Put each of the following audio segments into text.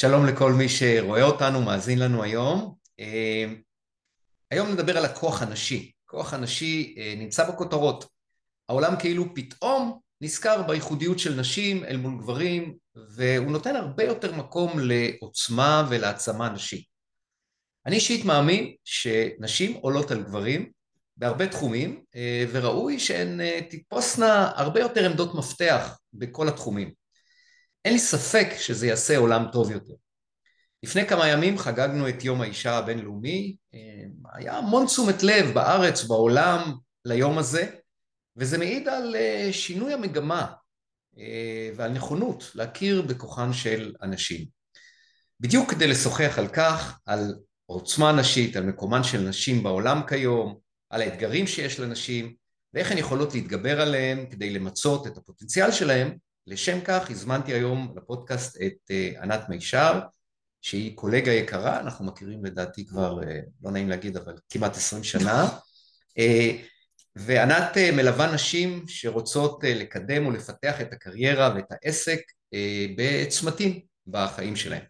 שלום לכל מי שרואה אותנו, מאזין לנו היום. אה, היום נדבר על הכוח הנשי. הכוח הנשי אה, נמצא בכותרות. העולם כאילו פתאום נזכר בייחודיות של נשים אל מול גברים, והוא נותן הרבה יותר מקום לעוצמה ולהעצמה נשית. אני אישית מאמין שנשים עולות על גברים בהרבה תחומים, אה, וראוי שהן תתפוסנה הרבה יותר עמדות מפתח בכל התחומים. אין לי ספק שזה יעשה עולם טוב יותר. לפני כמה ימים חגגנו את יום האישה הבינלאומי, היה המון תשומת לב בארץ, בעולם, ליום הזה, וזה מעיד על אה, שינוי המגמה אה, ועל נכונות להכיר בכוחן של הנשים. בדיוק כדי לשוחח על כך, על עוצמה נשית, על מקומן של נשים בעולם כיום, על האתגרים שיש לנשים, ואיך הן יכולות להתגבר עליהם כדי למצות את הפוטנציאל שלהם, לשם כך הזמנתי היום לפודקאסט את אה, ענת מישר, שהיא קולגה יקרה, אנחנו מכירים לדעתי כבר, אה, לא נעים להגיד, אבל כמעט עשרים שנה, אה, וענת מלווה נשים שרוצות לקדם ולפתח את הקריירה ואת העסק בצמתים בחיים שלהם.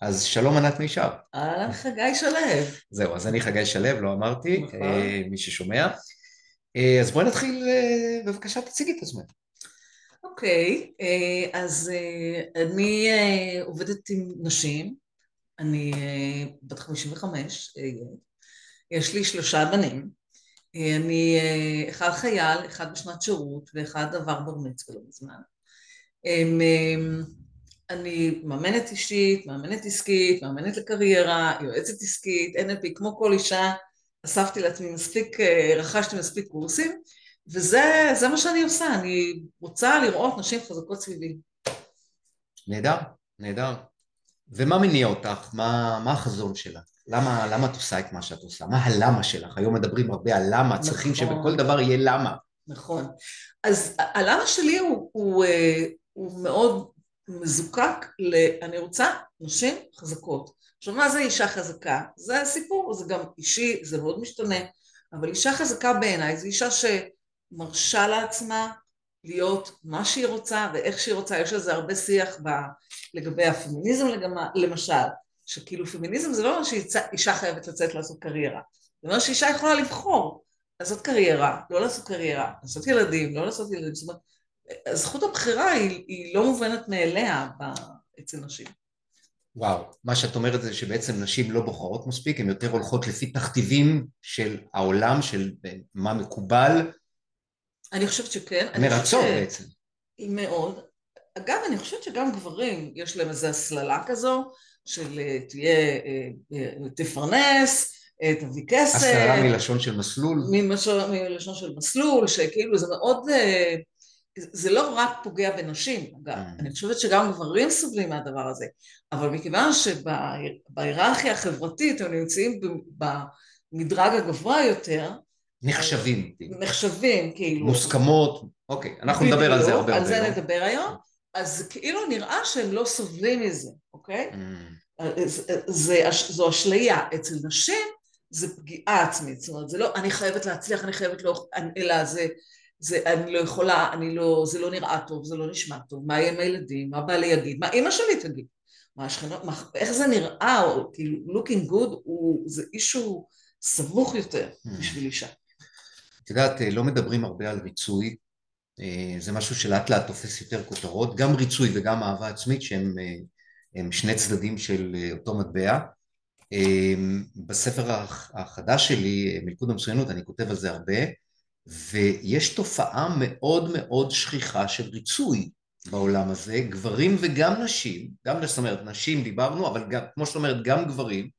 אז שלום ענת מישר. אהלן חגי שלו. זהו, אז אני חגי שלו, לא אמרתי, נכון. מי ששומע. אז בואי נתחיל, בבקשה תציגי את עצמך. אוקיי, אה, אז אה, אני אה, עובדת עם נשים, אני בת 55, יש לי שלושה בנים, אני אחד חייל, אחד בשנת שירות ואחד עבר בר מצווה לא מזמן. אני מאמנת אישית, מאמנת עסקית, מאמנת לקריירה, יועצת עסקית, NLP, כמו כל אישה, אספתי לעצמי מספיק, רכשתי מספיק קורסים, וזה מה שאני עושה, אני רוצה לראות נשים חזקות סביבי. נהדר, נהדר. ומה מניע אותך? מה, מה החזון שלך? למה, למה את עושה את מה שאת עושה? מה הלמה שלך? היום מדברים הרבה על למה, נכון. צריכים שבכל דבר יהיה למה. נכון. אז הלמה שלי הוא, הוא, אה, הוא מאוד מזוקק ל... אני רוצה נשים חזקות. עכשיו, מה זה אישה חזקה? זה הסיפור, זה גם אישי, זה מאוד משתנה, אבל אישה חזקה בעיניי זו אישה ש... מרשה לעצמה להיות מה שהיא רוצה ואיך שהיא רוצה, יש על זה הרבה שיח ב, לגבי הפמיניזם לגמה, למשל, שכאילו פמיניזם זה לא אומר שאישה חייבת לצאת לעשות קריירה, זה אומר שאישה יכולה לבחור לעשות קריירה, לא לעשות קריירה, לעשות ילדים, לא לעשות ילדים, זאת אומרת, זכות הבחירה היא, היא לא מובנת מאליה אצל נשים. וואו, מה שאת אומרת זה שבעצם נשים לא בוחרות מספיק, הן יותר הולכות לפי תכתיבים של העולם, של מה מקובל, אני חושבת שכן. מרצון ש... בעצם. מאוד. אגב, אני חושבת שגם גברים, יש להם איזו הסללה כזו, של אה, תהיה, אה, אה, תפרנס, תביא כסף. הסללה מלשון של מסלול. ממשל, מלשון של מסלול, שכאילו זה מאוד, זה לא רק פוגע בנשים, אגב, mm. אני חושבת שגם גברים סובלים מהדבר הזה, אבל מכיוון שבהיררכיה החברתית הם נמצאים במדרג הגבוה יותר, נחשבים. נחשבים, כאילו. מוסכמות, אוקיי, אנחנו נדבר על זה הרבה. על זה נדבר היום. אז כאילו נראה שהם לא סובלים מזה, אוקיי? Mm. זה, זו אשליה. אצל נשים זה פגיעה עצמית, זאת אומרת, זה לא, אני חייבת להצליח, אני חייבת לא, אלא זה, זה, אני לא יכולה, אני לא, זה לא נראה טוב, זה לא נשמע טוב, מה יהיה עם הילדים, מה בעלי יגיד, מה אימא שלי תגיד, מה השכנות, מה, איך זה נראה, או כאילו, looking good, הוא, זה אישו סבוך יותר mm. בשביל אישה. את יודעת, לא מדברים הרבה על ריצוי, אה, זה משהו שלאט לאט תופס יותר כותרות, גם ריצוי וגם אהבה עצמית שהם אה, שני צדדים של אה, אותו מטבע. בספר החדש שלי, מלכוד המצוינות, אני כותב על זה הרבה, ויש תופעה מאוד מאוד שכיחה של ריצוי בעולם הזה, גברים וגם נשים, גם זאת אומרת נשים דיברנו, אבל גם, כמו שאת אומרת גם גברים,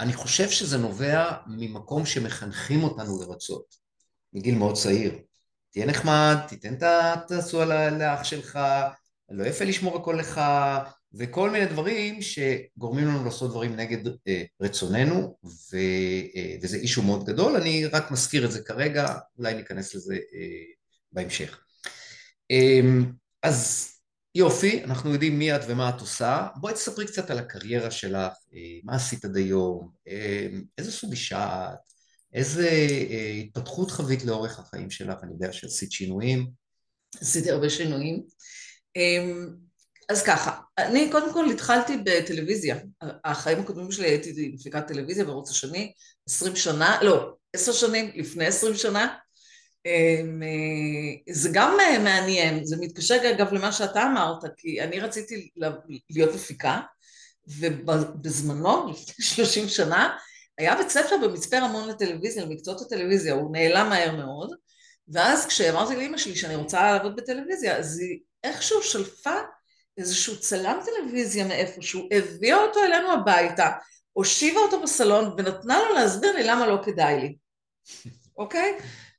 אני חושב שזה נובע ממקום שמחנכים אותנו לרצות, מגיל מאוד צעיר. תהיה נחמד, תיתן את הסוע לאח שלך, לא יפה לשמור הכל לך, וכל מיני דברים שגורמים לנו לעשות דברים נגד אה, רצוננו, ו, אה, וזה אישו מאוד גדול, אני רק מזכיר את זה כרגע, אולי ניכנס לזה אה, בהמשך. אה, אז יופי, אנחנו יודעים מי את ומה את עושה. בואי תספרי קצת על הקריירה שלך, אה, מה עשית עד היום, אה, איזה סוג אישה את, איזה אה, התפתחות חווית לאורך החיים שלך, אני יודע שעשית שינויים. עשיתי הרבה שינויים. אמ, אז ככה, אני קודם כל התחלתי בטלוויזיה. החיים הקודמים שלי הייתי מפיקת טלוויזיה בערוץ השני, עשרים שנה, לא, עשר שנים, לפני עשרים שנה. אמ, אה, זה גם אה, מעניין, זה מתקשר אגב למה שאתה אמרת, כי אני רציתי להיות מפיקה, ובזמנו, לפני שלושים שנה, היה בית ספר במצפה רמון לטלוויזיה, למקצועות הטלוויזיה, הוא נעלם מהר מאוד, ואז כשאמרתי לאמא שלי שאני רוצה לעבוד בטלוויזיה, אז היא איכשהו שלפה איזשהו צלם טלוויזיה מאיפשהו, הביאה אותו אלינו הביתה, הושיבה אותו בסלון ונתנה לו להסביר לי למה לא כדאי לי, אוקיי?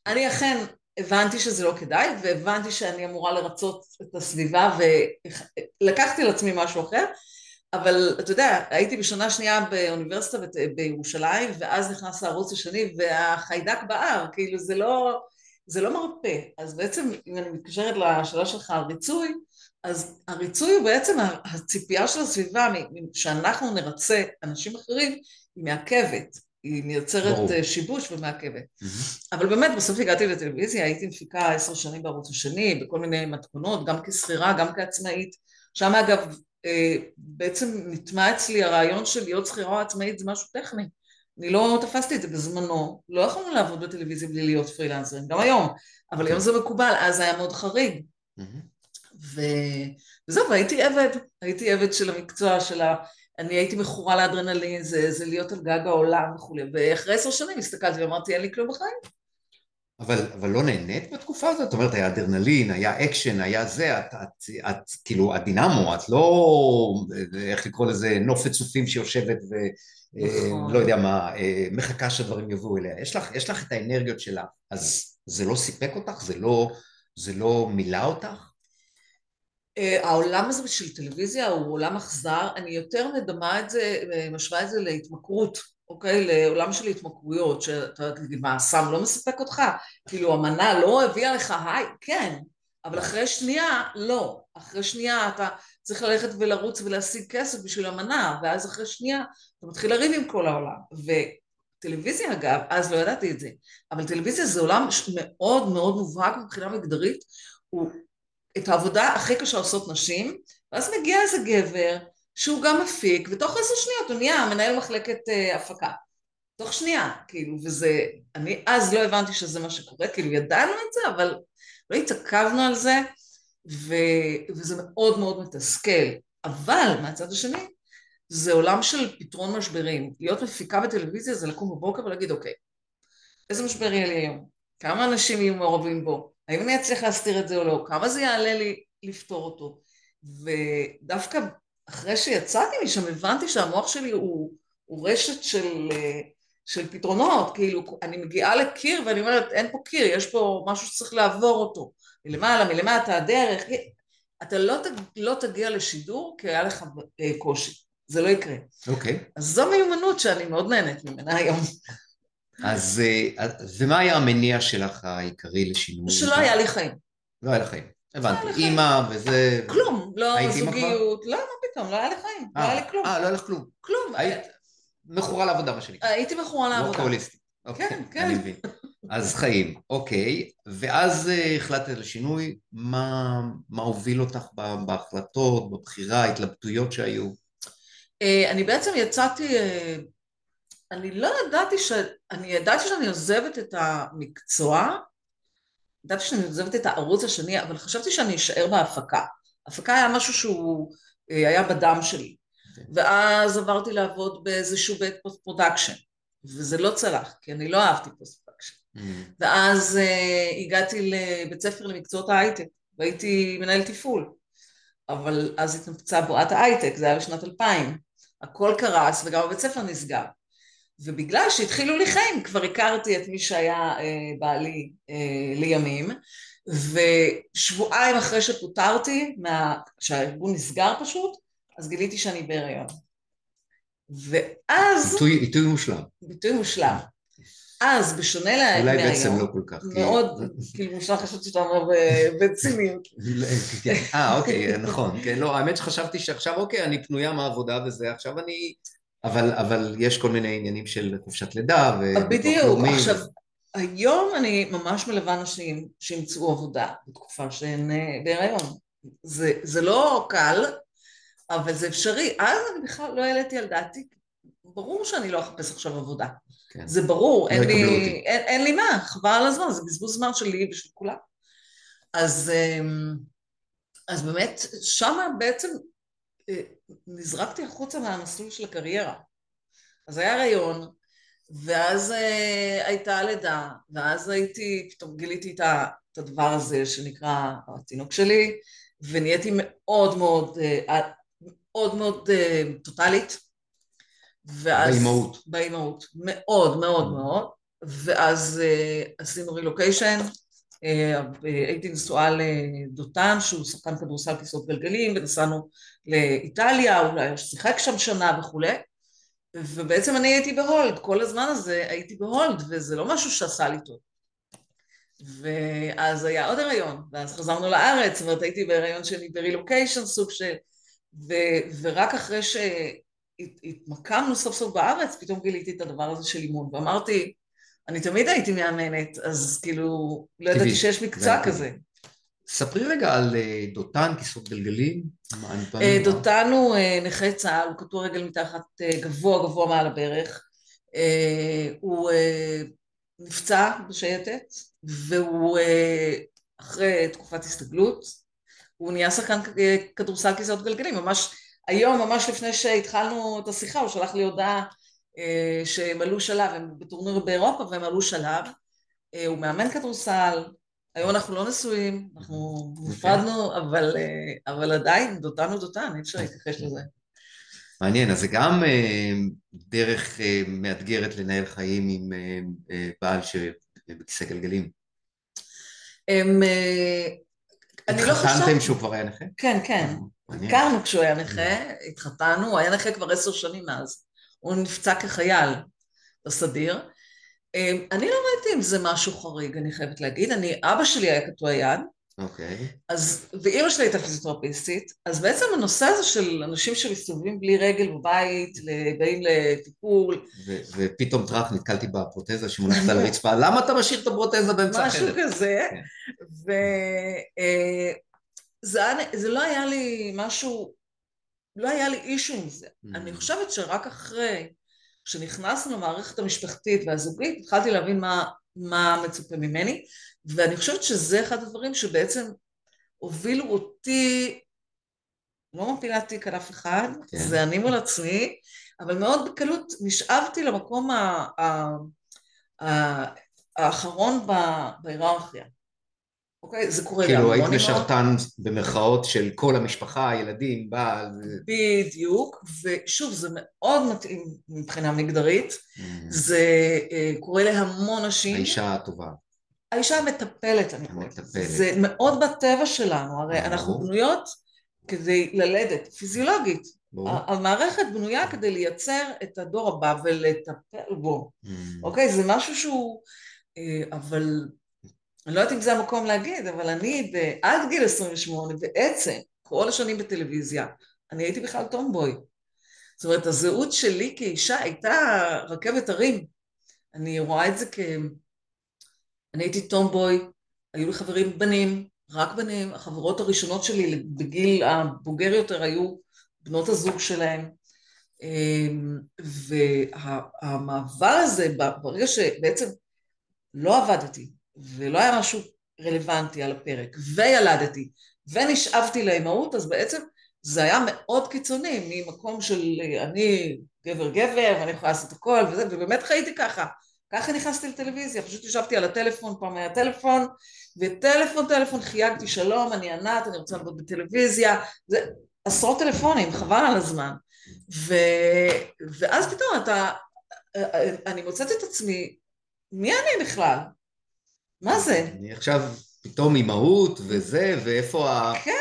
אני אכן הבנתי שזה לא כדאי, והבנתי שאני אמורה לרצות את הסביבה, ולקחתי על עצמי משהו אחר, אבל אתה יודע, הייתי בשנה שנייה באוניברסיטה בירושלים, ואז נכנס לערוץ השני, והחיידק בער, כאילו זה לא, זה לא מרפא. אז בעצם, אם אני מתקשרת לשאלה שלך על ריצוי, אז הריצוי הוא בעצם הציפייה של הסביבה, שאנחנו נרצה אנשים אחרים, היא מעכבת. היא מייצרת ברור. אה, שיבוש ומעכבת. Mm-hmm. אבל באמת, בסוף הגעתי לטלוויזיה, הייתי מפיקה עשר שנים בערוץ השני, בכל מיני מתכונות, גם כשכירה, גם כעצמאית. שם אגב, אה, בעצם נטמע אצלי הרעיון של להיות שכירה או עצמאית זה משהו טכני. אני לא תפסתי את זה בזמנו, לא יכולנו לעבוד בטלוויזיה בלי להיות פרילנסרים, גם היום, אבל היום זה מקובל, אז היה מאוד חריג. ו... וזהו, והייתי עבד, הייתי עבד של המקצוע, של ה... אני הייתי מכורה לאדרנלין, זה, זה להיות על גג העולם וכולי, ואחרי עשר שנים הסתכלתי ואמרתי, אין לי כלום בחיים. אבל, אבל לא נהנית בתקופה הזאת? זאת אומרת, היה אדרנלין, היה אקשן, היה זה, את, את, את, את כאילו, הדינמו, את לא, איך לקרוא לזה, נופת צופים שיושבת ו... נכון. לא יודע מה, אה, מחכה שהדברים יבואו אליה. יש לך, יש לך את האנרגיות שלה, אז זה לא סיפק אותך? זה לא, זה לא מילא אותך? אה, העולם הזה של טלוויזיה הוא עולם אכזר, אני יותר מדמה את זה, אה, משווה את זה להתמכרות, אוקיי? לעולם של התמכרויות, שאתה תגיד, מה, הסם לא מספק אותך? כאילו המנה לא הביאה לך היי, כן, אבל אחרי שנייה, לא. אחרי שנייה אתה צריך ללכת ולרוץ ולהשיג כסף בשביל המנה, ואז אחרי שנייה אתה מתחיל לריב עם כל העולם. וטלוויזיה אגב, אז לא ידעתי את זה, אבל טלוויזיה זה עולם מאוד מאוד מובהק מבחינה מגדרית, הוא את העבודה הכי קשה עושות נשים, ואז מגיע איזה גבר שהוא גם מפיק, ותוך עשר שניות הוא נהיה מנהל מחלקת uh, הפקה. תוך שנייה, כאילו, וזה, אני אז לא הבנתי שזה מה שקורה, כאילו ידענו את זה, אבל לא התעכבנו על זה, ו, וזה מאוד מאוד מתסכל. אבל מהצד השני, זה עולם של פתרון משברים. להיות מפיקה בטלוויזיה זה לקום בבוקר ולהגיד, אוקיי, איזה משבר יהיה לי היום? כמה אנשים יהיו מעורבים בו? האם אני אצליח להסתיר את זה או לא? כמה זה יעלה לי לפתור אותו? ודווקא אחרי שיצאתי משם הבנתי שהמוח שלי הוא, הוא רשת של, של פתרונות, כאילו אני מגיעה לקיר ואני אומרת אין פה קיר, יש פה משהו שצריך לעבור אותו, מלמעלה, מלמטה, הדרך, אתה לא, לא תגיע לשידור כי היה לך אה, קושי, זה לא יקרה. אוקיי. Okay. אז זו מיומנות שאני מאוד נהנית ממנה היום. אז ומה היה המניע שלך העיקרי לשינוי? שלא היה לי חיים. לא היה לי חיים. הבנתי, אימא וזה... כלום, לא זוגיות, לא, מה פתאום, לא היה לי חיים, לא היה לי כלום. אה, לא היה לך כלום. כלום. היית מכורה לעבודה, מה שנקרא. הייתי מכורה לעבודה. לא קואליסטית. כן, כן. אני מבין. אז חיים, אוקיי. ואז החלטת על שינוי, מה הוביל אותך בהחלטות, בבחירה, ההתלבטויות שהיו? אני בעצם יצאתי אני לא ידעתי ש... אני ידעתי שאני עוזבת את המקצוע, ידעתי שאני עוזבת את הערוץ השני, אבל חשבתי שאני אשאר בהפקה. הפקה היה משהו שהוא אה, היה בדם שלי. Okay. אוקיי. ואז עברתי לעבוד באיזשהו בית post production, וזה לא צלח, כי אני לא אהבתי post production. ממ. ואז אה, הגעתי לבית ספר למקצועות ההייטק, והייתי מנהל תפעול. אבל אז התנפצה בועת ההייטק, זה היה בשנת 2000. הכל קרס וגם הבית ספר נסגר. ובגלל שהתחילו לי חיים, כבר הכרתי את מי שהיה אה, בעלי אה, לימים, ושבועיים אחרי שפוטרתי, מה... שהארגון נסגר פשוט, אז גיליתי שאני בהיריון. ואז... ביטוי, ביטוי מושלם. ביטוי מושלם. אז, בשונה מהיום... אולי בעצם לא כל כך. מאוד, כאילו מושלם חשבתי שאתה אומר בציניות. אה, אוקיי, נכון. כן, לא, האמת שחשבתי שעכשיו, אוקיי, אני פנויה מהעבודה וזה, עכשיו אני אבל, אבל יש כל מיני עניינים של חופשת לידה ו... בדיוק, עכשיו, היום אני ממש מלווה נשים שימצאו עבודה בתקופה שהן אה, בהיריון. זה, זה לא קל, אבל זה אפשרי. אז אני בכלל לא העליתי על דעתי, ברור שאני לא אחפש עכשיו עבודה. כן. זה ברור, אין לי, אין, אין לי מה, חבל על הזמן, זה בזבוז זמן שלי ושל כולם. אז, אמ, אז באמת, שמה בעצם אה, נזרקתי החוצה מהמסלול של הקריירה. אז היה רעיון, ואז uh, הייתה לידה, ואז הייתי, פתאום גיליתי את, את הדבר הזה שנקרא התינוק שלי, ונהייתי מאוד מאוד, uh, מאוד מאוד uh, טוטאלית. ואז... באימהות. באימהות, מאוד מאוד. מאוד, ואז uh, עשינו רילוקיישן, הייתי נשואה לדותן שהוא שחקן כדורסל כיסאות גלגלים ונסענו לאיטליה, אולי שיחק שם שנה וכולי ובעצם אני הייתי ב hold, כל הזמן הזה הייתי ב hold, וזה לא משהו שעשה לי טוב. ואז היה עוד הריון, ואז חזרנו לארץ, זאת אומרת הייתי בהריון שלי ברילוקיישן סוג של... ו, ורק אחרי שהתמקמנו סוף סוף בארץ, פתאום גיליתי את הדבר הזה של אימון, ואמרתי, אני תמיד הייתי מאמנת, אז כאילו, לא ידעתי שיש מקצוע כזה. ספרי רגע על אה, דותן, כיסאות גלגלים. אה, דותן הוא אה, נכה צה"ל, הוא קטוע רגל מתחת גבוה גבוה מעל הברך. הוא נפצע בשייטת, והוא אחרי תקופת הסתגלות, הוא נהיה שחקן כדורסל כיסאות גלגלים, ממש היום, ממש לפני שהתחלנו את השיחה, הוא שלח לי הודעה שהם עלו שלב, הם בטורניר באירופה והם עלו שלב. הוא מאמן כדורסל, היום אנחנו לא נשואים, אנחנו נפרדנו, אבל, אה, אבל עדיין דותן הוא דותן, אי אפשר להתכחש לזה. מעניין, אז זה גם אה, דרך אה, מאתגרת לנהל חיים עם בעל שבכיסא גלגלים. הם... אני לא חושבת... התחתנתם שהוא כבר היה נכה? כן, כן. הכרנו כשהוא היה נכה, התחתנו, הוא היה נכה כבר עשר שנים מאז. הוא נפצע כחייל בסדיר. אמ, אני לא ראיתי אם זה משהו חריג, אני חייבת להגיד. אני, אבא שלי היה קטוע יד. אוקיי. Okay. אז, ואימא שלי הייתה פיזיותרפיסטית, אז בעצם הנושא הזה של אנשים שמסתובבים בלי רגל בבית, באים לטיפול. ו- ופתאום טראח נתקלתי בפרוטזה שמונחת על הרצפה, למה אתה משאיר את הפרוטזה באמצע החדר? משהו כזה. כן. וזה אה, לא היה לי משהו, לא היה לי אישו עם זה. Mm. אני חושבת שרק אחרי כשנכנסנו למערכת המשפחתית והזוגית, התחלתי להבין מה, מה מצופה ממני, ואני חושבת שזה אחד הדברים שבעצם הובילו אותי, לא מפילה תיק על אף אחד, כן. זה אני מול עצמי, אבל מאוד בקלות נשאבתי למקום ה, ה, ה, האחרון בהיררכיה. אוקיי? זה קורה כאילו היית משרתן במרכאות של כל המשפחה, ילדים, בעל. בדיוק, ושוב, זה מאוד מתאים מבחינה מגדרית, mm. זה אה, קורה להמון נשים. האישה הטובה. האישה המטפלת, אני קוראת. זה מאוד בטבע שלנו, הרי אנחנו בנויות כדי ללדת, פיזיולוגית. המערכת בנויה כדי לייצר את הדור הבא ולטפל בו, mm. אוקיי? זה משהו שהוא... אה, אבל אני לא יודעת אם זה המקום להגיד, אבל אני עד גיל 28 בעצם, כל השנים בטלוויזיה, אני הייתי בכלל טומבוי. זאת אומרת, הזהות שלי כאישה הייתה רכבת הרים. אני רואה את זה כ... אני הייתי טומבוי, היו לי חברים בנים, רק בנים, החברות הראשונות שלי בגיל הבוגר יותר היו בנות הזוג שלהם. אמ, והמעבר הזה, ברגע שבעצם לא עבדתי, ולא היה משהו רלוונטי על הפרק, וילדתי, ונשאבתי לאימהות, אז בעצם זה היה מאוד קיצוני, ממקום של אני גבר גבר, ואני יכולה לעשות הכל, וזה, ובאמת חייתי ככה. ככה נכנסתי לטלוויזיה, פשוט ישבתי על הטלפון, פעם היה טלפון, וטלפון טלפון חייגתי שלום, אני ענת, אני רוצה לעבוד בטלוויזיה, זה עשרות טלפונים, חבל על הזמן. ו... ואז פתאום אתה, אני מוצאת את עצמי, מי אני בכלל? מה זה? אני עכשיו פתאום אימהות וזה, ואיפה ה... כן.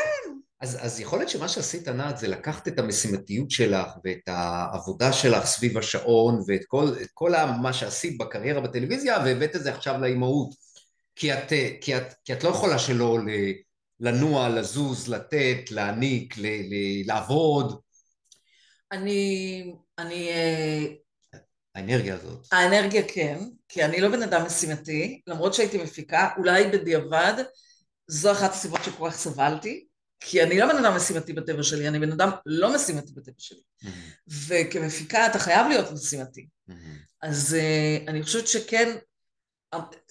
אז, אז יכול להיות שמה שעשית ענת זה לקחת את המשימתיות שלך ואת העבודה שלך סביב השעון ואת כל, כל מה שעשית בקריירה בטלוויזיה והבאת את זה עכשיו לאימהות כי את, כי, את, כי את לא יכולה שלא לנוע, לזוז, לתת, להעניק, ל, ל, לעבוד. אני, אני אה, האנרגיה הזאת. האנרגיה כן, כי אני לא בן אדם משימתי, למרות שהייתי מפיקה, אולי בדיעבד, זו אחת הסיבות שכל כך סבלתי, כי אני לא בן אדם משימתי בטבע שלי, אני בן אדם לא משימתי בטבע שלי. Mm-hmm. וכמפיקה אתה חייב להיות משימתי. Mm-hmm. אז uh, אני חושבת שכן,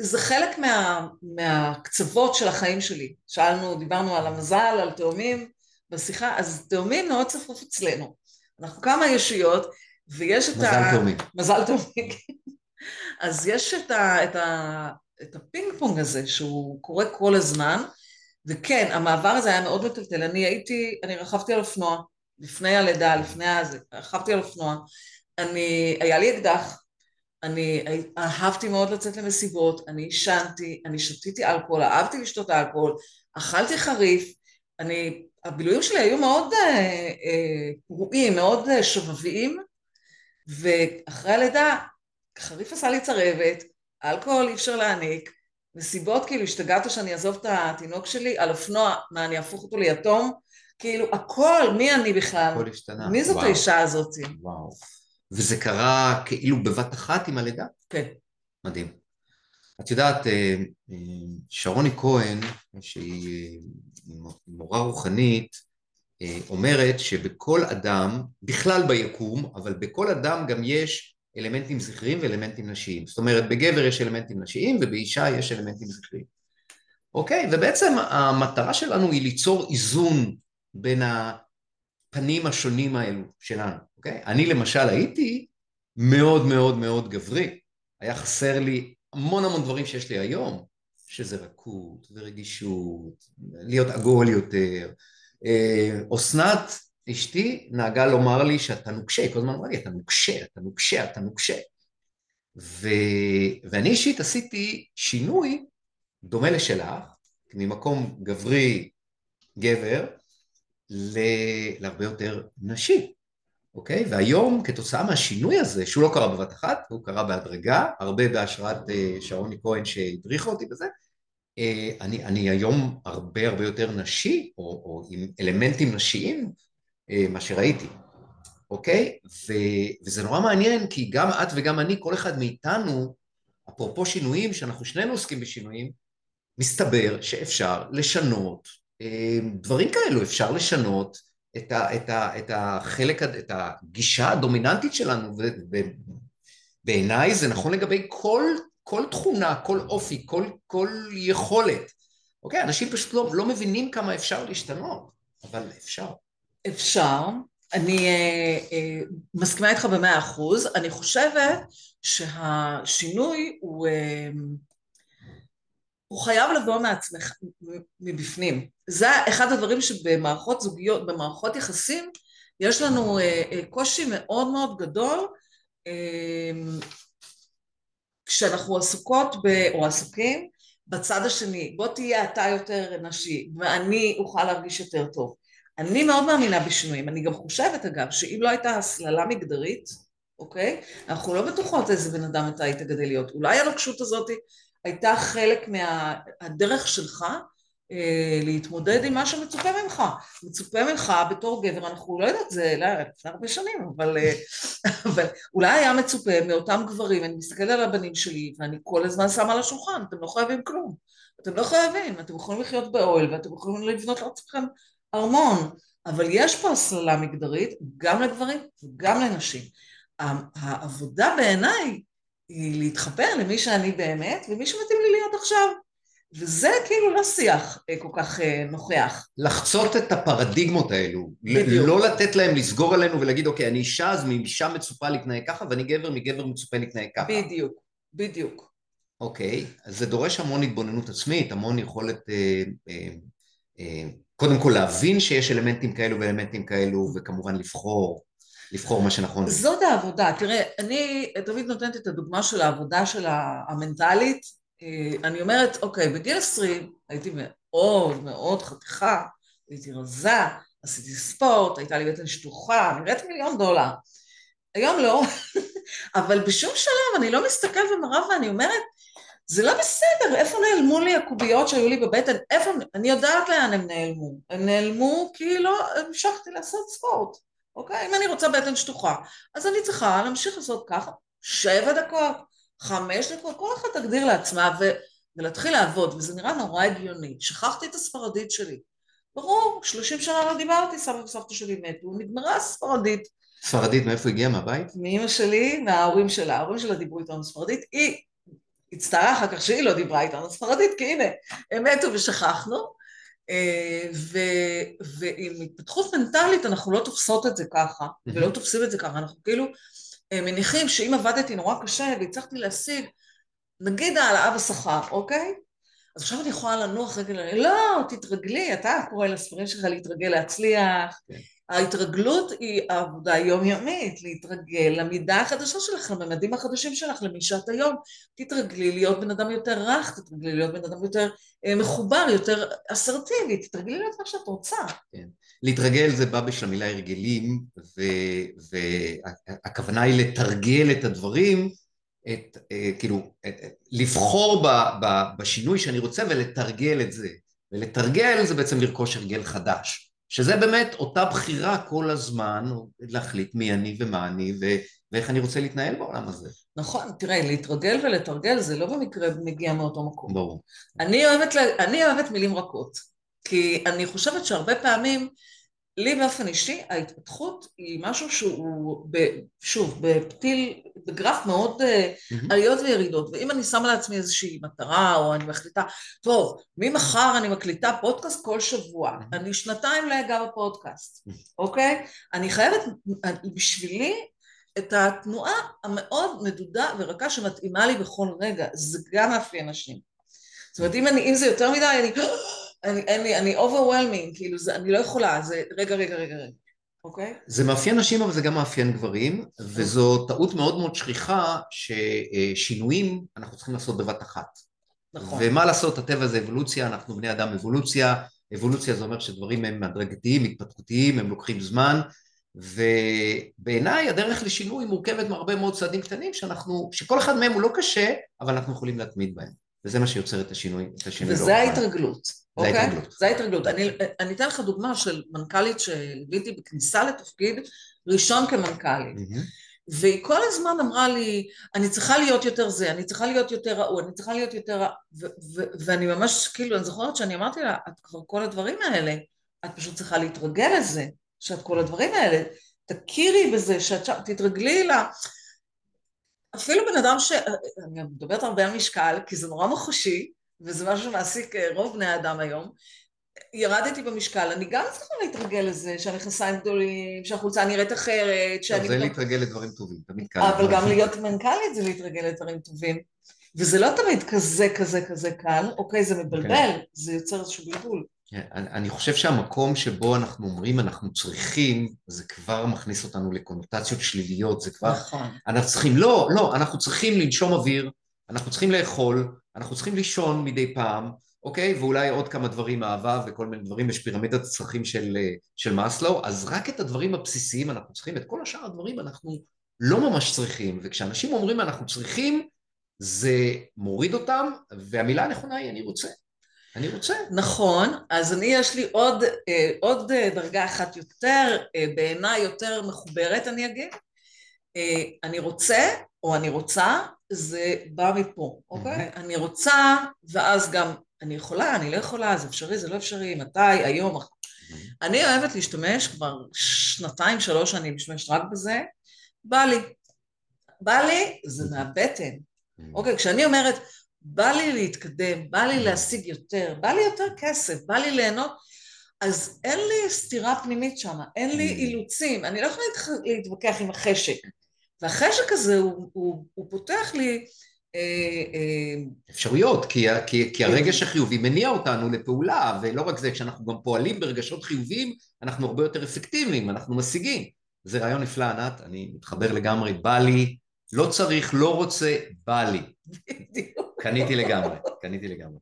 זה חלק מה, מהקצוות של החיים שלי. שאלנו, דיברנו על המזל, על תאומים בשיחה, אז תאומים מאוד צפוף אצלנו. אנחנו כמה ישויות, ויש את מזל ה... מזל תאומים. מזל תאומים, כן. אז יש את, ה, את, ה, את הפינג פונג הזה שהוא קורה כל הזמן, וכן, המעבר הזה היה מאוד מטלטל. אני הייתי, אני רכבתי על אופנוע, לפני הלידה, לפני הזה, רכבתי על אופנוע. אני, היה לי אקדח, אני אהבתי מאוד לצאת למסיבות, אני עישנתי, אני שתיתי אלכוהול, אהבתי לשתות אלכוהול, אכלתי חריף, אני, הבילויים שלי היו מאוד אה, אה, מאוד אה, שובביים, ואחרי הלידה חריף עשה לי צרבת, אלכוהול אי אפשר להעניק, מסיבות כאילו השתגעת שאני אעזוב את התינוק שלי על אופנוע, מה אני אהפוך אותו ליתום? כאילו הכל, מי אני בכלל? הכל השתנה. מי זאת וואו. האישה הזאת? וואו. וזה קרה כאילו בבת אחת עם הלידה? כן. מדהים. את יודעת, אה, אה, שרוני כהן, שהיא אה, מורה רוחנית, אומרת שבכל אדם, בכלל ביקום, אבל בכל אדם גם יש אלמנטים זכריים ואלמנטים נשיים. זאת אומרת, בגבר יש אלמנטים נשיים ובאישה יש אלמנטים זכריים. אוקיי? ובעצם המטרה שלנו היא ליצור איזון בין הפנים השונים האלו שלנו, אוקיי? אני למשל הייתי מאוד מאוד מאוד גברי. היה חסר לי המון המון דברים שיש לי היום, שזה רכות ורגישות, להיות עגול יותר. אה, אסנת אשתי נהגה לומר לי שאתה נוקשה, כל הזמן אמרה לי, אתה נוקשה, אתה נוקשה, אתה נוקשה. ו... ואני אישית עשיתי שינוי דומה לשלך, ממקום גברי, גבר, ל... להרבה יותר נשי, אוקיי? והיום כתוצאה מהשינוי הזה, שהוא לא קרה בבת אחת, הוא קרה בהדרגה, הרבה בהשראת אה, שרוני כהן שהדריכה אותי בזה, אה, אני, אני היום הרבה הרבה יותר נשי, או, או עם אלמנטים נשיים, מה שראיתי, אוקיי? ו, וזה נורא מעניין כי גם את וגם אני, כל אחד מאיתנו, אפרופו שינויים, שאנחנו שנינו עוסקים בשינויים, מסתבר שאפשר לשנות אה, דברים כאלו, אפשר לשנות את, ה, את, ה, את החלק, את הגישה הדומיננטית שלנו, ובעיניי זה נכון לגבי כל, כל תכונה, כל אופי, כל, כל יכולת. אוקיי? אנשים פשוט לא, לא מבינים כמה אפשר להשתנות, אבל אפשר. אפשר. אני אה, אה, מסכימה איתך במאה אחוז. אני חושבת שהשינוי הוא, אה, הוא חייב לבוא מעצמך, מבפנים. זה אחד הדברים שבמערכות זוגיות, במערכות יחסים, יש לנו אה, אה, קושי מאוד מאוד גדול אה, כשאנחנו עסוקות ב, או עסוקים בצד השני. בוא תהיה אתה יותר נשי ואני אוכל להרגיש יותר טוב. אני מאוד מאמינה בשינויים, אני גם חושבת אגב שאם לא הייתה הסללה מגדרית, אוקיי? אנחנו לא בטוחות איזה בן אדם אתה היית גדל להיות. אולי הנוקשות הזאת הייתה חלק מהדרך שלך אה, להתמודד עם מה שמצופה ממך. מצופה ממך בתור גבר, אנחנו לא יודעת, זה לא, לפני הרבה שנים, אבל, אה, אבל אולי היה מצופה מאותם גברים, אני מסתכלת על הבנים שלי ואני כל הזמן שמה על השולחן, אתם לא חייבים כלום. אתם לא חייבים, אתם יכולים לחיות באוהל ואתם יכולים לבנות לעצמכם ארמון, אבל יש פה הסללה מגדרית גם לגברים וגם לנשים. העבודה בעיניי היא להתחבר למי שאני באמת ומי שמתאים לי להיות עכשיו. וזה כאילו לא שיח אה, כל כך אה, נוכח. לחצות את הפרדיגמות האלו, בדיוק. לא לתת להם לסגור עלינו ולהגיד אוקיי אני אישה אז מאישה מצופה להתנהג ככה ואני גבר מגבר מצופה להתנהג ככה. בדיוק, בדיוק. אוקיי, אז זה דורש המון התבוננות עצמית, המון יכולת אה, אה, אה, קודם כל להבין שיש אלמנטים כאלו ואלמנטים כאלו, וכמובן לבחור, לבחור מה שנכון. זאת העבודה. תראה, אני תמיד נותנת את הדוגמה של העבודה של המנטלית. אה, אני אומרת, אוקיי, בגיל 20 הייתי מאוד מאוד חתיכה, הייתי רזה, עשיתי ספורט, הייתה לי בטן שטוחה, נראית מיליון דולר. היום לא, אבל בשום שלב אני לא מסתכלת במראה ואני אומרת, זה לא בסדר, איפה נעלמו לי הקוביות שהיו לי בבטן? איפה, אני יודעת לאן הם נעלמו. הם נעלמו כי לא המשכתי לעשות ספורט, אוקיי? אם אני רוצה בטן שטוחה, אז אני צריכה להמשיך לעשות ככה שבע דקות, חמש דקות, כל אחד תגדיר לעצמה ו... ולהתחיל לעבוד, וזה נראה נורא הגיוני. שכחתי את הספרדית שלי. ברור, 30 שנה לא דיברתי, סבא וסבתא שלי מתו, נגמרה הספרדית. ספרדית מאיפה הגיעה? מהבית? מאמא שלי, מההורים שלה, ההורים שלה דיברו איתנו ספרדית, היא הצטערה אחר כך שהיא לא דיברה איתנו ספרדית, כי הנה, הם מתו ושכחנו, אה, ו, ועם התפתחות מנטלית אנחנו לא תופסות את זה ככה, ולא תופסים את זה ככה, אנחנו כאילו אה, מניחים שאם עבדתי נורא קשה והצלחתי להשיג, נגיד העלאה בשכר, אוקיי? אז עכשיו אני יכולה לנוח רגע, לא, תתרגלי, אתה קורא לספרים שלך להתרגל להצליח. כן. ההתרגלות היא העבודה היומיומית, להתרגל למידה החדשה שלך, לממדים החדשים שלך, למי שאת היום. תתרגלי להיות בן אדם יותר רך, תתרגלי להיות בן אדם יותר אה, מחובר, יותר אסרטיבי, תתרגלי להיות מה שאת רוצה. כן. להתרגל זה בא בשביל המילה הרגלים, והכוונה היא לתרגל את הדברים את, אה, כאילו, את, לבחור ב, ב, בשינוי שאני רוצה ולתרגל את זה. ולתרגל זה בעצם לרכוש הרגל חדש. שזה באמת אותה בחירה כל הזמן, להחליט מי אני ומה אני ו, ואיך אני רוצה להתנהל בעולם הזה. נכון, תראה, להתרגל ולתרגל זה לא במקרה מגיע מאותו מקום. ברור. אני אוהבת, אני אוהבת מילים רכות, כי אני חושבת שהרבה פעמים לי באופן אישי ההתפתחות היא משהו שהוא, ב, שוב, בפתיל, בגרף מאוד mm-hmm. עליות וירידות, ואם אני שמה לעצמי איזושהי מטרה, או אני מחליטה, טוב, ממחר אני מקליטה פודקאסט כל שבוע, mm-hmm. אני שנתיים לא אגע בפודקאסט, mm-hmm. אוקיי? אני חייבת, בשבילי, את התנועה המאוד מדודה ורכה שמתאימה לי בכל רגע, זה גם מאפיין נשים. זאת אומרת, אם, אני, אם זה יותר מדי, אני... אני, אין לי, אני overwhelming, כאילו, זה, אני לא יכולה, זה, רגע, רגע, רגע, רגע, אוקיי? זה מאפיין נשים, אבל זה גם מאפיין גברים, וזו טעות מאוד מאוד שכיחה, ששינויים אנחנו צריכים לעשות בבת אחת. נכון. ומה לעשות, הטבע זה אבולוציה, אנחנו בני אדם אבולוציה, אבולוציה זה אומר שדברים הם הדרגתיים, התפתחותיים, הם לוקחים זמן, ובעיניי הדרך לשינוי מורכבת מהרבה מאוד צעדים קטנים שאנחנו, שכל אחד מהם הוא לא קשה, אבל אנחנו יכולים להתמיד בהם. וזה מה שיוצר את השינוי, את השינוי. וזה ההתרגלות. זה אוקיי? ההתרגלות. זה ההתרגלות. אני, אני אתן לך דוגמה של מנכ"לית שליוויתי בכניסה לתפקיד ראשון כמנכ"לית. Mm-hmm. והיא כל הזמן אמרה לי, אני צריכה להיות יותר זה, אני צריכה להיות יותר ראו, אני צריכה להיות יותר... ו- ו- ואני ממש, כאילו, אני זוכרת שאני אמרתי לה, את כבר כל הדברים האלה, את פשוט צריכה להתרגל לזה, שאת כל הדברים האלה, תכירי בזה, שאת שם, תתרגלי לה. אפילו בן אדם ש... אני מדברת הרבה על משקל, כי זה נורא מוחשי, וזה משהו שמעסיק אה, רוב בני האדם היום. ירדתי במשקל, אני גם צריכה להתרגל לזה, שהמכנסיים גדולים, שהחולצה נראית אחרת, שאני... זה להתרגל לדברים טובים, תמיד קל. אבל גם להיות מנכ"לית זה להתרגל לדברים טובים. וזה לא תמיד כזה, כזה, כזה קל, אוקיי, זה מבלבל, כן. זה יוצר איזשהו בלבול. כן, אני חושב שהמקום שבו אנחנו אומרים אנחנו צריכים, זה כבר מכניס אותנו לקונוטציות שליליות, זה כבר... נכון. אנחנו צריכים, לא, לא, אנחנו צריכים לנשום אוויר, אנחנו צריכים לאכול, אנחנו צריכים לישון מדי פעם, אוקיי? ואולי עוד כמה דברים, אהבה וכל מיני דברים, יש פירמידת הצרכים של, של מאסלו, אז רק את הדברים הבסיסיים אנחנו צריכים, את כל השאר הדברים אנחנו לא ממש צריכים, וכשאנשים אומרים אנחנו צריכים, זה מוריד אותם, והמילה הנכונה היא אני רוצה. אני רוצה. נכון, אז אני יש לי עוד, אה, עוד דרגה אחת יותר, אה, בעיניי יותר מחוברת אני אגיד. אה, אני רוצה, או אני רוצה, זה בא מפה, אוקיי? אני רוצה, ואז גם אני יכולה, אני לא יכולה, זה אפשרי, זה לא אפשרי, מתי, היום, אני אוהבת להשתמש, כבר שנתיים, שלוש אני משתמשת רק בזה, בא לי. בא לי, זה מהבטן. אוקיי, כשאני אומרת, בא לי להתקדם, בא לי להשיג יותר, בא לי יותר כסף, בא לי ליהנות, אז אין לי סתירה פנימית שם, אין לי אילוצים, אני לא יכולה להתווכח עם החשק. והחשק הזה הוא, הוא, הוא פותח לי אה, אה, אפשרויות, כי, כי, כי הרגש החיובי מניע אותנו לפעולה, ולא רק זה, כשאנחנו גם פועלים ברגשות חיוביים, אנחנו הרבה יותר אפקטיביים, אנחנו משיגים. זה רעיון נפלא, ענת, אני מתחבר לגמרי, בא לי, לא צריך, לא רוצה, בא לי. קניתי לגמרי, קניתי לגמרי.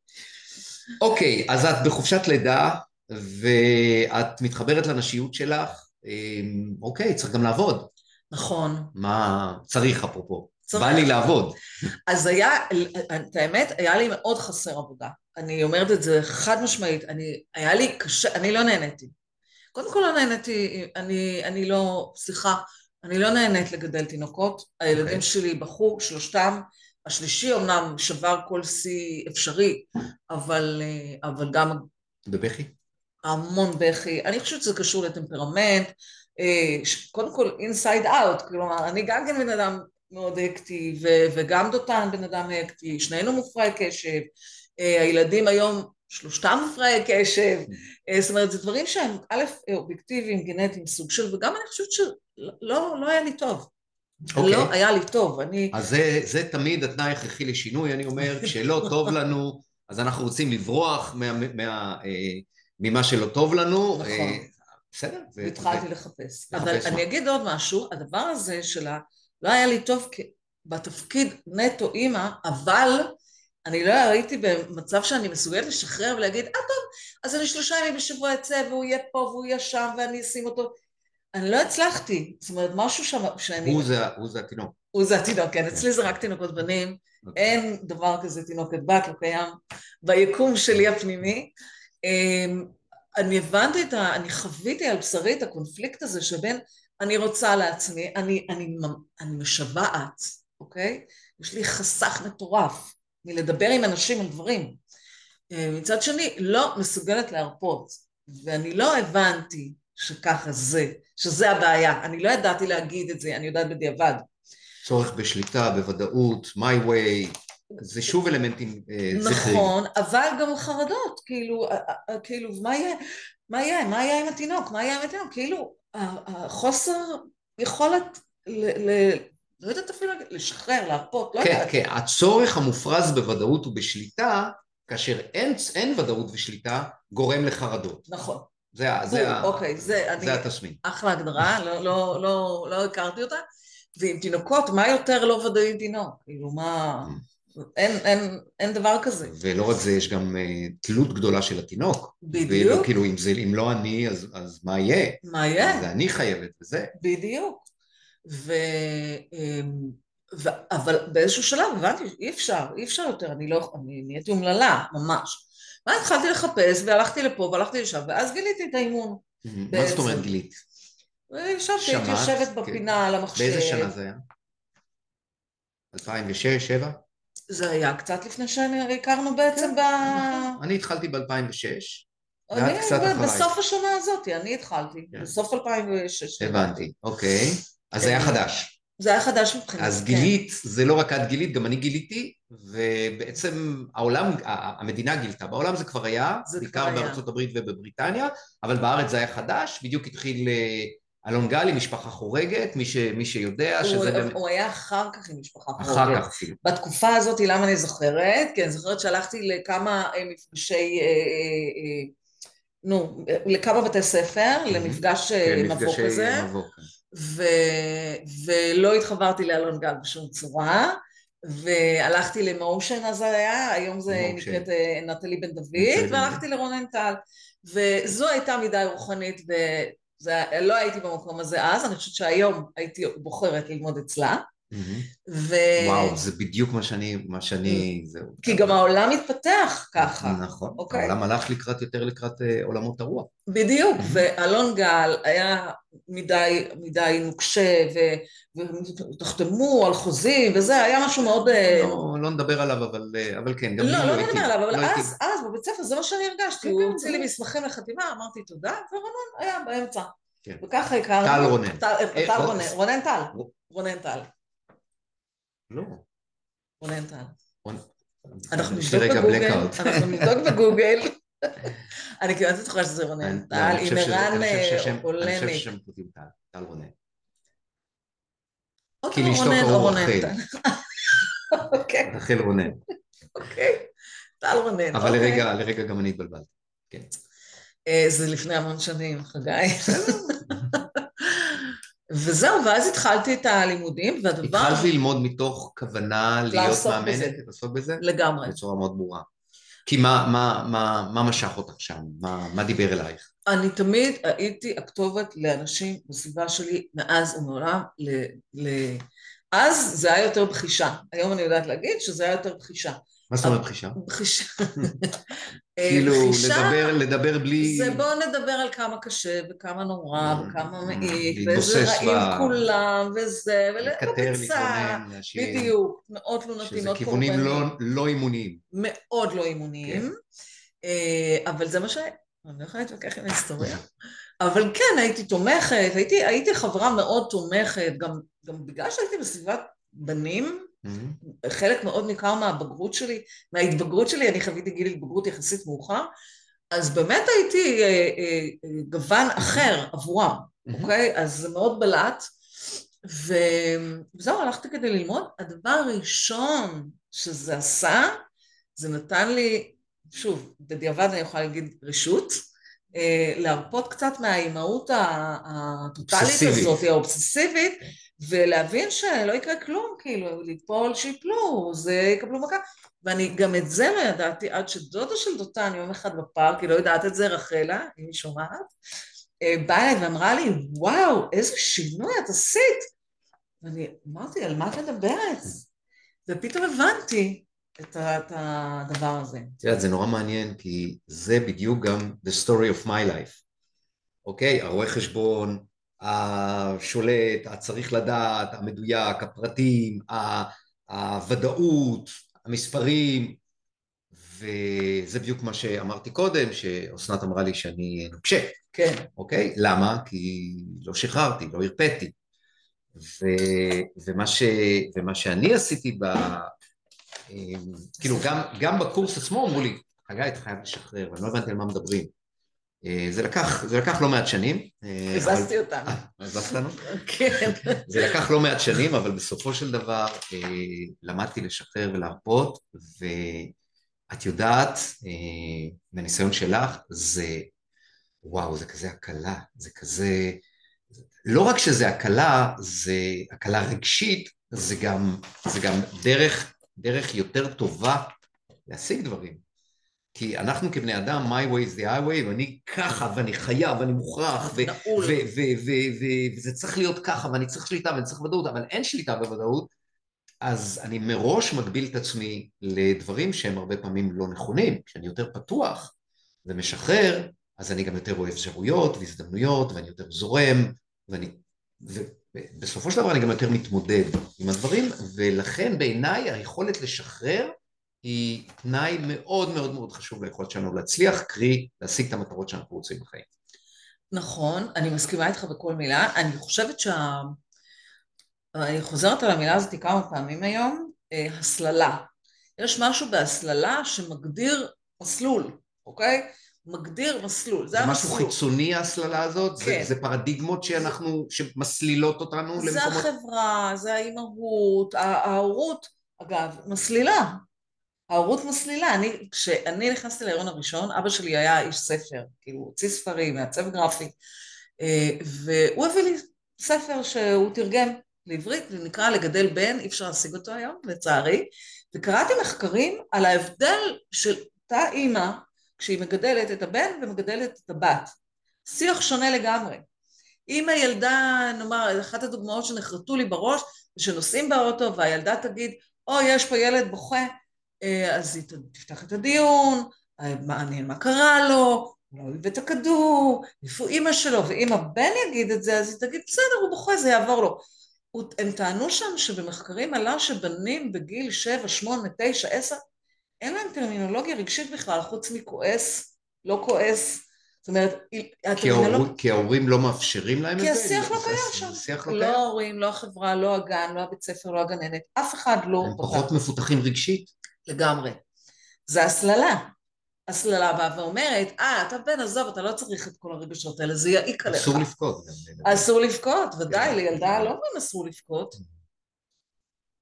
אוקיי, אז את בחופשת לידה, ואת מתחברת לנשיות שלך, אה, אוקיי, צריך גם לעבוד. נכון. מה צריך אפרופו? צריך. בא לי לעבוד. אז היה, את האמת, היה לי מאוד חסר עבודה. אני אומרת את זה חד משמעית, אני, היה לי קשה, אני לא נהניתי. קודם כל לא נהניתי, אני, אני לא, סליחה, אני לא נהנית לגדל תינוקות. הילדים okay. אוקיי. שלי בחור, שלושתם, השלישי אמנם שבר כל שיא אפשרי, אבל, אבל גם... בבכי? המון בכי, אני חושבת שזה קשור לטמפרמנט, אה, קודם כל אינסייד אאוט, כלומר אני גם כן בן אדם מאוד הקטי וגם דותן בן אדם הקטי, שנינו מופרעי קשב, אה, הילדים היום שלושתם מופרעי קשב, אה, זאת אומרת זה דברים שהם א' אובייקטיביים, גנטיים, סוג של, וגם אני חושבת שלא לא היה לי טוב. Okay. אוקיי. לא היה לי טוב, אני... אז זה, זה תמיד התנאי הכרחי לשינוי, אני אומר, כשלא טוב לנו, אז אנחנו רוצים לברוח מה, מה, מה, ממה שלא טוב לנו. נכון. בסדר. והתחלתי לחפש. אבל אני אגיד עוד משהו, הדבר הזה של ה... לא היה לי טוב בתפקיד נטו אימא, אבל אני לא הייתי במצב שאני מסוגלת לשחרר ולהגיד, אה טוב, אז אני שלושה ימים בשבוע אצא והוא יהיה פה והוא יהיה שם ואני אשים אותו. אני לא הצלחתי, זאת אומרת משהו שם שאני... הוא זה, הוא זה התינוק. הוא זה התינוק, כן, אצלי זה רק תינוקות בנים. אוקיי. אין דבר כזה תינוקת בת, לא קיים ביקום שלי הפנימי. אמ, אני הבנתי את ה... אני חוויתי על בשרי את הקונפליקט הזה שבין אני רוצה לעצמי, אני, אני, אני משוועת, אוקיי? יש לי חסך מטורף מלדבר עם אנשים על דברים. אה, מצד שני, לא מסוגלת להרפות, ואני לא הבנתי שככה זה, שזה הבעיה. אני לא ידעתי להגיד את זה, אני יודעת בדיעבד. צורך בשליטה, בוודאות, my way, זה שוב אלמנטים. אה, נכון, אבל גם חרדות, כאילו, כאילו, מה יהיה? מה יהיה? מה יהיה עם התינוק? מה יהיה עם התינוק? כאילו, החוסר יכולת ל... ל לא יודעת אפילו לשחרר, להרפות, לא כן, יודעת. כן, הצורך המופרז בוודאות ובשליטה, כאשר אין, אין ודאות ושליטה, גורם לחרדות. נכון. זה, זה, אוקיי, זה, זה אני, התסמין. אחלה הגדרה, לא, לא, לא, לא הכרתי אותה. ועם תינוקות, מה יותר לא ודאי תינוק? כאילו, מה... Mm. אין, אין, אין דבר כזה. ולא רק זה, יש גם uh, תלות גדולה של התינוק. בדיוק. ולא, כאילו, אם, זה, אם לא אני, אז, אז מה יהיה? מה יהיה? זה אני חייבת, וזה. בדיוק. ו... אמ, ו... אבל באיזשהו שלב הבנתי, אי אפשר, אי אפשר יותר, אני לא, אני נהייתי אומללה, ממש. ואז התחלתי לחפש, והלכתי לפה, והלכתי לשם, ואז גיליתי את האימון. מה זאת אומרת גילית? ישבתי, הייתי יושבת כן. בפינה על המחשב. באיזה שנה זה היה? 2006, 2007? זה היה קצת לפני שהכרנו בעצם ב... נכון. אני התחלתי ב-2006, ואת קצת אחריי. בסוף השנה הזאת, אני התחלתי, כן. בסוף 2006. הבנתי, אוקיי. אז זה היה כן. חדש. זה היה חדש מבחינתי. אז גילית, זה לא רק את גילית, גם אני גיליתי, ובעצם העולם, המדינה גילתה, בעולם זה כבר היה, בעיקר בארצות הברית ובבריטניה, אבל בארץ זה היה חדש, בדיוק התחיל אה, אלון גלי, משפחה חורגת, מי, ש, מי שיודע הוא, שזה באמת... הוא היה אחר כך עם משפחה אחר חורגת. אחר כך אפילו. בתקופה הזאת, למה אני זוכרת? כי אני זוכרת שהלכתי לכמה אה, מפגשי... אה, נו, לכמה בתי ספר. למפגש כן, מבוא כזה. ו, ולא התחברתי לאלון גל בשום צורה. והלכתי למושן אז היה, היום זה נקראת נטלי בן דוד, והלכתי לרונן טל. וזו הייתה מידה רוחנית זה, לא הייתי במקום הזה אז, אני חושבת שהיום הייתי בוחרת ללמוד אצלה. ו... וואו, זה בדיוק מה שאני, מה שאני, זהו. כי גם העולם מתפתח ככה. נכון, אוקיי. העולם הלך לקראת, יותר לקראת אה, עולמות הרוח. בדיוק, ואלון גל היה מדי, מדי נוקשה, ותחתמו על חוזים, וזה היה משהו מאוד... אה, לא, לא נדבר עליו, אבל, אה, אבל כן, גם לא, לא, לא נדבר עליו, אבל לא אז, אז בבית ספר זה מה שאני הרגשתי, הוא כן, הוציא לי מסמכים לחתימה, אמרתי תודה, ורונן היה באמצע. כן. וככה הכרנו. טל רונן. טל רונן, רונן טל. רונן טל. לא. רונן טל. אנחנו נבדוק בגוגל, אנחנו נבדוק בגוגל. אני כמעט בטוחה שזה רונן טל, עם ערן אולניק. אני חושב שהם כותבים טל, טל רונן. כי לאשתו קראו רחל. רחל רונן. אוקיי, טל רונן. אבל אוקיי. לרגע גם אני התבלבלתי. כן. אה, זה לפני המון שנים, חגי. וזהו, ואז התחלתי את הלימודים, והדבר... התחלת ללמוד מתוך כוונה להיות מאמנת, לעסוק בזה? לגמרי. בצורה מאוד ברורה. כי מה, מה, מה, מה משך אותך שם? מה, מה דיבר אלייך? אני תמיד הייתי הכתובת לאנשים בסביבה שלי מאז ומעולם. ל, ל... אז זה היה יותר בחישה. היום אני יודעת להגיד שזה היה יותר בחישה. מה זאת אומרת בחישה? בחישה. כאילו, לדבר, לדבר בלי... זה בואו נדבר על כמה קשה וכמה נורא אה, וכמה מעיק, ואיזה רעים כולם, וזה, ולקטר, להשאיר. בדיוק, מאוד תלונתי, מאוד. שזה כיוונים לא, לא אימוניים. מאוד לא אימוניים, כן. אה, אבל זה מה ש... אני לא יכולה להתווכח עם ההיסטוריה, אבל כן, הייתי תומכת, הייתי, הייתי חברה מאוד תומכת, גם, גם בגלל שהייתי בסביבת בנים, Mm-hmm. חלק מאוד ניכר מהבגרות שלי, מההתבגרות שלי, אני חוויתי גיל התבגרות יחסית מאוחר, אז באמת הייתי אה, אה, אה, גוון אחר עבורם, Mm-hmm. אוקיי? אז זה מאוד בלט, וזהו, הלכתי כדי ללמוד. הדבר הראשון שזה עשה, זה נתן לי, שוב, בדיעבד אני יכולה להגיד רשות, אה, להרפות קצת מהאימהות הטוטאלית. הזאת, האובססיבית, ולהבין שלא יקרה כלום, כאילו, ליפול שיפלו, זה יקבלו מכה. ואני גם את זה לא ידעתי עד שדודה של דותן יום אחד בפארק, היא לא יודעת את זה, רחלה, אם היא שומעת, אה, באה אליי ואמרה לי, וואו, איזה שינוי את עשית. ואני אמרתי, על מה את מדברת? ופתאום הבנתי את, את הדבר הזה. את יודעת, זה נורא מעניין, כי זה בדיוק גם the story of my life. אוקיי? הרואה חשבון, השולט, הצריך לדעת, המדויק, הפרטים, הוודאות, המספרים, וזה בדיוק מה שאמרתי קודם, שאסנת אמרה לי שאני נוקשה, כן, אוקיי? למה? כי לא שחררתי, לא הרפאתי. ו, ומה, ש, ומה שאני עשיתי ב... אה, כאילו, גם, גם בקורס עצמו אמרו לי, חגי, אתה חייב לשחרר, ואני לא הבנתי על מה מדברים. אה, זה לקח, זה לקח לא מעט שנים. אה, אבל- הזזתי אותנו. אה, הזזת לנו? כן. זה לקח לא מעט שנים, אבל בסופו של דבר למדתי לשחרר ולהרפות, ואת יודעת, מהניסיון שלך, זה, וואו, זה כזה הקלה, זה כזה, לא רק שזה הקלה, זה הקלה רגשית, זה גם, זה גם דרך, דרך יותר טובה להשיג דברים. כי אנחנו כבני אדם, my way is the highway, ואני ככה, ואני חייב, ואני מוכרח, וזה צריך להיות ככה, ואני צריך שליטה, ואני צריך ודאות, אבל אין שליטה בוודאות, אז אני מראש מגביל את עצמי לדברים שהם הרבה פעמים לא נכונים. כשאני יותר פתוח ומשחרר, אז אני גם יותר רואה אפשרויות והזדמנויות, ואני יותר זורם, ואני... ובסופו של דבר אני גם יותר מתמודד עם הדברים, ולכן בעיניי היכולת לשחרר היא תנאי מאוד מאוד מאוד חשוב ליכולת שלנו להצליח, קרי להשיג את המטרות שאנחנו רוצים בחיים. נכון, אני מסכימה איתך בכל מילה. אני חושבת שה... אני חוזרת על המילה הזאת כמה פעמים היום, אה, הסללה. יש משהו בהסללה שמגדיר מסלול, אוקיי? מגדיר מסלול, זה זה משהו המסלול. חיצוני ההסללה הזאת? כן. זה, זה פרדיגמות שאנחנו, שמסלילות אותנו זה למקומות... החברה, זה האימהות, ההורות, אגב, מסלילה. ההורות מסלילה. אני, כשאני נכנסתי להיריון הראשון, אבא שלי היה איש ספר, כאילו, הוא הוציא ספרים, מעצב גרפי, אה, והוא הביא לי ספר שהוא תרגם לעברית, זה נקרא לגדל בן, אי אפשר להשיג אותו היום, לצערי, וקראתי מחקרים על ההבדל של אותה אימא, כשהיא מגדלת את הבן ומגדלת את הבת. שיח שונה לגמרי. אם הילדה, נאמר, אחת הדוגמאות שנחרטו לי בראש, זה שנוסעים באוטו והילדה תגיד, או, יש פה ילד בוכה, אז היא תפתח את הדיון, אה, מעניין מה קרה לו, הוא איבד את הכדור, איפה אימא שלו, ואם הבן יגיד את זה, אז היא תגיד, בסדר, הוא בוכה, זה יעבור לו. הם טענו שם שבמחקרים עלה שבנים בגיל 7, 8, 9, 10, אין להם טרמינולוגיה רגשית בכלל, חוץ מכועס, לא כועס. זאת אומרת, כי הטרמינולוגיה... כי ההורים לא מאפשרים להם כי את זה? השיח לא קיים שם. שיח לא לא קיים? ההורים, לא החברה, לא הגן, לא הבית ספר, לא הגננת, אף אחד לא הם. פחות מפותחים רגשית? לגמרי. זה הסללה. הסללה באה ואומרת, אה, אתה בן, עזוב, אתה לא צריך את כל הרגשות האלה, זה יעיק עליך. אסור לבכות. אסור לבכות, ודאי, כן. לילדה לא אומרים אסור לבכות.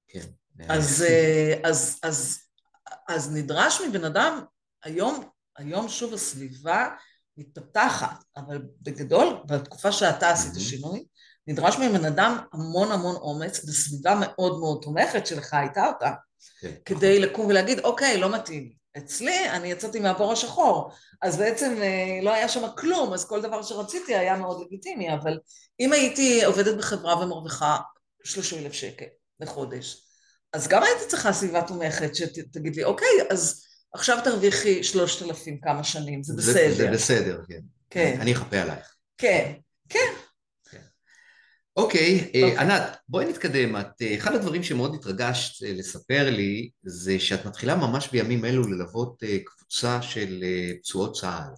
כן. אז, אה, אז, אז, אז נדרש מבן אדם, היום, היום שוב הסביבה מתפתחת, אבל בגדול, בתקופה שאתה עשית. שינוי, נדרש מבן אדם המון המון אומץ, בסביבה מאוד מאוד תומכת שלך הייתה אותה, כן. כדי לקום ולהגיד, אוקיי, לא מתאים לי. אצלי, אני יצאתי מהבור השחור, אז בעצם אה, לא היה שם כלום, אז כל דבר שרציתי היה מאוד לגיטימי, אבל אם הייתי עובדת בחברה ומרוויחה 30 אלף שקל לחודש, אז גם הייתי צריכה סביבה תומכת שתגיד לי, אוקיי, אז עכשיו תרוויחי 3,000 כמה שנים, זה זה- בסדר. זה בסדר, כן. כן, אני אכפה עלייך. כן, כן. אוקיי, אה, אוקיי. ענת, בואי נתקדם. את, אה, אחד הדברים שמאוד התרגשת אה, לספר לי, זה שאת מתחילה ממש בימים אלו ללוות קבוצה של פצועות צה"ל.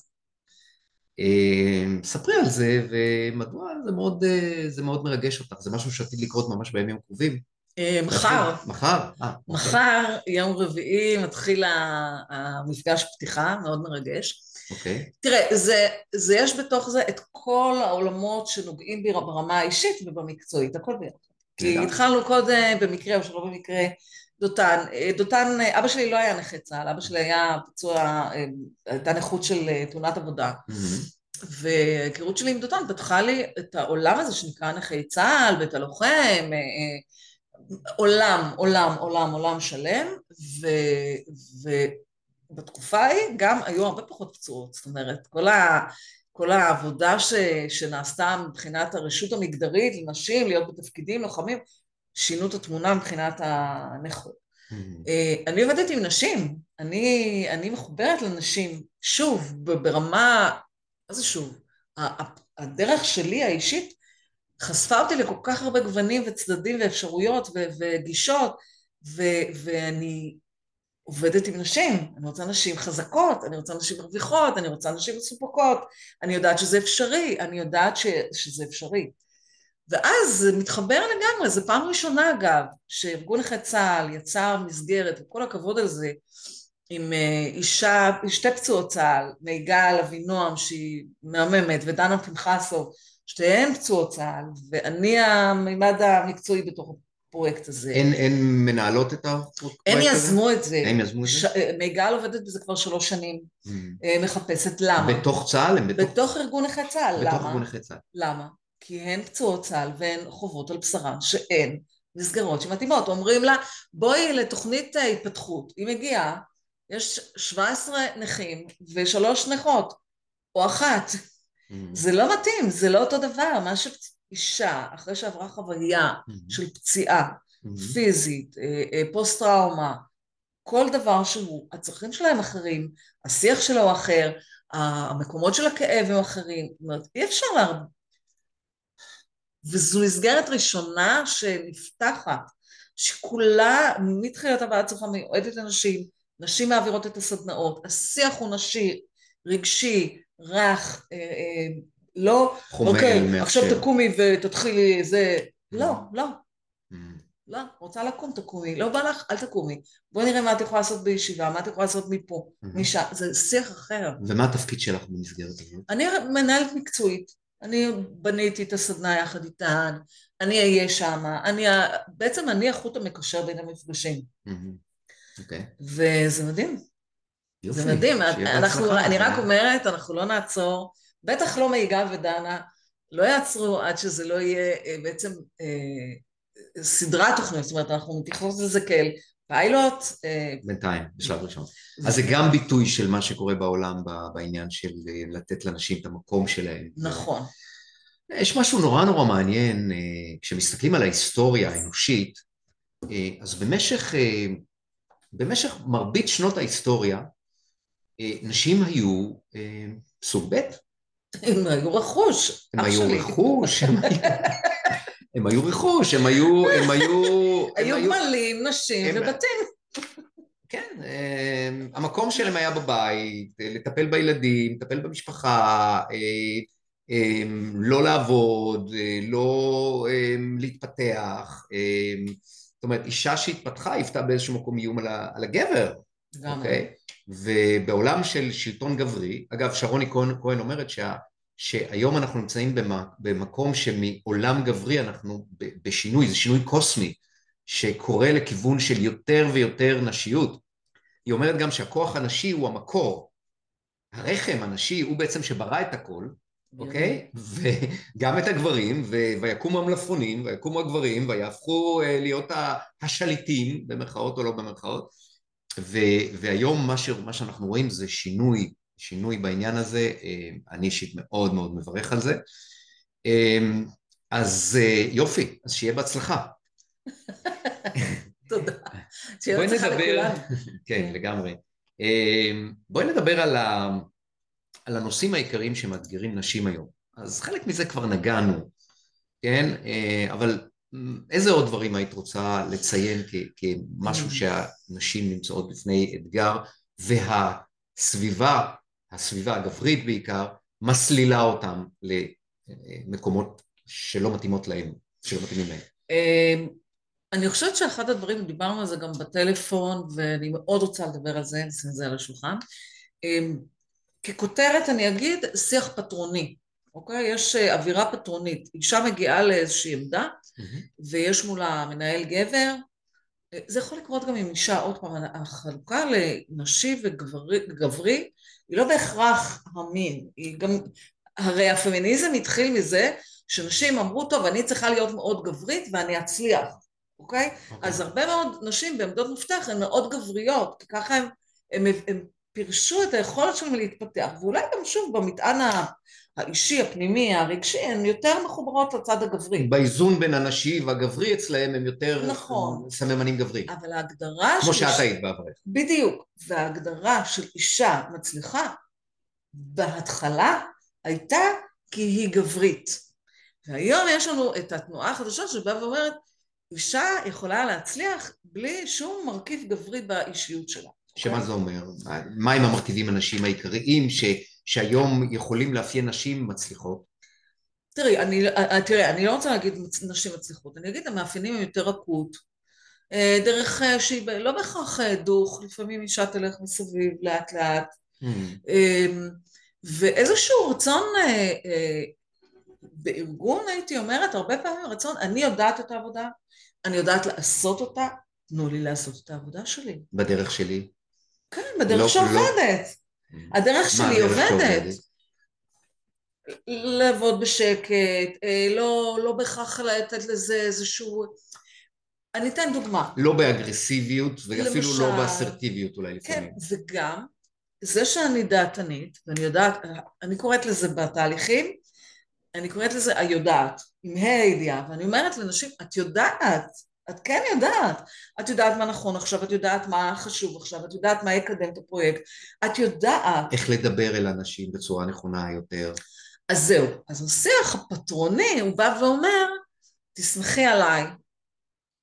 ספרי על זה, ומדוע זה מאוד, זה מאוד מרגש אותך, זה משהו שעתיד לקרות ממש בימים הקרובים. מחר. מחר? אה, מחר, יום רביעי, מתחיל המפגש פתיחה, מאוד מרגש. אוקיי. Okay. תראה, זה, זה יש בתוך זה את כל העולמות שנוגעים בי ברמה האישית ובמקצועית, הכל ביחד. כי התחלנו קודם, במקרה או שלא במקרה, דותן. דותן, אבא שלי לא היה נכה צה"ל, אבא שלי היה פצוע, הייתה נכות של תאונת עבודה. Mm-hmm. וההיכרות שלי עם דותן פתחה לי את העולם הזה שנקרא נכי צה"ל, בית הלוחם, עולם, עולם, עולם, עולם שלם, ו, ובתקופה ההיא גם היו הרבה פחות פצועות, זאת אומרת, כל, ה, כל העבודה ש, שנעשתה מבחינת הרשות המגדרית לנשים, להיות בתפקידים לוחמים, שינו את התמונה מבחינת הנכות. Mm-hmm. אני עובדת עם נשים, אני, אני מחוברת לנשים, שוב, ברמה, מה זה שוב? הדרך שלי האישית חשפה אותי לכל כך הרבה גוונים וצדדים ואפשרויות ו- וגישות, ו- ואני עובדת עם נשים, אני רוצה נשים חזקות, אני רוצה נשים מרוויחות, אני רוצה נשים מסופקות, אני יודעת שזה אפשרי, אני יודעת ש- שזה אפשרי. ואז זה מתחבר לגמרי, זו פעם ראשונה אגב, שארגון נכי צה"ל יצר מסגרת, וכל הכבוד על זה, עם אה, אישה, שתי פצועות צה"ל, מיגל אבינועם שהיא מהממת, ודנה פנחסוב, שתיהן פצועות צה"ל, ואני המימד המקצועי בתוך הפרויקט הזה. הן, הן מנהלות את הפרויקט הזה? הן יזמו את זה. הן יזמו את זה? ש... מיגל עובדת בזה כבר שלוש שנים, mm. אה, מחפשת למה. בתוך צה"ל? בתוך... בתוך ארגון נכי צה"ל, בתוך למה? בתוך ארגון נכי צה"ל. למה? כי הן פצועות צה"ל והן חוות על בשרן שאין מסגרות שמתאימות. אומרים לה, בואי לתוכנית ההתפתחות. היא מגיעה, יש 17 נכים ושלוש נכות, או אחת. Mm-hmm. זה לא מתאים, זה לא אותו דבר. מה שאישה, אחרי שעברה חוויה. של פציעה. פיזית, אה, אה, פוסט-טראומה, כל דבר שהוא, הצרכים שלהם אחרים, השיח שלו אחר, המקומות של הכאב הם אחרים. זאת אומרת, אי אפשר לה... וזו מסגרת ראשונה שנפתחת, שכולה מתחילת הבאה צריכה מיועדת לנשים, נשים מעבירות את הסדנאות, השיח הוא נשי, רגשי, רך, אה, אה, לא, אוקיי, מאפשר. עכשיו תקומי ותתחילי זה, לא, לא. Mm. לא, רוצה לקום תקומי, לא בא לך, אל תקומי. בואי נראה מה את יכולה לעשות בישיבה, מה את יכולה לעשות מפה, mm-hmm. משם, זה שיח אחר. ומה התפקיד שלך במסגרת הזאת? אני מנהלת מקצועית, אני בניתי את הסדנה יחד איתן, אני אהיה שם, אני, בעצם אני החוט המקשר בין המפגשים. Mm-hmm. אוקיי. Okay. וזה מדהים. יופי, זה מדהים, אנחנו, אני רק אומרת, אנחנו לא נעצור, בטח לא מיגל ודנה, לא יעצרו עד שזה לא יהיה אה, בעצם אה, סדרת תוכניות, זאת אומרת, אנחנו מתייחסות לזה כאל פיילוט. אה, בינתיים, בשלב ראשון. אז זה גם ביטוי של מה שקורה בעולם בעניין של אה, לתת לאנשים את המקום שלהם. נכון. יש משהו נורא נורא מעניין, אה, כשמסתכלים על ההיסטוריה האנושית, אה, אז במשך, אה, במשך מרבית שנות ההיסטוריה, אה, נשים היו אה, סוג ב'. הם היו רכוש. הם היו רכוש, הם היו רכוש, הם היו... הם היו היו גמלים, נשים ובתים. כן, אה, המקום שלהם היה בבית, לטפל בילדים, לטפל במשפחה, לא לעבוד, לא להתפתח. זאת אומרת, אישה שהתפתחה היוותה באיזשהו מקום איום על הגבר. אוקיי? ובעולם של שלטון גברי, אגב שרוני כהן, כהן אומרת שה, שהיום אנחנו נמצאים במקום שמעולם גברי אנחנו בשינוי, זה שינוי קוסמי שקורה לכיוון של יותר ויותר נשיות. היא אומרת גם שהכוח הנשי הוא המקור, הרחם הנשי הוא בעצם שברא את הכל, אוקיי? וגם את הגברים, ויקומו המלפפונים, ויקומו הגברים, ויהפכו אה, להיות השליטים, במרכאות או לא במרכאות. ו- והיום מה, ש- מה שאנחנו רואים זה שינוי, שינוי בעניין הזה, אה, אני אישית מאוד מאוד מברך על זה. אה, אז אה, יופי, אז שיהיה בהצלחה. תודה. שיהיה בהצלחה לכולם. כן, לגמרי. בואי נדבר על, ה... על הנושאים העיקריים שמאתגרים נשים היום. אז חלק מזה כבר נגענו, כן? אבל איזה עוד דברים היית רוצה לציין כמשהו שהנשים נמצאות בפני אתגר והסביבה, הסביבה הגברית בעיקר, מסלילה אותם למקומות שלא מתאימות להם, שלא מתאימים להם. אמ, אני חושבת שאחד הדברים, דיברנו על זה גם בטלפון, ואני מאוד רוצה לדבר על זה, נשים את זה על השולחן. אמ, ככותרת אני אגיד שיח פטרוני, אוקיי? יש אה, אווירה פטרונית. אישה מגיעה לאיזושהי עמדה. ויש מולה מנהל גבר, זה יכול לקרות גם עם אישה, עוד פעם, החלוקה לנשי וגברי היא לא בהכרח המין, היא גם, הרי הפמיניזם התחיל מזה שנשים אמרו, טוב, אני צריכה להיות מאוד גברית ואני אצליח, אוקיי? Okay. אוקיי. אז הרבה מאוד נשים בעמדות מפתח הן מאוד גבריות, כי ככה הם, הם פירשו את היכולת שלהם להתפתח, ואולי גם שוב במטען האישי, הפנימי, הרגשי, הן יותר מחוברות לצד הגברי. באיזון בין הנשי והגברי אצלהם הם יותר נכון. סממנים גברי. אבל ההגדרה כמו שאת היית בעברך. בדיוק. וההגדרה של אישה מצליחה בהתחלה הייתה כי היא גברית. והיום יש לנו את התנועה החדשה שבאה ואומרת, אישה יכולה להצליח בלי שום מרכיב גברי באישיות שלה. שמה זה אומר? מהם המרכיבים הנשיים העיקריים ש, שהיום יכולים לאפיין נשים מצליחות? תראי, אני, תראי, אני לא רוצה להגיד נשים מצליחות, אני אגיד המאפיינים הם יותר אקוט, אה, דרך אה, שהיא לא בהכרח אה, דוך, לפעמים אישה תלך מסביב לאט לאט, mm. ואיזשהו רצון בארגון הייתי אומרת, הרבה פעמים רצון, אני יודעת את העבודה, אני יודעת לעשות אותה, תנו לי לעשות את העבודה שלי. בדרך שלי. כן, בדרך לא, שעובדת. לא. הדרך שלי עובדת. לעבוד בשקט, אה, לא, לא בהכרח לתת לזה איזשהו... אני אתן דוגמה. לא באגרסיביות ואפילו לא למשל, לא באסרטיביות אולי כן, לפעמים. כן, וגם זה שאני דעתנית, ואני יודעת, אני קוראת לזה בתהליכים, אני קוראת לזה היודעת, עם ה' הידיעה, ואני אומרת לנשים, את יודעת, את כן יודעת. את יודעת מה נכון עכשיו, את יודעת מה חשוב עכשיו, את יודעת מה יקדם את הפרויקט, את יודעת. איך לדבר אל אנשים בצורה נכונה יותר. אז זהו. אז השיח הפטרוני, הוא בא ואומר, תסמכי עליי.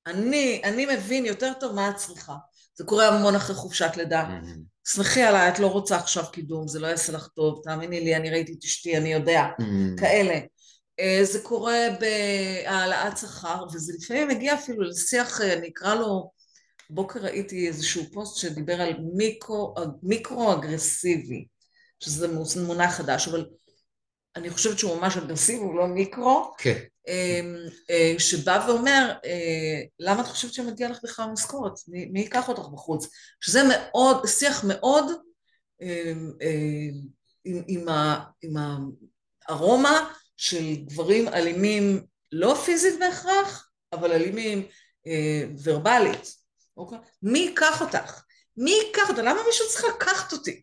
אני, אני מבין יותר טוב מה את צריכה. זה קורה המון אחרי חופשת לידה. תסמכי עליי, את לא רוצה עכשיו קידום, זה לא יעשה לך טוב, תאמיני לי, אני ראיתי את אשתי, אני יודע. כאלה. אה, זה קורה בהעלאת שכר, וזה לפעמים מגיע אפילו לשיח, אה, אני אקרא לו, בוקר ראיתי איזשהו פוסט שדיבר על מיקרו, מיקרו אגרסיבי, שזה מונח חדש, אבל אני חושבת שהוא ממש אגרסיבי, הוא לא מיקרו, כן. אמ, אה, שבא ואומר, למה את חושבת שמגיע לך בכלל משכורת? מי, מי ייקח אותך בחוץ? שזה מאוד, שיח מאוד עם, עם, עם, עם הארומה של גברים אלימים, לא פיזית בהכרח, אבל אלימים אה, ורבלית. אוקיי? מי ייקח אותך? מי ייקח אותך? למה מישהו צריך לקחת אותי?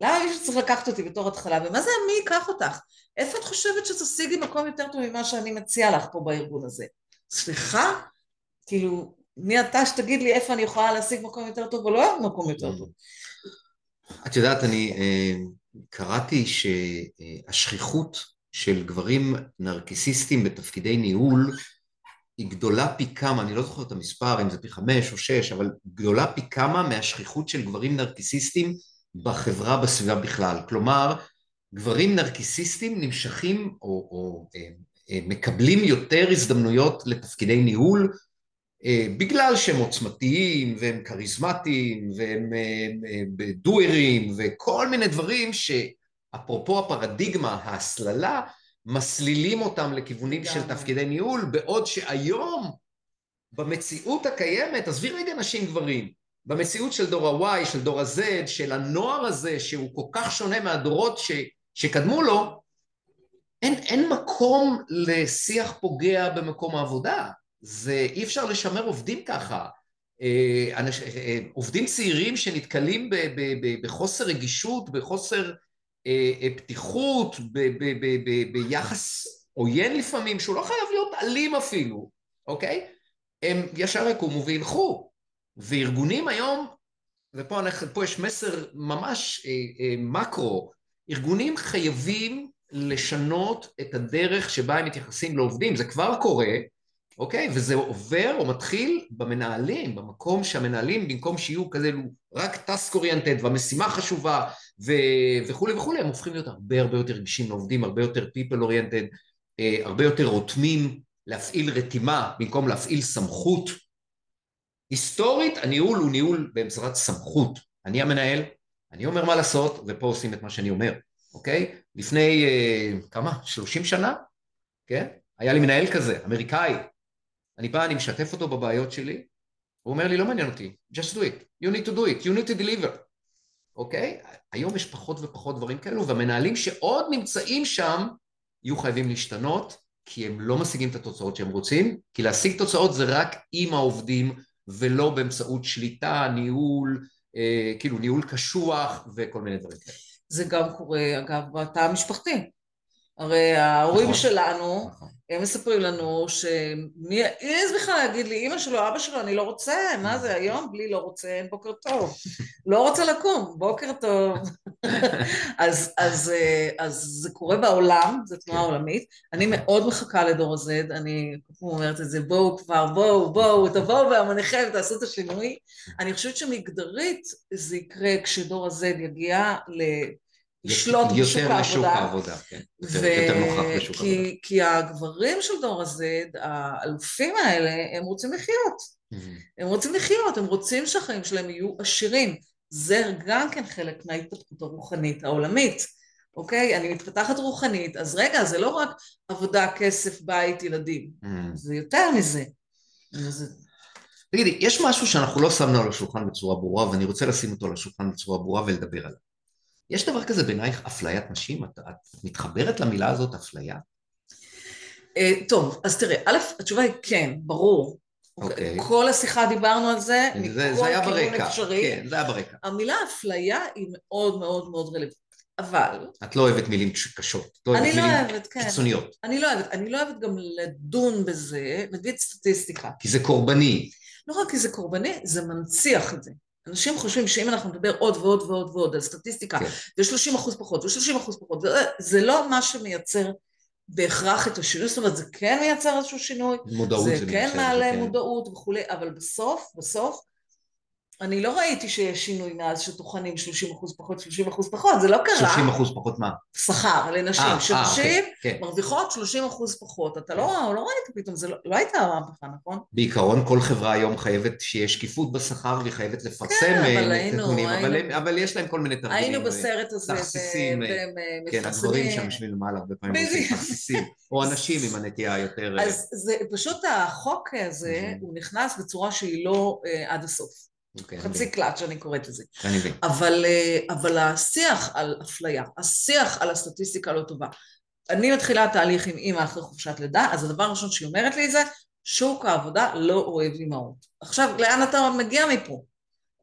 למה מישהו צריך לקחת אותי בתור התחלה? ומה זה מי ייקח אותך? איפה את חושבת שתשיגי מקום יותר טוב ממה שאני מציעה לך פה בארגון הזה? סליחה? כאילו, מי אתה שתגיד לי איפה אני יכולה להשיג מקום יותר טוב או לא מקום יותר טוב? את יודעת, אני אה, קראתי שהשכיחות של גברים נרקיסיסטים בתפקידי ניהול היא גדולה פי כמה, אני לא זוכר את המספר, אם זה פי חמש או שש, אבל גדולה פי כמה מהשכיחות של גברים נרקיסיסטים בחברה, בסביבה בכלל. כלומר, גברים נרקיסיסטים נמשכים או, או אה, אה, מקבלים יותר הזדמנויות לתפקידי ניהול אה, בגלל שהם עוצמתיים והם כריזמטיים והם דוארים וכל מיני דברים ש... אפרופו הפרדיגמה, ההסללה, מסלילים אותם לכיוונים של תפקידי ניהול, בעוד שהיום במציאות הקיימת, עזבי רגע נשים גברים, במציאות של דור ה-Y, של דור ה-Z, של הנוער הזה שהוא כל כך שונה מהדורות ש, שקדמו לו, אין, אין מקום לשיח פוגע במקום העבודה. זה, אי אפשר לשמר עובדים ככה. אה, אנש, אה, עובדים צעירים שנתקלים ב, ב, ב, בחוסר רגישות, בחוסר פתיחות, ביחס עוין לפעמים, שהוא לא חייב להיות אלים אפילו, אוקיי? הם ישר יקומו וילכו. וארגונים היום, ופה אנחנו, יש מסר ממש אה, מקרו, ארגונים חייבים לשנות את הדרך שבה הם מתייחסים לעובדים, זה כבר קורה, אוקיי? וזה עובר או מתחיל במנהלים, במקום שהמנהלים במקום שיהיו כזה רק טאסק אוריינטד והמשימה חשובה וכולי וכולי, הם הופכים להיות הרבה הרבה יותר רגישים לעובדים, הרבה יותר people oriented, אה, הרבה יותר רותמים להפעיל רתימה במקום להפעיל סמכות. היסטורית הניהול הוא ניהול בעזרת סמכות. אני המנהל, אני אומר מה לעשות, ופה עושים את מה שאני אומר, אוקיי? לפני אה, כמה? 30 שנה? כן? היה לי מנהל כזה, אמריקאי. אני בא, אני משתף אותו בבעיות שלי, הוא אומר לי, לא מעניין אותי, just do it, you need to do it, you need to deliver, אוקיי? היום יש פחות ופחות דברים כאלו, והמנהלים שעוד נמצאים שם, יהיו חייבים להשתנות, כי הם לא משיגים את התוצאות שהם רוצים, כי להשיג תוצאות זה רק עם העובדים, ולא באמצעות שליטה, ניהול, אה, כאילו ניהול קשוח וכל מיני דברים כאלה. זה גם קורה, אגב, בתא המשפחתי. הרי ההורים נכון. שלנו, נכון. הם מספרים לנו שמי יעז בכלל להגיד לי, אמא שלו, אבא שלו, אני לא רוצה, מה זה היום? בלי לא רוצה, אין בוקר טוב. לא רוצה לקום, בוקר טוב. אז, אז, אה, אז זה קורה בעולם, זו תנועה כן. עולמית. אני מאוד מחכה לדור ה-Z, אני אומרת את זה, בואו כבר, בואו, בואו, תבואו בהמוניכם, תעשו את השינוי. אני חושבת שמגדרית זה יקרה כשדור ה-Z יגיע ל... לשלוט בשוק יותר לשוק העבודה. העבודה, כן. יותר, ו- יותר נוכח בשוק העבודה. כי, כי הגברים של דור ה-Z, האלופים האלה, הם רוצים לחיות. מהמם. הם רוצים לחיות, הם רוצים שהחיים שלהם יהיו עשירים. זה גם כן חלק מההתפתחות הרוחנית העולמית, אוקיי? אני מתפתחת רוחנית, אז רגע, זה לא רק עבודה, כסף, בית, ילדים. מהמם. זה יותר מזה. זה... תגידי, יש משהו שאנחנו לא שמנו על השולחן בצורה ברורה, ואני רוצה לשים אותו על השולחן בצורה ברורה ולדבר עליו. יש דבר כזה בעינייך אפליית נשים? את, את מתחברת למילה הזאת, אפליה? אה, טוב, אז תראה, א', התשובה היא כן, ברור. אוקיי. כל השיחה דיברנו על זה, זה, זה מכל היה כיוון ברקע, אפשרי. כן, זה היה ברקע. המילה אפליה היא מאוד מאוד מאוד רלוונטית, אבל את לא אוהבת מילים קשות, את לא אוהבת לא מילים אוהבת, כן, קיצוניות, אני לא אוהבת, אני לא אוהבת גם לדון בזה, נגיד סטטיסטיקה. כי זה קורבני. לא רק כי זה קורבני, זה מנציח את זה. אנשים חושבים שאם אנחנו נדבר עוד ועוד ועוד ועוד על סטטיסטיקה, כן. ו-30 אחוז פחות, ו-30 אחוז פחות, זה, לא מה שמייצר בהכרח את השינוי, זאת אומרת, זה כן מייצר איזשהו שינוי, מודעות זה זה כן מעלה כן. מודעות וכולי, אבל בסוף, בסוף, אני לא ראיתי שיש שינוי מאז שטוחנים 30 אחוז פחות, 30 אחוז פחות, זה לא קרה. 30 אחוז פחות מה? שכר לנשים, אה, אה, שנשים אוקיי, כן. מרוויחות 30 אחוז פחות, אתה לא, לא ראית פתאום, זה לא, לא הייתה מהפכה, נכון? בעיקרון כל חברה היום חייבת שיהיה שקיפות בשכר והיא חייבת לפרסם כן, אבל היינו- נתונים, אבל, היינו- אבל יש להם כל מיני תרגילים. היינו בסרט הזה, תכסיסים, כן. הגברים שם יושבים למעלה הרבה פעמים עושים. תכסיסים, או אנשים עם הנטייה היותר... אז זה פשוט החוק הזה. הוא נכנס בצורה שהיא לא עד הסוף. אוקיי, אני חצי קלאץ' שאני קוראת לזה. אני מבין. אבל, אה, אבל השיח על אפליה, השיח על הסטטיסטיקה לא טובה. אני מתחילה תהליך עם אימא אחרי חופשת לידה, אז הדבר הראשון שהיא אומרת לי זה, שוק העבודה לא אוהב אימהות. עכשיו, לאן אתה מגיע מפה?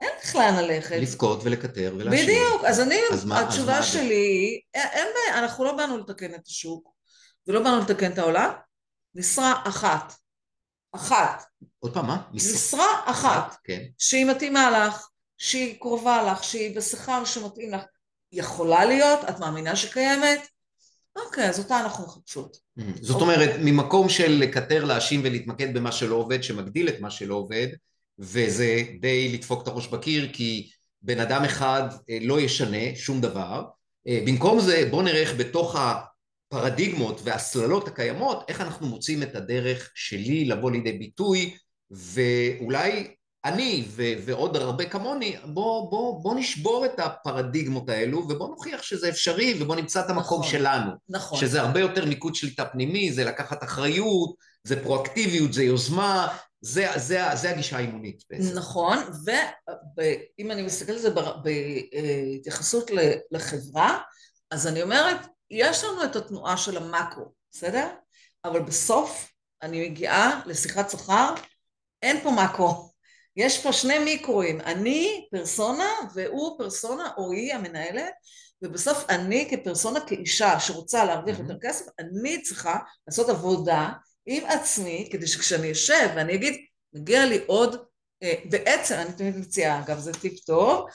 אין לך לאן ללכת. לבכות ולקטר ולהשאיר. בדיוק, אז אני, אז מה- אז התשובה מה- שלי אין בעיה, אנחנו לא באנו לתקן את השוק, ולא באנו לתקן את העולם, משרה אחת, אחת, עוד פעם, מה? משרה אחת, כן. שהיא מתאימה לך, שהיא קרובה לך, שהיא בשכר שמתאים לך, יכולה להיות, את מאמינה שקיימת? אוקיי, אז אותה אנחנו מחפשות. זאת אומרת, ממקום של לקטר, להאשים ולהתמקד במה שלא עובד, שמגדיל את מה שלא עובד, וזה די לדפוק את הראש בקיר, כי בן אדם אחד אה, לא ישנה שום דבר. אה, במקום זה, בואו נראה איך בתוך הפרדיגמות והסללות הקיימות, איך אנחנו מוצאים את הדרך שלי לבוא לידי ביטוי, ואולי אני ו- ועוד הרבה כמוני, בוא, בוא, בוא נשבור את הפרדיגמות האלו, ובוא נוכיח שזה אפשרי, ובוא נמצא את המקום נכון. שלנו. נכון. שזה הרבה יותר מיקוד שליטה פנימי, זה לקחת אחריות, זה פרואקטיביות, זה יוזמה, זה, זה, זה הגישה האימונית בעצם. נכון, ואם אני מסתכלת על זה בהתייחסות לחברה, אז אני אומרת, יש לנו את התנועה של המאקרו, בסדר? אבל בסוף אני מגיעה לשיחת שכר, אין פה מאקרו. יש פה שני מיקרואים, אני פרסונה והוא פרסונה או היא המנהלת, ובסוף אני כפרסונה כאישה שרוצה להרוויח Mhm. יותר כסף, אני צריכה לעשות עבודה עם עצמי, כדי שכשאני אשב ואני אגיד, מגיע לי עוד, אה, בעצם, אני תמיד מציעה, אגב, זה טיפ טוב,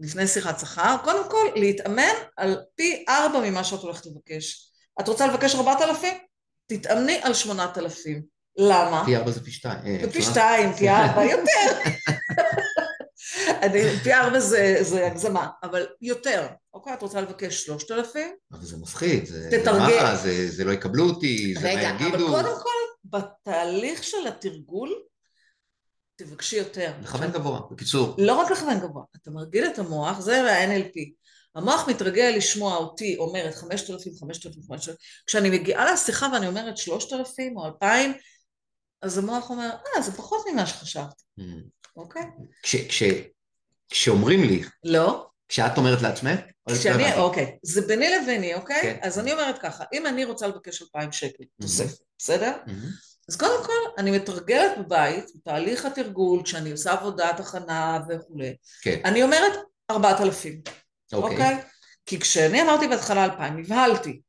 לפני שיחת שכר, קודם כל להתאמן על פי ארבע ממה שאת הולכת לבקש. את רוצה לבקש ארבעת אלפים? תתאמני על שמונת אלפים. למה? פי ארבע זה פי שתיים. אה, פי אפשר? שתיים, פי ארבע, יותר. פי ארבע זה, זה הגזמה, אבל יותר. אוקיי, את רוצה לבקש שלושת אלפים? אבל זה מפחיד, זה, תתרגם. מה, זה, זה לא יקבלו אותי, זה רגע, מה אבל יגידו. קודם כל, בתהליך של התרגול, תבקשי יותר. לכוון גבוה, בקיצור. לא רק לכוון גבוה, אתה מרגיל את המוח, זה ה-NLP. המוח מתרגל לשמוע אותי אומרת 5,000, 5,000, 5,000. כשאני מגיעה לשיחה ואני אומרת 3,000 או 2,000, אז המוח אומר, אה, זה פחות ממה שחשבתי, Mm. אוקיי? כש, כש, כשאומרים לי, לא, כשאת אומרת לעצמך, כשאני. אוקיי, זה ביני לביני, אוקיי? כן. אז אני אומרת ככה, אם אני רוצה לבקש 2,000 שקל תוספת, בסדר? אז קודם כל, אני מתרגלת בבית, בתהליך התרגול, כשאני עושה עבודת הכנה וכולי, כן, אני אומרת 4,000, אוקיי. אוקיי? כי כשאני אמרתי בהתחלה 2,000, נבהלתי.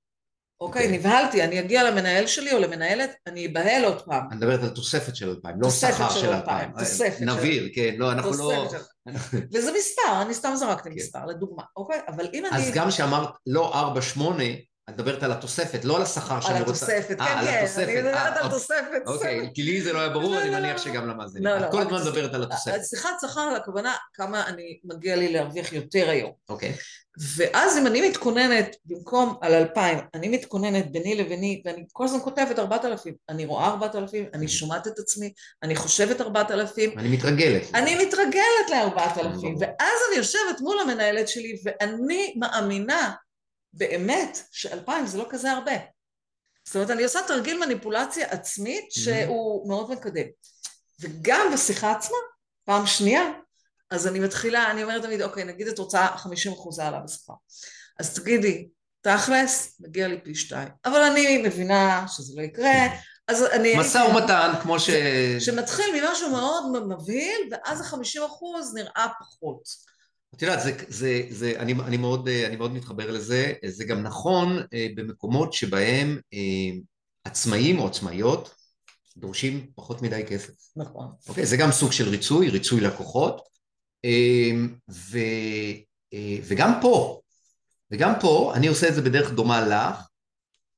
אוקיי, אוקיי. נבהלתי, אני אגיע למנהל שלי או למנהלת, אני אבהל עוד פעם. אני מדברת על תוספת של 2,000, לא שכר של 2,000, 2,000. תוספת של- נבהיר, כן, לא, אנחנו לא... וזה מספר, אני סתם זרקתי כן. מספר, לדוגמה, אוקיי? אבל אם אז אני... גם כשאמרת לא 4-8, את מדברת על התוספת, לא על השכר על שאני רוצה. התוספת, אה, כן, על כן, התוספת. אני מדברת אה, על אוקיי. תוספת, אוקיי. כי לי זה לא היה ברור, לא, אני לא, מניח לא. שגם למאזינים. את כל הזמן מדברת על התוספת. שיחת שכר, הכוונה כמה אני מגיע לי להרוויח יותר היום. אוקיי. ואז אם אני מתכוננת, במקום על 2,000, אני מתכוננת ביני לביני, ואני כל הזמן כותבת 4,000, אני רואה 4,000, אני שומעת את עצמי, אני חושבת 4,000, אני מתרגלת. אני מתרגלת ל-4,000, ברור. ואז אני יושבת מול המנהלת שלי, ואני מאמינה באמת ש-2,000 זה לא כזה הרבה. זאת אומרת, אני עושה תרגיל מניפולציה עצמית שהוא מאוד מקדם. וגם בשיחה עצמה, פעם שנייה, אז אני מתחילה, אני אומרת תמיד, אוקיי, נגיד את רוצה 50 אחוז העלה בשכר. אז תגידי, תכלס, מגיע לי פי שתיים. אבל אני מבינה שזה לא יקרה, אז אני... משא ומתן, כמו ש... שמתחיל ממשהו מאוד מבהיל, ואז ה-50 אחוז נראה פחות. את יודעת, זה, זה, זה, אני, מאוד, אה, אני מאוד מתחבר לזה, זה גם נכון אה, במקומות שבהם אה, עצמאים או עצמאיות דורשים פחות מדי כסף. נכון. אוקיי? זה גם סוג של ריצוי, ריצוי לקוחות, ו, וגם פה, וגם פה, אני עושה את זה בדרך דומה לך,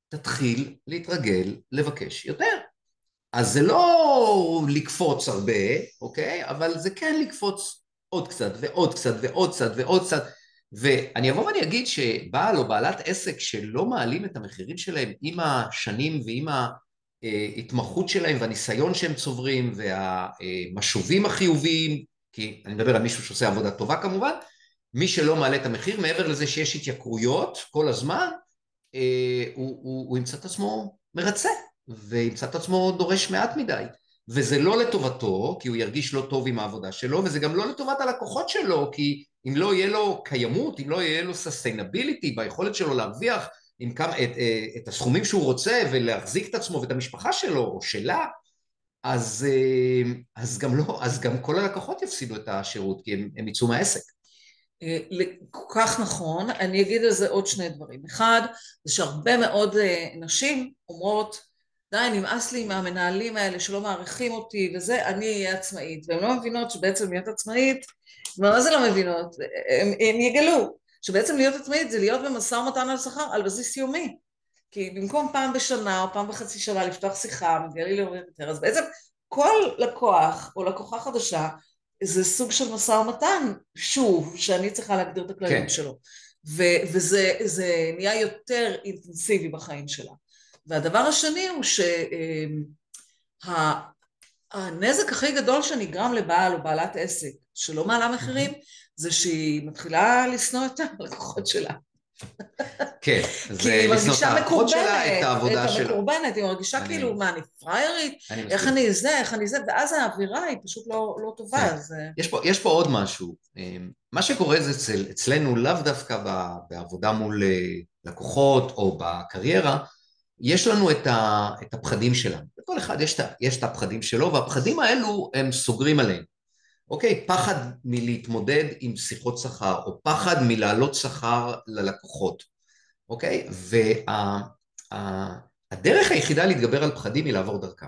תתחיל להתרגל לבקש יותר. אז זה לא לקפוץ הרבה, אוקיי? אבל זה כן לקפוץ עוד קצת ועוד קצת ועוד קצת ועוד קצת. ואני אבוא ואני אגיד שבעל או בעלת עסק שלא מעלים את המחירים שלהם עם השנים ועם ההתמחות שלהם והניסיון שהם צוברים והמשובים החיוביים, כי אני מדבר על מישהו שעושה עבודה טובה כמובן, מי שלא מעלה את המחיר, מעבר לזה שיש התייקרויות כל הזמן, אה, הוא, הוא, הוא ימצא את עצמו מרצה, וימצא את עצמו דורש מעט מדי. וזה לא לטובתו, כי הוא ירגיש לא טוב עם העבודה שלו, וזה גם לא לטובת הלקוחות שלו, כי אם לא יהיה לו קיימות, אם לא יהיה לו sustainability ביכולת שלו להרוויח עם כמה, את, אה, את הסכומים שהוא רוצה ולהחזיק את עצמו ואת המשפחה שלו או שלה, אז, אה, אז, גם, לא, אז גם כל הלקוחות יפסידו את השירות, כי הם, הם יצאו מהעסק. אה, כל כך נכון, אני אגיד על זה עוד שני דברים. אחד, זה שהרבה מאוד אה, נשים אומרות, די, נמאס לי מהמנהלים האלה שלא מעריכים אותי וזה, אני אהיה עצמאית. והן לא מבינות שבעצם להיות עצמאית, מה זה לא מבינות? הם, הם יגלו שבעצם להיות עצמאית זה להיות במשא ומתן על שכר על בסיס יומי. כי במקום פעם בשנה או פעם בחצי שנה לפתוח שיחה, מגיע לי להוריד יותר, אז בעצם כל לקוח או לקוחה חדשה זה סוג של משא ומתן, שוב, שאני צריכה להגדיר את הכללים כן. שלו. ו- וזה זה נהיה יותר אינטנסיבי בחיים שלה. והדבר השני הוא שהנזק הכי גדול שנגרם לבעל או בעלת עסק שלא מעלה מחירים, זה שהיא מתחילה לשנוא את הלקוחות שלה. כן, כי זה היא לשנוא את מרגישה הלקוחות שלה, מקורבנת, את העבודה שלה. המקורבנת, היא מרגישה אני- כאילו, מה, אני פריירית? אני איך. אני זה, איך אני זה, ואז האווירה היא פשוט לא, לא טובה, כן. אז... אה, יש פה, יש פה עוד משהו. אמ, מה שקורה זה אצל, אצלנו לאו דווקא בעבודה מול אה, לקוחות או בקריירה, יש לנו את, ה, את הפחדים שלנו. לכל אחד יש את, יש את הפחדים שלו, והפחדים האלו הם סוגרים עליהם. אוקיי? פחד מלהתמודד עם שיחות שכר, או פחד מלהעלות שכר ללקוחות. אוקיי? והדרך היחידה להתגבר על פחדים היא לעבור דרכם.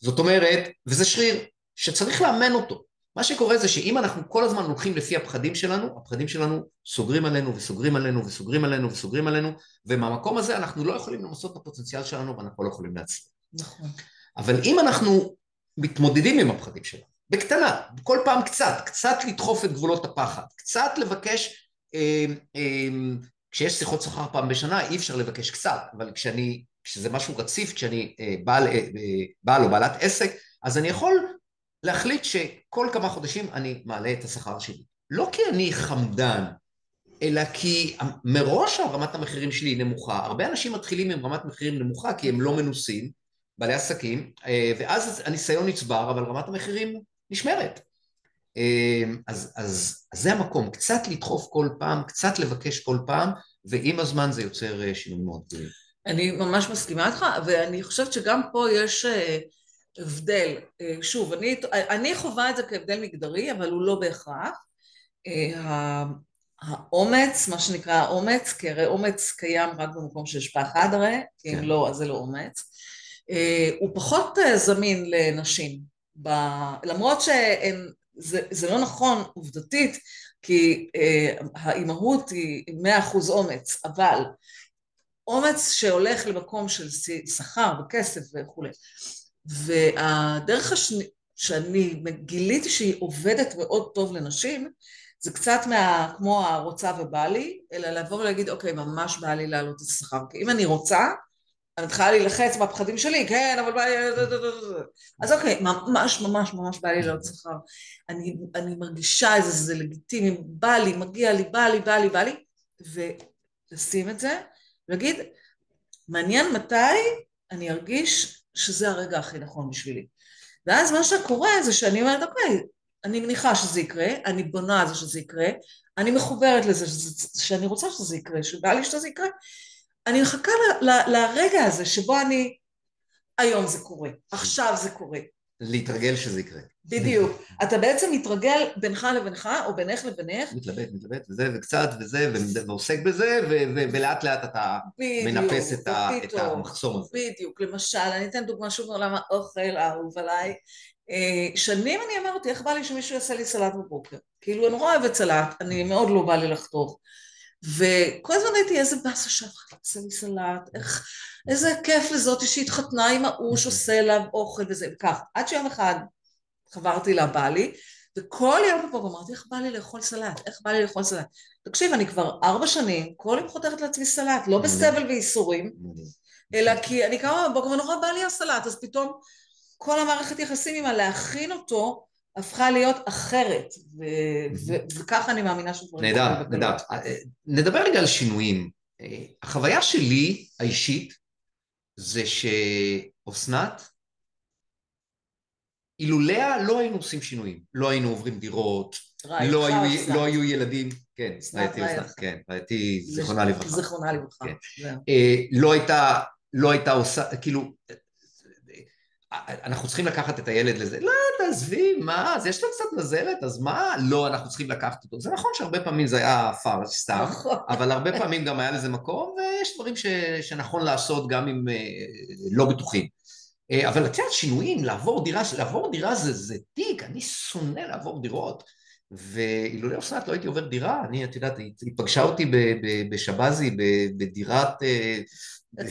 זאת אומרת, וזה שריר שצריך לאמן אותו. מה שקורה זה שאם אנחנו כל הזמן הולכים לפי הפחדים שלנו, הפחדים שלנו סוגרים עלינו וסוגרים עלינו וסוגרים עלינו וסוגרים עלינו, ומהמקום הזה אנחנו לא יכולים למסות את הפוטנציאל שלנו ואנחנו לא יכולים להצליח. נכון. אבל אם אנחנו מתמודדים עם הפחדים שלנו, בקטנה, כל פעם קצת, קצת לדחוף את גבולות הפחד, קצת לבקש, אה, אה, כשיש שיחות שכר פעם בשנה אי אפשר לבקש קצת, אבל כשאני, כשזה משהו רציף, כשאני אה, בעל, אה, בעל או בעלת עסק, אז אני יכול להחליט שכל כמה חודשים אני מעלה את השכר שלי. לא כי אני חמדן, אלא כי מראש רמת המחירים שלי היא נמוכה. הרבה אנשים מתחילים עם רמת מחירים נמוכה כי הם לא מנוסים, בעלי עסקים, אה, ואז הניסיון נצבר, אבל רמת המחירים נשמרת. אה, אז, אז, אז זה המקום, קצת לדחוף כל פעם, קצת לבקש כל פעם, ועם הזמן זה יוצר אה, שינוי מאוד גדולים. אני ממש מסכימה איתך, ואני חושבת שגם פה יש הבדל. שוב, אני, אני חווה את זה כהבדל מגדרי, אבל הוא לא בהכרח. האומץ, מה שנקרא האומץ, כי הרי אומץ קיים רק במקום שיש פחד הרי, כי אם כן. לא, אז זה לא אומץ. אה, הוא פחות אה, זמין לנשים, ב... למרות שזה לא נכון עובדתית, כי אה, האימהות היא מאה אחוז אומץ, אבל אומץ שהולך למקום של שכר וכסף וכולי. והדרך השני, שאני גיליתי שהיא עובדת מאוד טוב לנשים, זה קצת מה, כמו הרוצה ובא לי, אלא לבוא ולהגיד, אוקיי, ממש בא לי להעלות את השכר. כי אם אני רוצה, אני מתחילה להילחץ מהפחדים שלי, כן, אבל בא לי... אז אוקיי, ממש ממש ממש בא לי לעלות שכר. אני, אני מרגישה איזה, זה לגיטימי, בא לי, מגיע לי, בא לי, בא לי, בא לי, ולשים את זה, ולהגיד, מעניין מתי אני ארגיש שזה הרגע הכי נכון בשבילי. ואז מה שקורה זה שאני אומרת, אוקיי, אני מניחה שזה יקרה, אני בונה על זה שזה יקרה, אני מחוברת לזה שזה, שאני רוצה שזה יקרה, שבא לי שזה יקרה, אני מחכה ל, ל, לרגע הזה שבו אני, היום זה קורה, עכשיו זה קורה. להתרגל שזה יקרה. בדיוק. אתה בעצם מתרגל בינך לבינך, או בינך לבינך. מתלבט, מתלבט, וזה, וקצת, וזה, ועוסק בזה, ולאט לאט אתה מנפס את, המחסום הזה. בדיוק. למשל, אני אתן דוגמה שוב מעולם האוכל האהוב עליי. אה, שנים אני אמרתי, איך בא לי שמישהו יעשה לי סלט בבוקר? כאילו, אני נורא אוהבת סלט, אני מאוד לא בא לי לחתוך. וכל הזמן הייתי, איזה באסה שאף אחד עושה לי סלט, איך, איזה כיף לזאת שהתחתנה עם ההוא שעושה לה אוכל וזה, וכך. עד שיום אחד חברתי לבא לי, וכל יום בבוקר אמרתי, איך בא לי לאכול סלט? איך בא לי לאכול סלט? תקשיב, אני כבר ארבע שנים, כל יום חותרת לעצמי סלט, לא בסבל וייסורים, אלא כי אני קמה בבוקר ונורא בא לי הסלט, אז פתאום כל המערכת יחסים עם הלהכין אותו הפכה להיות אחרת, וככה אני מאמינה שדברים נהדר, נהדר. אה, נדבר רגע על שינויים. אה, החוויה שלי האישית זה שאסנת, אילולאה לא היינו עושים שינויים, לא היינו עוברים דירות, לא היו, לא היו ילדים, כן, רעייתי אסנת, כן, רעייתי זיכרונה לברכה. זיכרונה לברכה. כן. אה, לא הייתה, לא הייתה עושה, כאילו, אנחנו צריכים לקחת את הילד לזה, לא, תעזבי, מה, אז יש לו קצת נזלת, אז מה, לא, אנחנו צריכים לקחת אותו. זה נכון שהרבה פעמים זה היה פארש סתם, נכון. אבל הרבה פעמים גם היה לזה מקום, ויש דברים ש, שנכון לעשות גם אם אה, לא בטוחים. אה, אבל את יודעת, שינויים, לעבור דירה, לעבור דירה זה, זה תיק, אני שונא לעבור דירות. ואילולא אסנת לא הייתי עובר דירה, אני, את יודעת, היא פגשה אותי בשבזי, בדירת אה,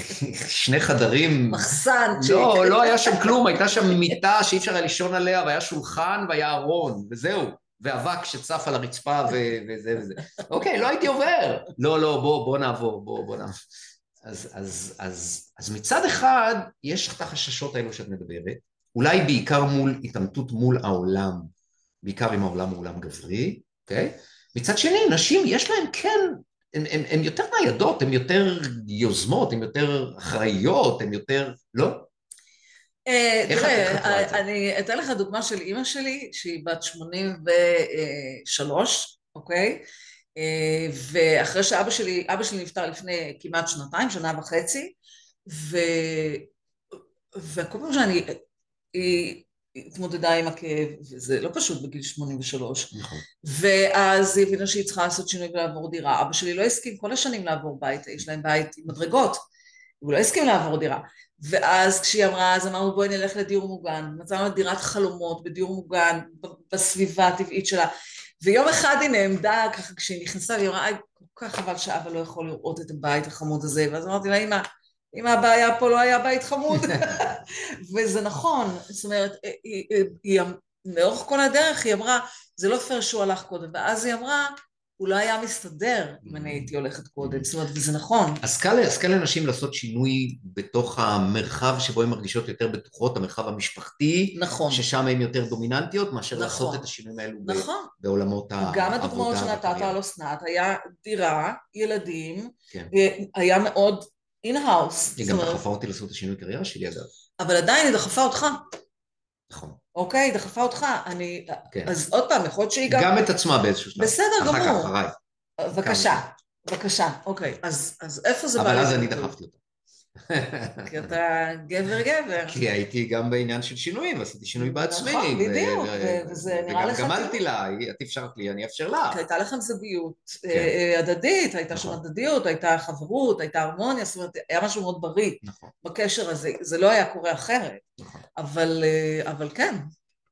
שני חדרים. מחסן. לא, לא היה שם כלום, הייתה שם מיטה שאי אפשר היה לישון עליה, והיה שולחן והיה ארון, וזהו. ואבק שצף על הרצפה וזה וזה. אוקיי, לא הייתי עובר. לא, לא, בוא, בוא נעבור, בוא, בוא נעבור. אז, אז, אז, אז מצד אחד, יש את החששות האלו שאת מדברת, אולי בעיקר מול התעמתות מול העולם, בעיקר אם העולם הוא עולם גברי, אוקיי? מצד שני, נשים יש להן כן הן יותר ניידות, הן יותר יוזמות, הן יותר אחראיות, הן יותר... לא? אה, תראה, אני אתן לך דוגמה של אימא שלי, שהיא בת 83, אוקיי? ואחרי שאבא שלי, אבא שלי נפטר לפני כמעט שנתיים, שנה וחצי, ו... וכל פעם שאני, היא התמודדה עם הכאב, וזה לא פשוט בגיל 83. נכון. ואז היא הבינה שהיא צריכה לעשות שינוי ולעבור דירה. אבא שלי לא הסכים כל השנים לעבור בית, יש להם בית עם מדרגות. הוא לא הסכים לעבור דירה. ואז כשהיא אמרה, אז אמרנו בואי נלך לדיור מוגן. מצאנו דירת חלומות בדיור מוגן, בסביבה הטבעית שלה. ויום אחד היא נעמדה, ככה כשהיא נכנסה, היא אמרה, כל כך חבל שאבא לא יכול לראות את הבית החמוד הזה. ואז אמרתי לה, אמא, אם הבעיה פה לא היה בית חמוד. וזה נכון, זאת אומרת, היא, היא, לאורך כל הדרך היא אמרה, זה לא פייר שהוא הלך קודם, ואז היא אמרה, הוא לא היה מסתדר אם אני הייתי הולכת קודם, זאת אומרת, וזה נכון. אז קל, אז קל לנשים לעשות שינוי בתוך המרחב שבו הן מרגישות יותר בטוחות, המרחב המשפחתי, נכון. ששם הן יותר דומיננטיות, מאשר נכון. לעשות את השינויים האלו נכון. בעולמות העבודה. גם הדוגמאות שנתת. על אסנת, היה דירה, ילדים, כן. היה מאוד in-house. היא גם דחפה אותי לעשות את השינוי קריירה שלי אגב. אבל עדיין היא דחפה אותך, נכון. אוקיי? היא דחפה אותך. אני... כן. אז עוד פעם, יכול להיות שהיא גם... גם את עצמה באיזשהו שלב. בסדר אחר גמור. כך, אחריי. בבקשה, בבקשה. אוקיי, אז אז איפה זה בא אבל אז אני? דחפתי אותה. כי אתה גבר גבר. כי הייתי גם בעניין של שינויים, עשיתי שינוי בעצמי. נכון, בדיוק, וזה נראה לך וגם גמלתי טבעי. לה, את אפשרת לי, אני אאפשר. כי הייתה לכם זוגיות כן. אה, אה, הדדית, הייתה שם נכון. הדדיות, הייתה חברות, הייתה הרמוניה, זאת אומרת, היה משהו מאוד בריא נכון, בקשר הזה, זה לא היה קורה אחרת, נכון. אה, אבל כן,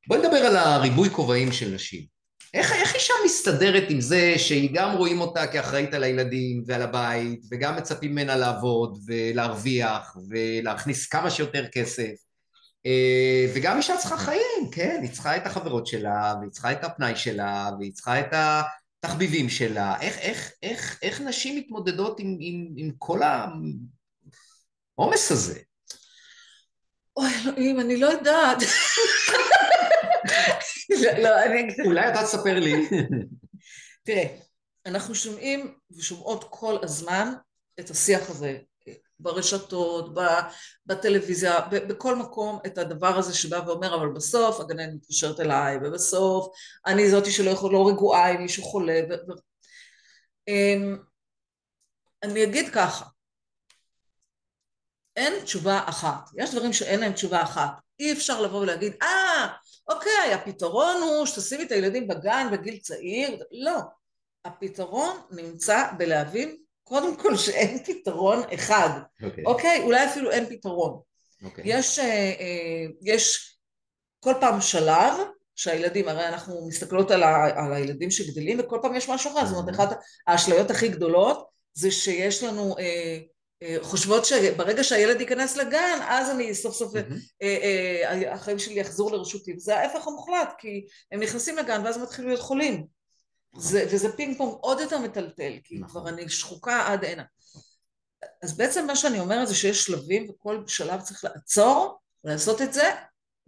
בואי נדבר על הריבוי כובעים של נשים. איך, איך אישה מסתדרת עם זה שהיא גם רואים אותה כאחראית על הילדים ועל הבית וגם מצפים ממנה לעבוד ולהרוויח ולהכניס כמה שיותר כסף אה, וגם אישה צריכה חיים, כן, היא צריכה את החברות שלה והיא צריכה את הפנאי שלה והיא צריכה את התחביבים שלה איך, איך, איך, איך נשים מתמודדות עם, עם, עם כל העומס הזה? אוי אלוהים, אני לא יודעת. לא, לא, אני. אולי אתה תספר לי. תראה, אנחנו שומעים ושומעות כל הזמן את השיח הזה ברשתות, בטלוויזיה, בכל מקום את הדבר הזה שבא ואומר אבל בסוף הגננת מתקשרת אליי ובסוף אני זאתי שלא יכול, לא רגועה אם מישהו חולה ו- אמ, אני אגיד ככה אין תשובה אחת, יש דברים שאין להם תשובה אחת, אי אפשר לבוא ולהגיד אה אוקיי הפתרון הוא שתשימי את הילדים בגן בגיל צעיר, לא, הפתרון נמצא בלהבין קודם כל שאין פתרון אחד, אוקיי, אוקיי? אולי אפילו אין פתרון. אוקיי. יש, אה, אה, יש כל פעם שלב שהילדים, הרי אנחנו מסתכלות על, ה, על הילדים שגדלים וכל פעם יש משהו אחר, זאת אומרת אחת האשליות הכי גדולות זה שיש לנו, אה, חושבות שברגע שהילד ייכנס לגן אז אני סוף סוף. אה, אה, החיים שלי יחזרו לרשותי, וזה ההפך המוחלט כי הם נכנסים לגן ואז הם מתחילים להיות חולים. זה, וזה פינג פונג עוד יותר מטלטל, כי נכון. כבר אני שחוקה עד הנה. אז בעצם מה שאני אומרת זה שיש שלבים וכל שלב צריך לעצור ולעשות את זה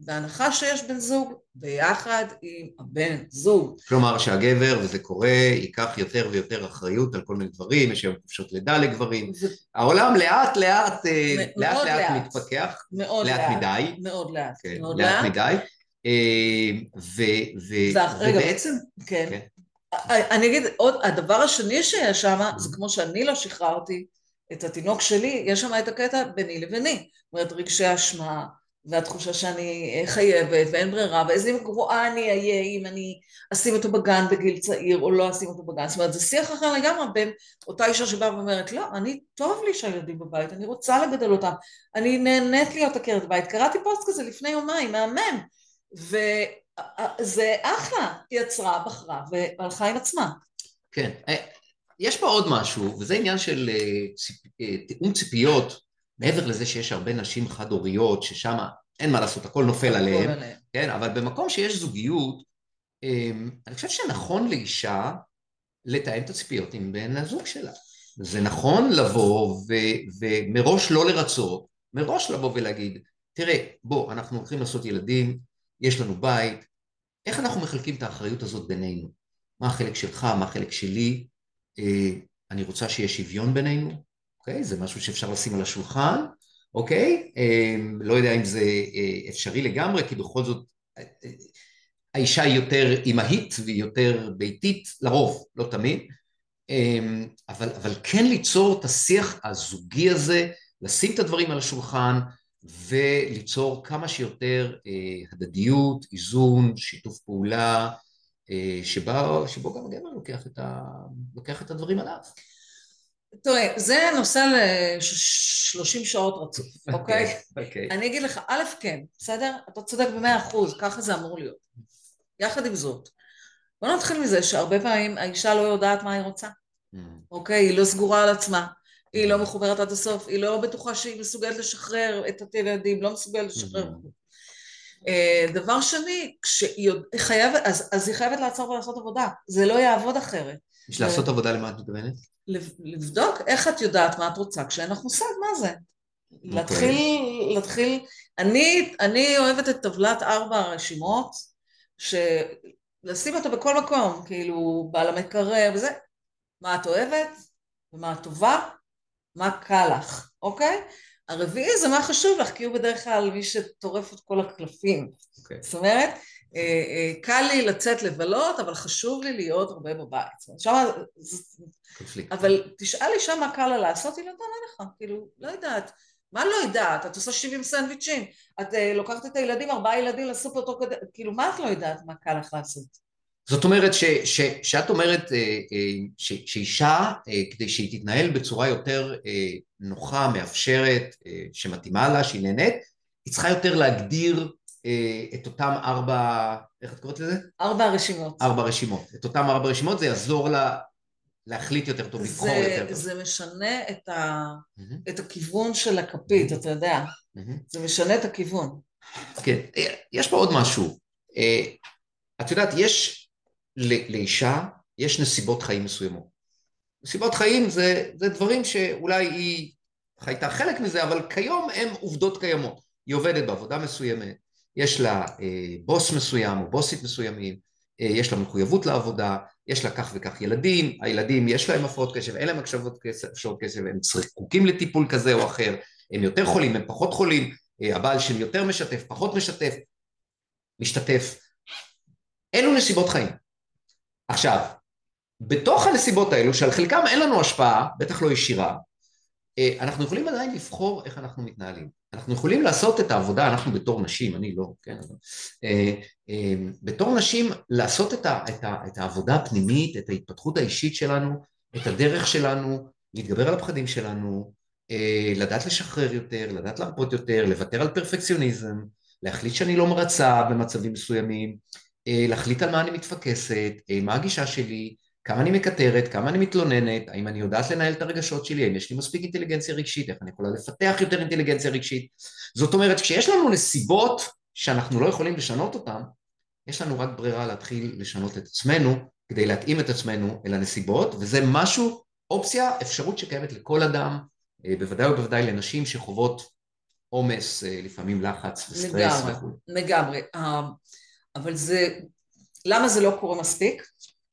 בהנחה שיש בן זוג ביחד עם הבן זוג. כלומר שהגבר, וזה קורה, ייקח יותר ויותר אחריות על כל מיני דברים, יש היום חופשות לידה לגברים. זה העולם לאט לאט, אה, לאט לאט לאט. מתפתח, מאוד לאט לאט. מדי, מאוד לאט. כן, מאוד לאט לאט. מדי, אה, ו- ו- זה- רגע. ובעצם, כן. כן. אני אגיד עוד, הדבר השני שיש שם, זה כמו שאני לא שחררתי את התינוק שלי, יש שם את הקטע ביני לביני. זאת אומרת, רגשי אשמה, והתחושה שאני חייבת, ואין ברירה, ואיזה גרועה אני אהיה אם אני אשים אותו בגן בגיל צעיר, או לא אשים אותו בגן. זאת אומרת, זה שיח אחר לגמרי בין אותה אישה שבאה ואומרת, לא, אני, טוב לי שהילדים בבית, אני רוצה לגדל אותם, אני נהנית להיות עקרת בית. קראתי פוסט כזה לפני יומיים, מהמם. וזה אחלה, היא יצרה, בחרה, והלכה עם עצמה. כן. אה, יש פה עוד משהו, וזה עניין של אה, אה, תיאום ציפיות, מעבר לזה שיש הרבה נשים חד-הוריות, ששם אין מה לעשות, הכל נופל עליהן. כן, אבל במקום שיש זוגיות, אמ, אני חושב שנכון לאישה לתאם את הציפיות עם בן הזוג שלה. זה נכון לבוא ו- ומראש לא לרצות, מראש לבוא ולהגיד, תראה, בוא, אנחנו הולכים לעשות ילדים, יש לנו בית, איך אנחנו מחלקים את האחריות הזאת בינינו? מה החלק שלך, מה החלק שלי? אה, אני רוצה שיהיה שוויון בינינו, אוקיי? זה משהו שאפשר לשים על השולחן, אוקיי? אה, לא יודע אם זה אה, אפשרי לגמרי, כי בכל זאת אה, אה, האישה היא יותר אימהית והיא יותר ביתית, לרוב, לא תמיד, אה, אבל, אבל כן ליצור את השיח הזוגי הזה, לשים את הדברים על השולחן וליצור כמה שיותר אה, הדדיות, איזון, שיתוף פעולה, אה, שבה, שבו גם הגבר לוקח את, ה, לוקח את הדברים עליו. תראה, זה נושא ל-30 שעות רצוף, אוקיי? אוקיי. אני אגיד לך, א', כן, בסדר? אתה צודק במאה אחוז, ככה זה אמור להיות. יחד עם זאת, בוא נתחיל מזה שהרבה פעמים האישה לא יודעת מה היא רוצה, אוקיי? היא לא סגורה על עצמה, היא לא מחוברת עד הסוף, היא לא בטוחה שהיא מסוגלת לשחרר את הילדים, לא מסוגלת לשחרר. אה, דבר שני, כשהיא חייבת, אז, אז היא חייבת לעצור ולעשות עבודה, זה לא יעבוד אחרת. בשביל לעשות עבודה למה את מתכוונת? לבדוק איך את יודעת מה את רוצה כשאין לך מושג מה זה. אוקיי. להתחיל, להתחיל, אני, אני אוהבת את טבלת ארבע הרשימות, שלשים אותה בכל מקום, כאילו בעל המקרר וזה, מה את אוהבת, ומה את טובה, מה קל לך, אוקיי? הרביעי זה מה חשוב לך, כי הוא בדרך כלל מי שטורף את כל הקלפים. Okay. אוקיי. זאת אומרת, קל לי לצאת לבלות, אבל חשוב לי להיות הרבה בבית. שם... אבל תשאל אישה מה קל לה לעשות, היא לא תענה לך, כאילו, לא יודעת. מה לא יודעת? את עושה 70 סנדוויצ'ים, את uh, לוקחת את הילדים, ארבעה ילדים לסופר תוך כדי, כאילו, מה את לא יודעת מה קל לך לעשות? זאת אומרת ש, ש, שאת אומרת ש, שאישה, כדי שהיא תתנהל בצורה יותר נוחה, מאפשרת, שמתאימה לה, שהיא נהנית, היא צריכה יותר להגדיר את אותם ארבע, איך את קוראת לזה? ארבע רשימות. ארבע רשימות. את אותם ארבע רשימות זה יעזור לה להחליט יותר טוב, לבחור יותר טוב. זה משנה את, ה, mm-hmm. את הכיוון של הכפית, mm-hmm. אתה יודע. Mm-hmm. זה משנה את הכיוון. כן, יש פה עוד משהו. את יודעת, יש לאישה יש נסיבות חיים מסוימות. נסיבות חיים זה, זה דברים שאולי היא חייתה חלק מזה, אבל כיום הם עובדות קיימות. היא עובדת בעבודה מסוימת, יש לה אה, בוס מסוים או בוסית מסוימים, אה, יש לה מחויבות לעבודה, יש לה כך וכך ילדים, הילדים יש להם הפרעות קשב, אין להם הקשבות קשב, הם זקוקים לטיפול כזה או אחר, הם יותר חולים, הם פחות חולים, אה, הבעל שלי יותר משתף, פחות משתף, משתתף. אלו נסיבות חיים. עכשיו, בתוך הנסיבות האלו, שעל חלקם אין לנו השפעה, בטח לא ישירה, אנחנו יכולים עדיין לבחור איך אנחנו מתנהלים. אנחנו יכולים לעשות את העבודה, אנחנו בתור נשים, אני לא, כן, אבל, אה, אה, בתור נשים לעשות את, ה, את, ה, את העבודה הפנימית, את ההתפתחות האישית שלנו, את הדרך שלנו, להתגבר על הפחדים שלנו, לדעת לשחרר יותר, לדעת להרפות יותר, לוותר על פרפקציוניזם, להחליט שאני לא מרצה במצבים מסוימים, אה, להחליט על מה אני מתפקסת, אה, מה הגישה שלי, כמה אני מקטרת, כמה אני מתלוננת, האם אני יודעת לנהל את הרגשות שלי, האם יש לי מספיק אינטליגנציה רגשית, איך אני יכולה לפתח יותר אינטליגנציה רגשית. זאת אומרת, כשיש לנו נסיבות שאנחנו לא יכולים לשנות אותן, יש לנו רק ברירה להתחיל לשנות את עצמנו כדי להתאים את עצמנו אל הנסיבות, וזה משהו, אופציה, אפשרות שקיימת לכל אדם, אה, בוודאי ובוודאי לנשים שחוות עומס, לפעמים לחץ וסטרס וכו'. לגמרי, לגמרי. אבל זה, למה זה לא קורה מספיק,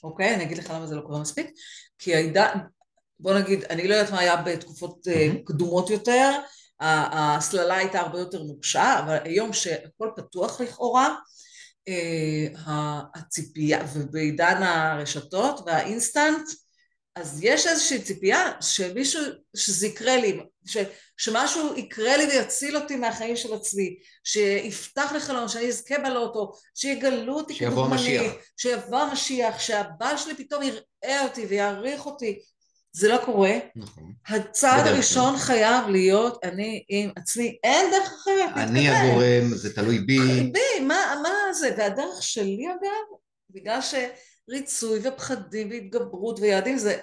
אוקיי? אני אגיד לך למה זה לא קורה מספיק, כי העידן, בוא נגיד, אני לא יודעת מה היה בתקופות mm-hmm. קדומות יותר, ההסללה הייתה הרבה יותר נוקשה, אבל היום שהכל פתוח לכאורה, אה, הציפייה, ובעידן הרשתות והאינסטנט, אז יש איזושהי ציפייה שמישהו, שזה יקרה לי, ש, שמשהו יקרה לי ויציל אותי מהחיים של עצמי, שיפתח לי חלום, שאני אזכה בלוטו, שיגלו אותי כדוגמנית, שיבוא המשיח, שהבעל שלי פתאום יראה אותי ויעריך אותי. זה לא קורה. נכון. הצעד הראשון נכון. חייב להיות אני עם עצמי, אין דרך אחרת. אני הגורם, זה תלוי בי. בי, מה, מה זה? והדרך שלי אגב, בגלל ש... ריצוי ופחדים והתגברות ויעדים זה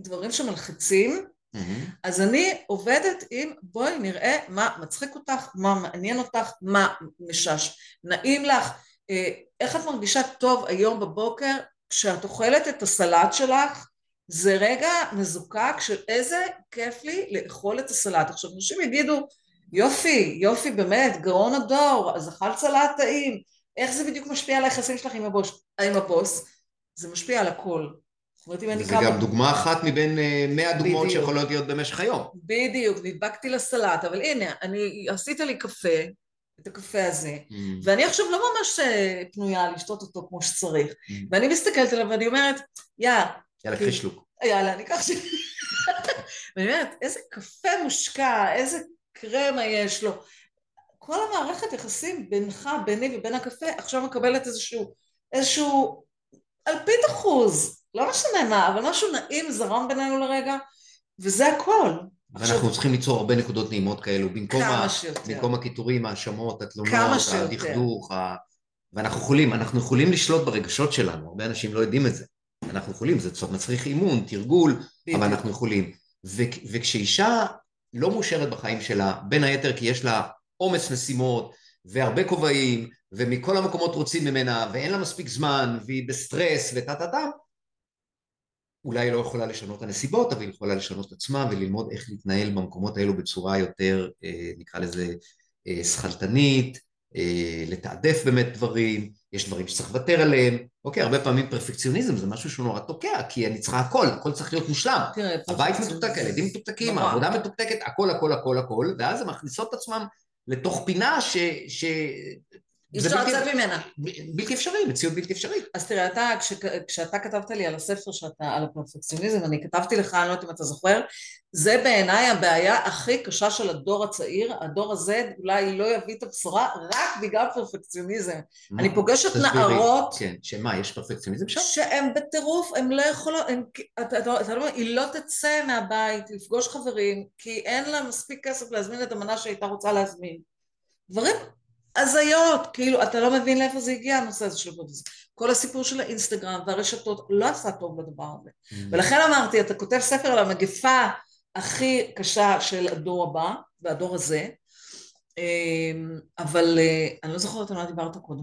דברים שמלחיצים, mm-hmm. אז אני עובדת עם בואי נראה מה מצחיק אותך, מה מעניין אותך, מה משש, נעים לך, אה, איך את מרגישה טוב היום בבוקר כשאת אוכלת את הסלט שלך, זה רגע מזוקק של איזה כיף לי לאכול את הסלט. עכשיו אנשים יגידו יופי, יופי באמת, גאון הדור, אז אכלת סלט טעים, איך זה בדיוק משפיע על היחסים שלך עם הבוס? עם הבוס? זה משפיע על הכל. זאת אומרת, אם אני קמה... זה גם דוגמה אחת מבין אה, מאה דוגמאות. שיכולות להיות במשך היום. בדיוק, נדבקתי לסלט, אבל הנה, אני עשית לי קפה, את הקפה הזה, mm. ואני עכשיו לא ממש אה, פנויה לשתות אותו כמו שצריך, mm. ואני מסתכלת עליו ואני אומרת, יא... יאללה, קחי שלוק. יאללה, אני אקח ש... ואני אומרת, איזה קפה מושקע, איזה קרמה יש לו. כל המערכת יחסים בינך, ביני ובין הקפה, עכשיו מקבלת איזשהו, איזשהו אלפית אחוז, לא משנה מה, אבל משהו נעים זרם בינינו לרגע, וזה הכל. ואנחנו עכשיו... צריכים ליצור הרבה נקודות נעימות כאלו, במקום, ה... במקום הקיטורים, האשמות, התלונות, הדכדוך, ה... ואנחנו יכולים, אנחנו יכולים לשלוט ברגשות שלנו, הרבה אנשים לא יודעים את זה. אנחנו יכולים, זה מצריך אימון, תרגול, בדיוק. אבל אנחנו יכולים. ו... וכשאישה לא מאושרת בחיים שלה, בין היתר כי יש לה עומס משימות, והרבה כובעים, ומכל המקומות רוצים ממנה, ואין לה מספיק זמן, והיא בסטרס וטה טה טה, אולי היא לא יכולה לשנות את הנסיבות, אבל היא יכולה לשנות את עצמה וללמוד איך להתנהל במקומות האלו בצורה יותר, אה, נקרא לזה, אה, שכלתנית, אה, לתעדף באמת דברים, יש דברים שצריך לוותר עליהם, אוקיי, הרבה פעמים פרפקציוניזם זה משהו שהוא נורא תוקע, כי אני צריכה הכל, הכל צריך להיות מושלם. הבית מתוקתק, הילדים מתוקתקים, העבודה מתוקתקת, הכל, הכל, הכל, הכל, ואז הם מכניסות את עצמם לתוך פינה ש... ש... אי אפשר לצאת ממנה. בלתי אפשרי, מציאות בלתי אפשרית. אז תראה, אתה, כש, כשאתה כתבת לי על הספר שאתה, על הפרפקציוניזם, אני כתבתי לך, אני לא יודעת אם אתה זוכר, זה בעיניי הבעיה הכי קשה של הדור הצעיר, הדור הזה אולי לא יביא את הבשורה רק בגלל פרפקציוניזם. אני פוגשת נערות... כן, שמה, יש פרפקציוניזם שם? שהן בטירוף, הן לא יכולות, אתה לא אומר, היא לא תצא מהבית לפגוש חברים, כי אין לה מספיק כסף להזמין את המנה שהייתה רוצה להזמין. דברים הזיות, כאילו, אתה לא מבין לאיפה זה הגיע הנושא הזה של הפרופסיה. כל הסיפור של האינסטגרם והרשתות לא עשה טוב לדבר הזה. Mm. ולכן אמרתי, אתה כותב ספר על המגפה הכי קשה של הדור הבא, והדור הזה, אמ, אבל אה, אני לא זוכרת על מה דיברת קודם.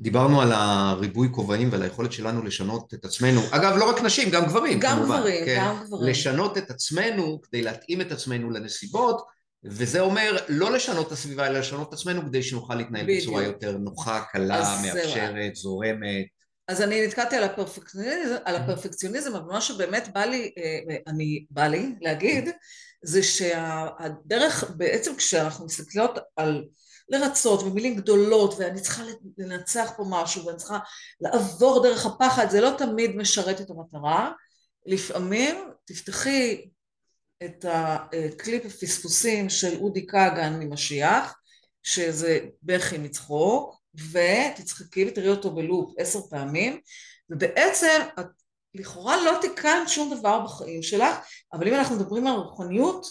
דיברנו על הריבוי כובעים ועל היכולת שלנו לשנות את עצמנו, אגב לא רק נשים, גם גברים גם כמובן, גברים, כן? גם גברים, לשנות את עצמנו כדי להתאים את עצמנו לנסיבות וזה אומר לא לשנות את הסביבה, אלא לשנות את עצמנו כדי שנוכל להתנהל בדיוק. בצורה יותר נוחה, קלה, מאפשרת, זה... זורמת. אז אני נתקעתי על הפרפקציוניזם, על הפרפקציוניזם, אבל מה שבאמת בא לי, אה, אני, בא לי להגיד, זה שהדרך, בעצם כשאנחנו מסתכלות על לרצות ומילים גדולות, ואני צריכה לנצח פה משהו, ואני צריכה לעבור דרך הפחד, זה לא תמיד משרת את המטרה. לפעמים תפתחי את הקליפ הפספוסים של אודי כגן ממשיח, שזה בכי מצחוק, ותצחקי ותראי אותו בלופ עשר פעמים, ובעצם את לכאורה לא תיקנת שום דבר בחיים שלך, אבל אם אנחנו מדברים על רוחניות,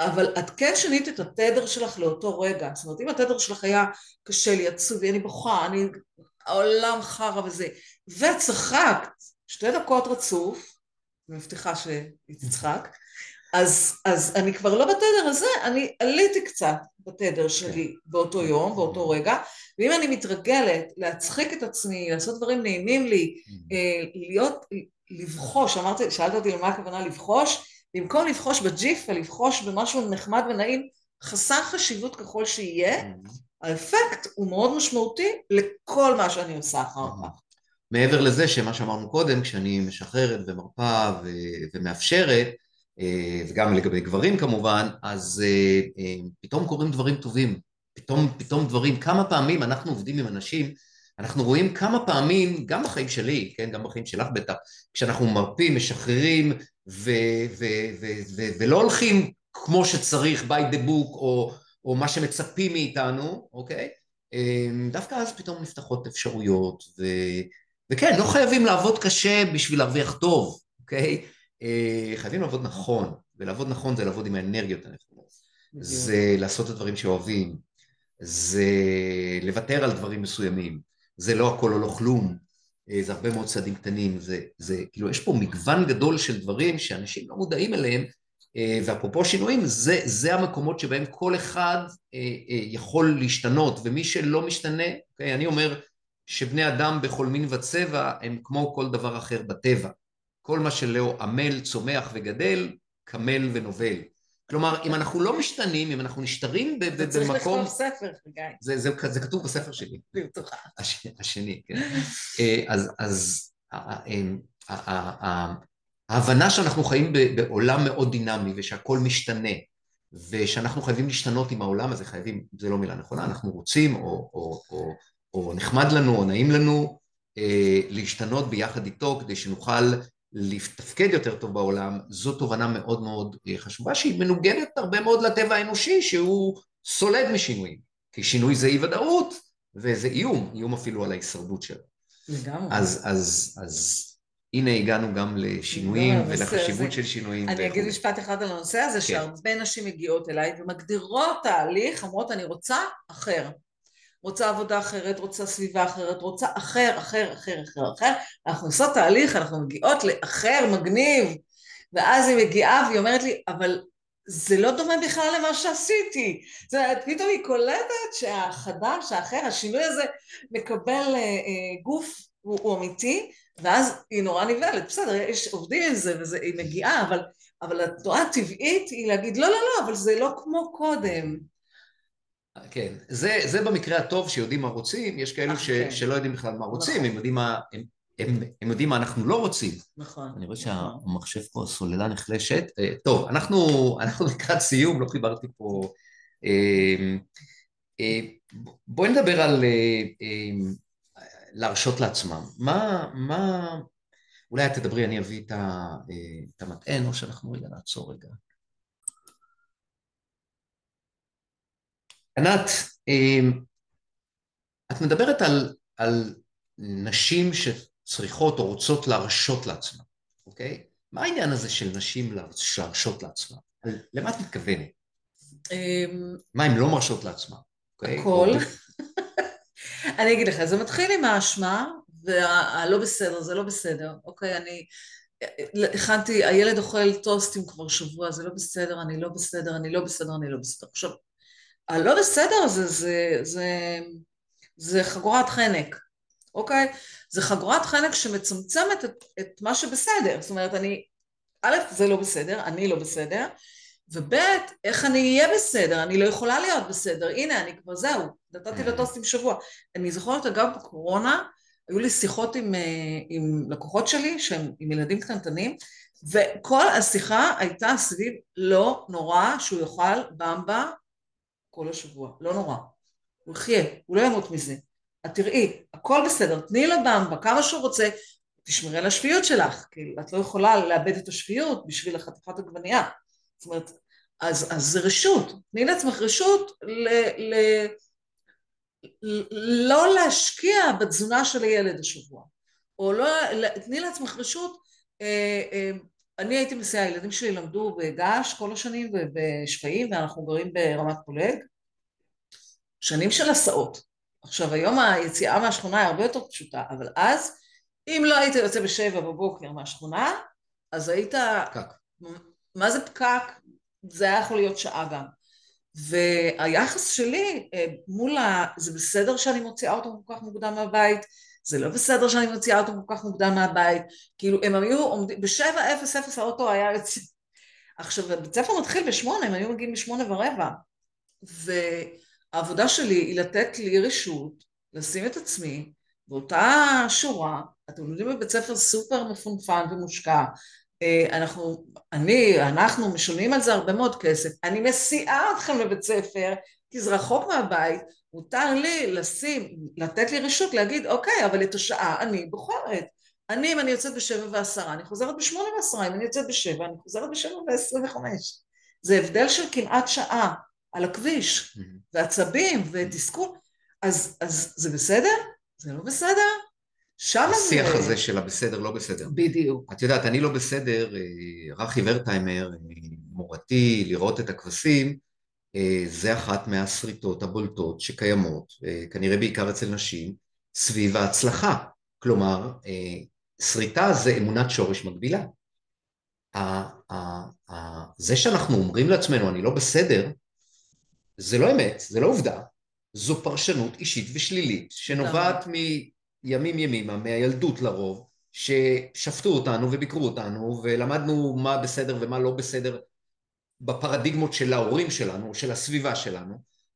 אבל את כן שינית את התדר שלך לאותו רגע. זאת אומרת, אם התדר שלך היה קשה לי, עצוב, אני בוכה, אני... העולם חרא וזה, וצחקת שתי דקות רצוף, אני מבטיחה שהיא תצחק, אז, אז אני כבר לא בתדר הזה, אני עליתי קצת בתדר שלי כן. באותו יום, באותו רגע, ואם אני מתרגלת להצחיק את עצמי, לעשות דברים נעימים לי, mm-hmm. אה, להיות, לבחוש, אמרת, שאלת אותי למה הכוונה לבחוש, במקום לבחוש בג'יף ולבחוש במשהו נחמד ונעים, חסר חשיבות ככל שיהיה, mm-hmm. האפקט הוא מאוד משמעותי לכל מה שאני עושה אחר mm-hmm. כך. מעבר לזה שמה שאמרנו קודם, כשאני משחררת ומרפה ומאפשרת, אה, וגם לגבי גברים כמובן, אז אה, אה, פתאום קורים דברים טובים, פתאום, פתאום דברים, כמה פעמים אנחנו עובדים עם אנשים, אנחנו רואים כמה פעמים, גם בחיים שלי, כן, גם בחיים שלך בטח, כשאנחנו מרפים, משחררים ו- ו- ו- ולא הולכים כמו שצריך by the book או, או מה שמצפים מאיתנו, אוקיי? דווקא אז פתאום נפתחות אפשרויות ו... וכן, לא חייבים לעבוד קשה בשביל להרוויח טוב, אוקיי? אה, חייבים לעבוד נכון, ולעבוד נכון זה לעבוד עם האנרגיות הנכונות, זה לעשות את הדברים שאוהבים, זה לוותר על דברים מסוימים, זה לא הכל או לא כלום, אה, זה הרבה מאוד צעדים קטנים, זה, זה כאילו יש פה מגוון גדול של דברים שאנשים לא מודעים אליהם, אה, ואפרופו שינויים, זה, זה המקומות שבהם כל אחד יכול להשתנות, ומי שלא משתנה, אוקיי, אני אומר שבני אדם בכל מין וצבע הם כמו כל דבר אחר בטבע. כל מה שלא עמל, צומח וגדל, קמל ונובל. כלומר, אם אנחנו לא משתנים, אם אנחנו נשתרים במקום... אתה צריך לכתוב ספר, גיא. זה, זה, זה כתוב בספר שלי. בטוחה. הש, השני, כן. אה, אז, אז ההבנה שאנחנו חיים בעולם מאוד דינמי ושהכול משתנה, ושאנחנו חייבים להשתנות עם העולם הזה, חייבים, זה לא מילה נכונה, אנחנו רוצים, או, או, או, או נחמד לנו, או נעים לנו, אה, להשתנות ביחד איתו כדי שנוכל לתפקד יותר טוב בעולם, זו תובנה מאוד מאוד אה, חשובה שהיא מנוגדת הרבה מאוד לטבע האנושי שהוא סולד משינויים, כי שינוי זה אי ודאות וזה איום, איום אפילו על ההישרדות שלו. לגמרי. אז, אז, אז הנה הגענו גם לשינויים ולחשיבות זה, של שינויים. אני אגיד משפט אחד על הנושא הזה, כן. שהרבה נשים מגיעות אליי ומגדירות תהליך, אומרות אני רוצה אחר. רוצה עבודה אחרת, רוצה סביבה אחרת, רוצה אחר, אחר, אחר, אחר, אחר, אנחנו עושות תהליך, אנחנו מגיעות לאחר, מגניב, ואז היא מגיעה והיא אומרת לי, אבל זה לא דומה בכלל למה שעשיתי. זאת אומרת, פתאום היא קולטת שהחדש, האחר, השינוי הזה מקבל אה, אה, גוף, הוא, הוא אמיתי, ואז היא נורא נבהלת. בסדר, יש עובדים עם זה, והיא מגיעה, אבל, אבל התנועה הטבעית היא להגיד, לא, לא, לא, אבל זה לא כמו קודם. כן, זה, זה במקרה הטוב שיודעים מה רוצים, יש כאלו ש, כן. שלא יודעים בכלל מה רוצים, נכון. הם יודעים מה, הם, הם, הם יודעים מה אנחנו לא רוצים. נכון. אני רואה שהמחשב פה, הסוללה נחלשת. אה, טוב, אנחנו, אנחנו לקראת סיום, לא חיברתי פה... אה, אה, בואי נדבר על להרשות לעצמם. מה, מה... אולי את תדברי, אני אביא את המטען, או שאנחנו רגע נעצור רגע. ענת, את מדברת על, על נשים ש... צריכות או רוצות להרשות לעצמן, אוקיי? מה העניין הזה של נשים להרשות לעצמן? למה את מתכוונת? אמ, מה הן לא מרשות לעצמן? אוקיי? הכל. אני אגיד לך, זה מתחיל עם האשמה, והלא בסדר, זה לא בסדר, אוקיי? אני הכנתי, הילד אוכל טוסטים כבר שבוע, זה לא בסדר, אני לא בסדר, אני לא בסדר, אני לא בסדר. עכשיו, הלא בסדר זה, זה, זה, זה חגורת חנק, אוקיי? זה חגורת חנק שמצמצמת את, את מה שבסדר. זאת אומרת, אני, א', זה לא בסדר, אני לא בסדר, וב', איך אני אהיה בסדר? אני לא יכולה להיות בסדר. הנה, אני כבר זהו, נתתי לטוסטים שבוע. אני זוכרת, אגב, בקורונה, היו לי שיחות עם, אה, עם לקוחות שלי, שהם עם ילדים קטנטנים, וכל השיחה הייתה סביב לא נורא שהוא יאכל במבה כל השבוע, לא נורא. הוא יחיה, הוא לא ימות מזה. את תראי, הכל בסדר, תני לו במבה כמה שהוא רוצה, תשמרי על השפיות שלך, כאילו, את לא יכולה לאבד את השפיות בשביל החתיכת עגבנייה. זאת אומרת, אז, אז זה רשות, תני לעצמך רשות ל, ל, ל, לא להשקיע בתזונה של הילד השבוע, או לא, תני לעצמך רשות, אה, אה, אני הייתי מסיעה, הילדים שלי למדו בגעש כל השנים ובשפיים, ואנחנו גרים ברמת פולג, שנים של הסעות. עכשיו היום היציאה מהשכונה היא הרבה יותר פשוטה, אבל אז אם לא היית יוצא בשבע בבוקר מהשכונה, אז היית... פקק. מה זה פקק? זה היה יכול להיות שעה גם. והיחס שלי אה, מול ה... זה בסדר שאני מוציאה אותו כל כך מוקדם מהבית, זה לא בסדר שאני מוציאה אותו כל כך מוקדם מהבית, כאילו הם היו עומדים, בשבע אפס אפס האוטו היה יוצא. עכשיו בית ספר מתחיל בשמונה, הם היו מגיעים בשמונה ורבע. ו... העבודה שלי היא לתת לי רשות, לשים את עצמי באותה שורה, אתם לומדים בבית ספר סופר מפונפן ומושקע, אה, אנחנו, אני, אנחנו משלמים על זה הרבה מאוד כסף, אני מסיעה אתכם לבית ספר, כי זה רחוק מהבית, מותר לי לשים, לתת לי רשות להגיד, אוקיי, אבל את השעה אני בוחרת. אני, אם אני יוצאת בשבע ועשרה, אני חוזרת בשמונה ועשרה, אם אני יוצאת בשבע, אני חוזרת בשבע ועשרים וחמש. זה הבדל של כמעט שעה. על הכביש, mm-hmm. ועצבים ותסכול, אז, אז זה בסדר? זה לא בסדר? שם זה... השיח הזה של הבסדר לא בסדר. בדיוק. את יודעת, אני לא בסדר, אה, רכי ורטהיימר, מורתי, לראות את הכבשים, אה, זה אחת מהשריטות הבולטות שקיימות, אה, כנראה בעיקר אצל נשים, סביב ההצלחה. כלומר, שריטה זה אמונת שורש מקבילה. זה שאנחנו אומרים לעצמנו, אני לא בסדר, זה לא אמת, זה לא עובדה, זו פרשנות אישית ושלילית שנובעת מימים ימימה, מהילדות לרוב, ששפטו אותנו וביקרו אותנו ולמדנו מה בסדר ומה לא בסדר בפרדיגמות של ההורים שלנו או של הסביבה שלנו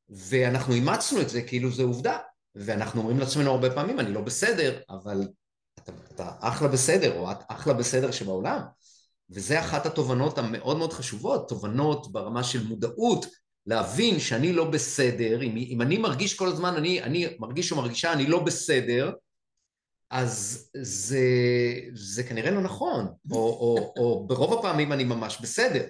ואנחנו אימצנו את זה כאילו זה עובדה ואנחנו אומרים לעצמנו הרבה פעמים אני לא בסדר אבל אתה, אתה אחלה בסדר או את אחלה בסדר שבעולם וזה אחת התובנות המאוד מאוד חשובות, תובנות ברמה של מודעות להבין שאני לא בסדר, אם, אם אני מרגיש כל הזמן, אני, אני מרגיש או מרגישה אני לא בסדר, אז זה, זה כנראה לא נכון, או, או, או ברוב הפעמים אני ממש בסדר.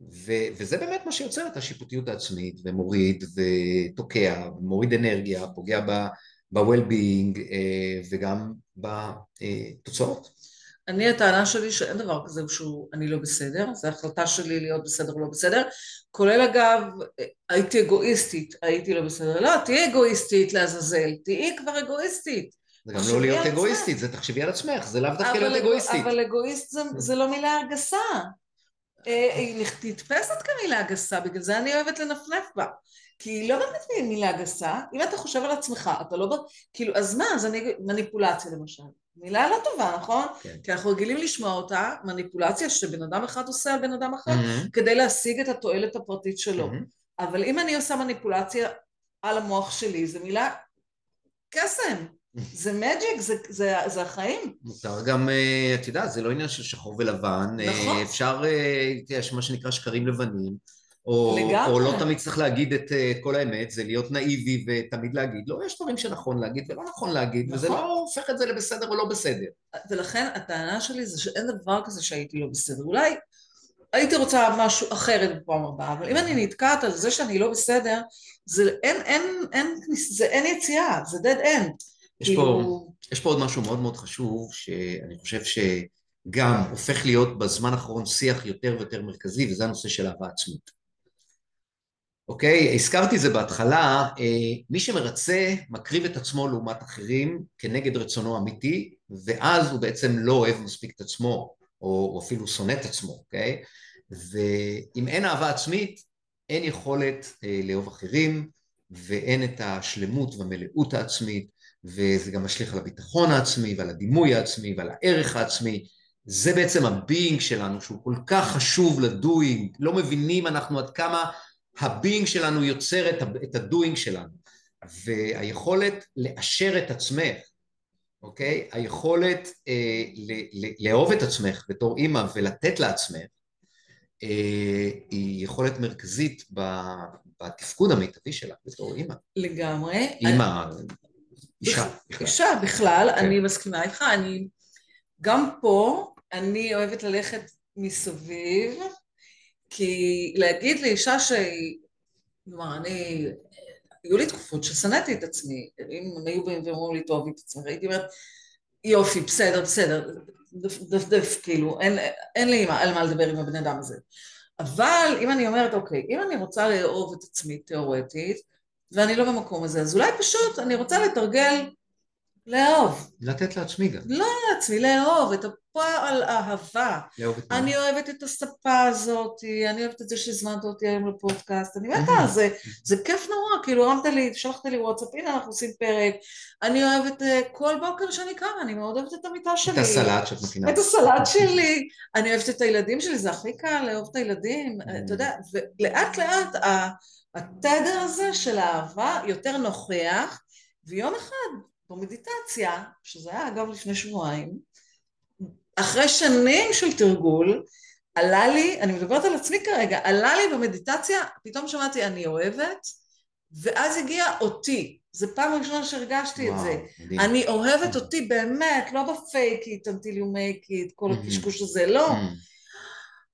ו, וזה באמת מה שיוצר את השיפוטיות העצמית, ומוריד ותוקע, ומוריד אנרגיה, פוגע ב-well-being אה, וגם בתוצאות. אני, הטענה שלי שאין דבר כזה שהוא אני לא בסדר, זו החלטה שלי להיות בסדר או לא בסדר, כולל אגב, הייתי אגואיסטית, הייתי לא בסדר, לא, תהיי אגואיסטית לעזאזל, תהיי כבר אגואיסטית. זה גם לא להיות אגואיסטית, זה תחשבי על עצמך, זה לאו דווקא להיות אגואיסטית. אבל אגואיסט זה, זה לא מילה גסה. אה, היא נתפסת כמילה גסה, בגלל זה אני אוהבת לנפנף בה. כי היא לא באמת מילה גסה, אם אתה חושב על עצמך, אתה לא... כאילו, אז מה, אז אני... מניפולציה למשל. מילה לא טובה, נכון? כן. כי אנחנו רגילים לשמוע אותה, מניפולציה שבן אדם אחד עושה על בן אדם אחר, mm-hmm. כדי להשיג את התועלת הפרטית שלו. Mm-hmm. אבל אם אני עושה מניפולציה על המוח שלי, זו מילה קסם. זה מג'יק, זה, זה, זה החיים. מותר גם, אה, את יודעת, זה לא עניין של שחור ולבן. אה, נכון. אפשר, אה, יש מה שנקרא שקרים לבנים. או, לגמרי. או לא תמיד צריך להגיד את, את כל האמת, זה להיות נאיבי ותמיד להגיד, לא, יש דברים שנכון להגיד ולא נכון להגיד, נכון. וזה לא הופך את זה לבסדר או לא בסדר. ולכן הטענה שלי זה שאין דבר כזה שהייתי לא בסדר. אולי הייתי רוצה משהו אחרת בפעם הבאה, אבל אם אני נתקעת על זה שאני לא בסדר, זה אין, אין, אין, זה אין יציאה, זה dead end. יש, כאילו... פה, יש פה עוד משהו מאוד מאוד חשוב, שאני חושב שגם הופך להיות בזמן האחרון שיח יותר ויותר מרכזי, וזה הנושא של אהבה עצמית. אוקיי? הזכרתי את זה בהתחלה, אה, מי שמרצה מקריב את עצמו לעומת אחרים כנגד רצונו האמיתי, ואז הוא בעצם לא אוהב מספיק את עצמו, או אפילו שונא את עצמו, אוקיי? ואם אין אהבה עצמית, אין יכולת אה, לאהוב אחרים, ואין את השלמות והמלאות העצמית, וזה גם משליך על הביטחון העצמי, ועל הדימוי העצמי, ועל הערך העצמי. זה בעצם ה being שלנו, שהוא כל כך חשוב ל doing, לא מבינים אנחנו עד כמה ה being שלנו יוצר את ה doing שלנו. והיכולת לאשר את עצמך, אוקיי? היכולת אה, לאהוב את עצמך בתור אימא ולתת לעצמך, אה, היא יכולת מרכזית בתפקוד המיטבי שלה בתור אימא. לגמרי. אימא, אישה. אישה בכלל, כן. אני מסכימה איתך, אני גם פה, אני אוהבת ללכת מסביב, כי להגיד לאישה שהיא, כלומר, אני, היו לי תקופות ששנאתי את עצמי, אם הם היו באים ואומרים לי, תאהבי את עצמך, הייתי אומרת, יופי, בסדר, בסדר, דפדף, כאילו, אין, אין לי על מה לדבר עם הבן אדם הזה. אבל אם אני אומרת, אוקיי, אם אני רוצה לאהוב את עצמי תיאורטית, ואני לא במקום הזה, אז אולי פשוט אני רוצה לתרגל לאהוב. לתת לעצמי גם. לא לעצמי, לאהוב, את הפועל אהבה. לאהוב את מה? אני אוהבת את הספה הזאת, אני אוהבת את זה שהזמנת אותי היום לפודקאסט, אני מתה על זה, זה כיף נורא, כאילו הרמת לי, שלחת לי וואטסאפ, הנה אנחנו עושים פרק, אני אוהבת אה, כל בוקר שאני קמה, אני מאוד אוהבת את המיטה שלי. את הסלט שאת מכינה. את הסלט שלי, אני אוהבת את הילדים שלי, זה הכי קל לאהוב את הילדים, אתה יודע, ולאט לאט התדר הזה של האהבה יותר נוכח, ויום אחד במדיטציה, שזה היה אגב לפני שבועיים, אחרי שנים של תרגול, עלה לי, אני מדברת על עצמי כרגע, עלה לי במדיטציה, פתאום שמעתי אני אוהבת, ואז הגיע אותי. זו פעם ראשונה שהרגשתי וואו, את זה. מדהים. אני אוהבת אותי באמת, לא בפייקית, until you make it, כל הקשקוש הזה, לא.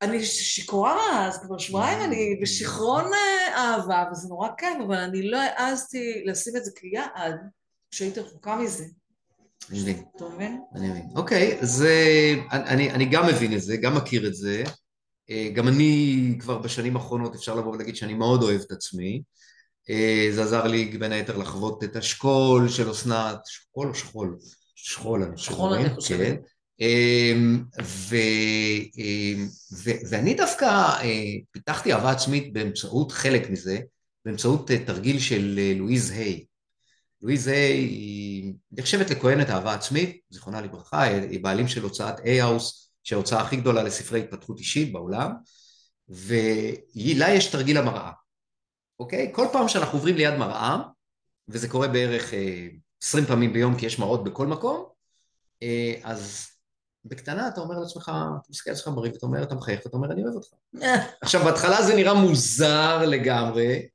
אני שיכורה, אז כבר שבועיים אני בשיכרון אה, אהבה, וזה נורא כיף, אבל אני לא העזתי לשים את זה כיעד. כשהיית רחוקה מזה. אני מבין. אתה מבין? אני מבין. אוקיי, אז אני, אני גם מבין את זה, גם מכיר את זה. אה, גם אני כבר בשנים האחרונות אפשר לבוא ולהגיד שאני מאוד אוהב את עצמי. אה, זה עזר לי בין היתר לחוות את השכול של אסנת, שכול או שכול? שכול, אני חושב. שכול אני חושבת. אמ, ו, אמ, ו, ואני דווקא אה, פיתחתי אהבה עצמית באמצעות חלק מזה, באמצעות תרגיל של לואיז היי. לואיזה היא נחשבת לכהנת אהבה עצמית, זיכרונה לברכה, היא בעלים של הוצאת A-House, שההוצאה הכי גדולה לספרי התפתחות אישית בעולם, ולה יש תרגיל המראה, אוקיי? כל פעם שאנחנו עוברים ליד מראה, וזה קורה בערך אה, עשרים פעמים ביום כי יש מראות בכל מקום, אה, אז בקטנה אתה אומר לעצמך, אתה מסתכל על עצמך בריב ואתה אומר, אתה מחייך ואתה אומר, אני אוהב אותך. עכשיו, בהתחלה זה נראה מוזר לגמרי,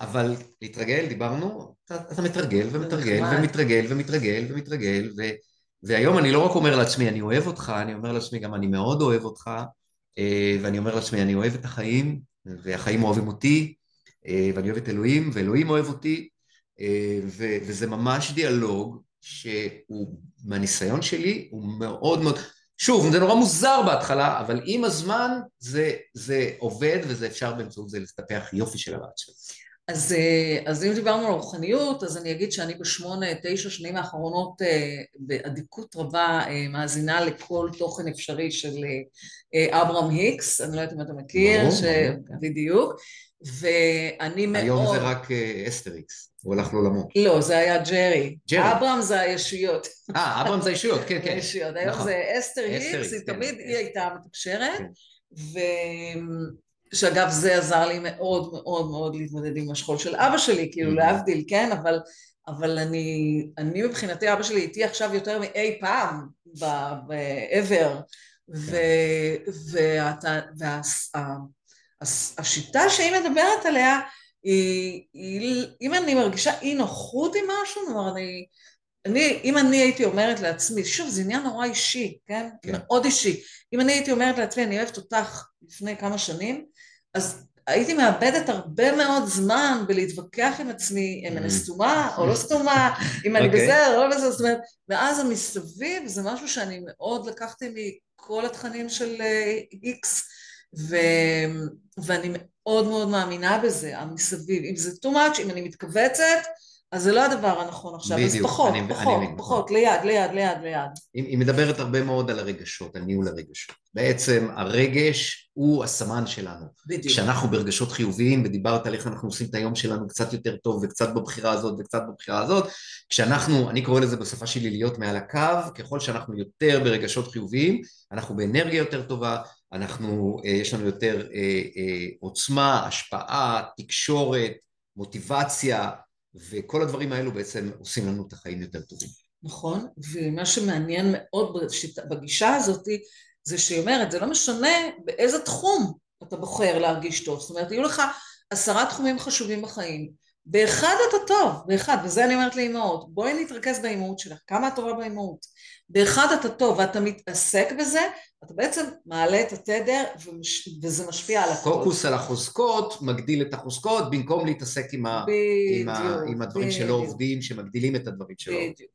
אבל להתרגל, דיברנו, אתה, אתה מתרגל ומתרגל ומתרגל ומתרגל ומתרגל, ו, והיום אני לא רק אומר לעצמי, אני אוהב אותך, אני אומר לעצמי גם, אני מאוד אוהב אותך, אה, ואני אומר לעצמי, אני אוהב את החיים, והחיים אוהבים אותי, אה, ואני אוהב את אלוהים, ואלוהים אוהב אותי, אה, ו, וזה ממש דיאלוג שהוא, מהניסיון שלי, הוא מאוד מאוד... שוב, זה נורא מוזר בהתחלה, אבל עם הזמן זה, זה עובד וזה אפשר באמצעות זה לטפח יופי של הרעצ'ה. אז, אה, אז אם דיברנו על רוחניות, אז אני אגיד שאני בשמונה, תשע שנים האחרונות אה, באדיקות רבה אה, מאזינה לכל תוכן אפשרי של אברהם היקס, אני לא יודעת אם אתה מכיר, ברור, ש... ברור. בדיוק, ואני מאוד... היום זה רק אסטר איקס, הוא הלך לעולמו. לא, זה היה ג'רי. ג'רי. אברהם זה הישויות. אה, אברהם זה אישיות, כן, כן. הישויות. היום נכון. זה אסתר היקס, היא כן. תמיד, היא הייתה מתקשרת, כן. ושאגב זה עזר לי מאוד מאוד מאוד להתמודד עם השכול של אבא שלי, כאילו Mhm. להבדיל, כן, אבל, אבל אני, אני מבחינתי אבא שלי איתי עכשיו יותר מאי פעם ב-ever, והשיטה שהיא מדברת עליה, היא, היא, אם אני מרגישה אי נוחות עם משהו, כלומר אני, אני, אם אני הייתי אומרת לעצמי, שוב, זה עניין נורא אישי, כן? כן. מאוד אישי. אם אני הייתי אומרת לעצמי, אני אוהבת אותך לפני כמה שנים, אז הייתי מאבדת הרבה מאוד זמן בלהתווכח עם עצמי, אם אני Mm. סתומה או לא סתומה, אם אני אוקיי. בסדר או לא בסדר, זאת אומרת, ואז המסביב זה משהו שאני מאוד לקחתי מכל התכנים של איקס, ו... ואני מאוד מאוד מאמינה בזה, המסביב. אם זה too much, אם אני מתכווצת, אז זה לא הדבר הנכון עכשיו, אז בדיוק, פחות, אני- אני פחות. פחות, ליד, ליד, ליד, ליד. היא, היא מדברת הרבה מאוד על הרגשות, על ניהול הרגשות. בעצם הרגש הוא הסמן שלנו. בדיוק. כשאנחנו ברגשות חיוביים, ודיברת על איך אנחנו עושים את היום שלנו קצת יותר טוב, וקצת בבחירה הזאת וקצת בבחירה הזאת, כשאנחנו, אני קורא לזה בשפה שלי להיות מעל הקו, ככל שאנחנו יותר ברגשות חיוביים, אנחנו באנרגיה יותר טובה, אנחנו, אה, יש לנו יותר אה, אה, עוצמה, השפעה, תקשורת, מוטיבציה, וכל הדברים האלו בעצם עושים לנו את החיים יותר טובים. נכון, ומה שמעניין מאוד בגישה הזאת, זה שהיא אומרת, זה לא משנה באיזה תחום אתה בוחר להרגיש טוב. זאת אומרת, יהיו לך עשרה תחומים חשובים בחיים. באחד אתה טוב, באחד, וזה אני אומרת לאמהות, בואי נתרכז באימהות שלך, כמה את טובה באימהות. באחד אתה טוב ואתה מתעסק בזה, אתה בעצם מעלה את התדר ומש... וזה משפיע על הכל. פוקוס על החוזקות, מגדיל את החוזקות, במקום להתעסק עם, ה, עם, ה, בדיוק, עם הדברים שלא בדיוק, עובדים, שמגדילים את הדברים שלא עובדים. בדיוק.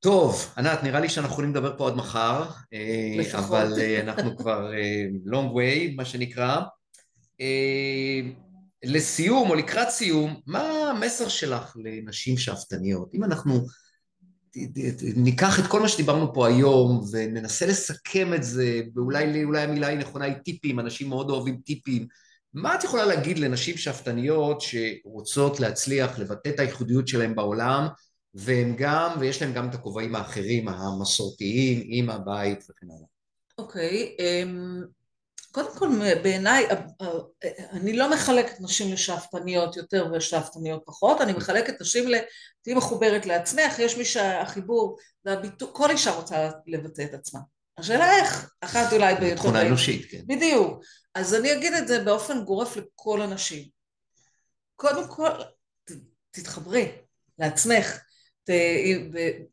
טוב, ענת, נראה לי שאנחנו יכולים לדבר פה עד מחר, אה, לפחות. אבל אה, אנחנו כבר אה, long way, מה שנקרא. לסיום, או לקראת סיום, מה המסר שלך לנשים שאפתניות? אם אנחנו ניקח את כל מה שדיברנו פה היום וננסה לסכם את זה, ואולי אולי המילה היא נכונה היא טיפים, אנשים מאוד אוהבים טיפים. מה את יכולה להגיד לנשים שאפתניות שרוצות להצליח לבטא את הייחודיות שלהם בעולם, והם גם, ויש להם גם את הכובעים האחרים, המסורתיים, אימא, בית וכן הלאה. אוקיי, אמ, קודם כל בעיניי, אה, אה, אני לא מחלקת נשים לשאפתניות יותר ושאפתניות פחות, אני מחלקת נשים ל... תהיי מחוברת לעצמך, יש מי שהחיבור והביטוי, כל אישה רוצה לבטא את עצמה. השאלה איך, אחת אולי ביותר... תכונה אנושית, כן. בדיוק. אז אני אגיד את זה באופן גורף לכל הנשים. קודם כל, ת- תתחברי לעצמך. ת, ו-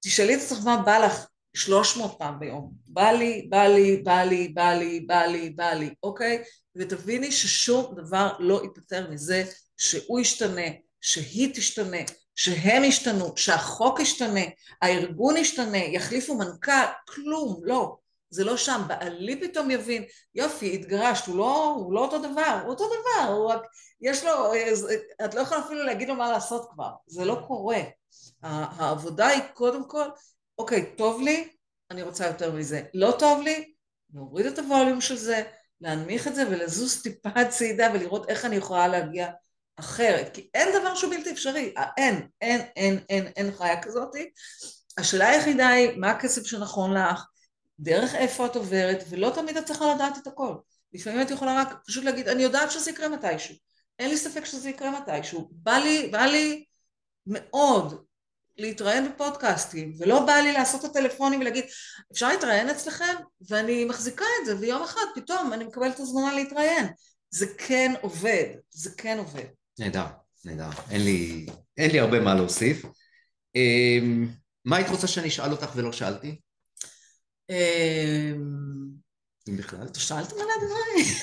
תשאלי את עצמך מה בא לך 300 פעם ביום. בא לי, בא לי, בא לי, בא לי, בא לי, בא לי, אוקיי? ותביני ששום דבר לא ייפטר מזה שהוא ישתנה, שהיא תשתנה, שהם ישתנו, שהחוק ישתנה, הארגון ישתנה, יחליפו מנכ"ל, כלום, לא. זה לא שם. בעלי פתאום יבין, יופי, התגרשת, הוא לא, הוא לא אותו דבר, הוא אותו דבר, הוא רק, יש לו, את לא יכולה אפילו להגיד לו מה לעשות כבר, זה לא קורה. העבודה היא קודם כל, אוקיי, טוב לי, אני רוצה יותר מזה. לא טוב לי, להוריד את הווליום של זה, להנמיך את זה ולזוז טיפה הצידה ולראות איך אני יכולה להגיע אחרת. כי אין דבר שהוא בלתי אפשרי. אין, אין, אין, אין, אין חיה כזאתי. השאלה היחידה היא, מה הכסף שנכון לך, דרך איפה את עוברת, ולא תמיד את צריכה לדעת את הכל. לפעמים את יכולה רק פשוט להגיד, אני יודעת שזה יקרה מתישהו. אין לי ספק שזה יקרה מתישהו. בא לי, בא לי מאוד להתראיין בפודקאסטים, ולא בא לי לעשות את הטלפונים ולהגיד, אפשר להתראיין אצלכם? ואני מחזיקה את זה, ויום אחד פתאום אני מקבלת הזמנה להתראיין. זה כן עובד, זה כן עובד. נהדר, נהדר. אין לי, אין לי הרבה מה להוסיף. אמ, מה היית רוצה שאני אשאל אותך ולא שאלתי, אמ, אם בכלל? אתה שאלת מלא דברים,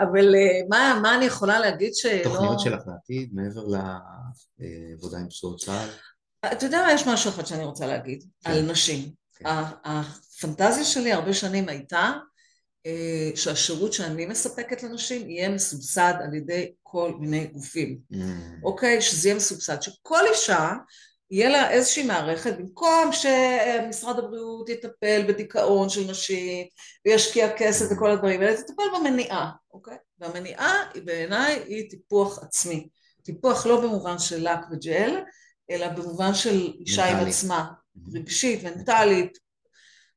אבל אה, מה, מה אני יכולה להגיד שלא... תוכניות שלך לעתיד, מעבר לעבודה עם פצועות צה"ל? אתה יודע מה, יש משהו אחד שאני רוצה להגיד, כן. על נשים. כן. הפנטזיה שלי הרבה שנים הייתה אה, שהשירות שאני מספקת לנשים יהיה מסובסד על ידי כל מיני גופים, Mm. אוקיי? שזה יהיה מסובסד, שכל אישה יהיה לה איזושהי מערכת, במקום שמשרד הבריאות יטפל בדיכאון של נשים וישקיע כסף וכל הדברים האלה, תטפל במניעה, אוקיי? והמניעה היא בעיניי היא טיפוח עצמי. טיפוח לא במובן של לק וג'ל, אלא במובן של אישה עם מנטלי. עצמה, רגשית, מנטלית,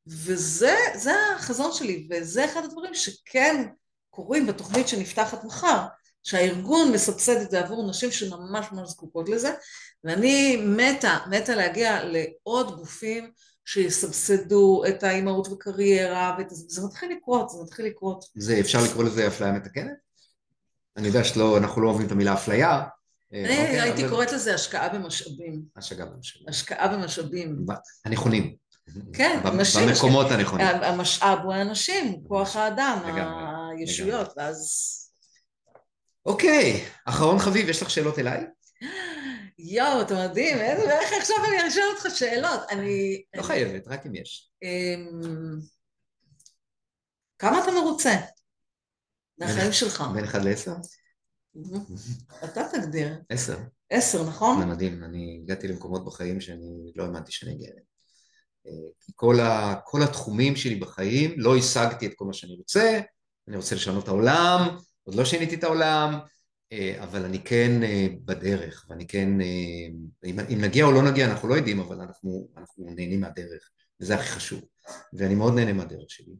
וזה זה החזון שלי, וזה אחד הדברים שכן קורים בתוכנית שנפתחת מחר, שהארגון מסבסד את זה עבור נשים שממש ממש זקוקות לזה, ואני מתה, מתה להגיע לעוד גופים שיסבסדו את האימהות וקריירה, ואת... זה מתחיל לקרות, זה מתחיל לקרות. זה, אפשר לקרוא לזה אפליה מתקנת? אני יודע שאנחנו לא אוהבים את המילה אפליה. אה, אני אוקיי, הייתי אבל- קוראת לזה השקעה במשאבים, השגה במשאבים. השקעה במשאבים. הנכונים. כן, נשים, במקומות הנכונים. המשאב הוא האנשים, כוח האדם, הישויות, ואז... אוקיי, אחרון חביב, יש לך שאלות אליי? יואו, אתה מדהים, איזה- איך עכשיו אני אשאל אותך שאלות? אני... לא חייבת, רק אם יש. אמ, כמה אתה מרוצה מהחיים שלך? בין אחד לעשר? אתה תגדיר. עשר. עשר, נכון? זה מדהים, אני הגעתי למקומות בחיים שאני לא האמנתי שאני אגיע אליהם. אה, כל, ה, כל התחומים שלי בחיים, לא השגתי את כל מה שאני רוצה, אני רוצה לשנות את העולם, עוד לא שיניתי את העולם, אה, אבל אני כן אה, בדרך, ואני כן, אה, אם, אם נגיע או לא נגיע אנחנו לא יודעים, אבל אנחנו, אנחנו נהנים מהדרך, וזה הכי חשוב, ואני מאוד נהנה מהדרך שלי.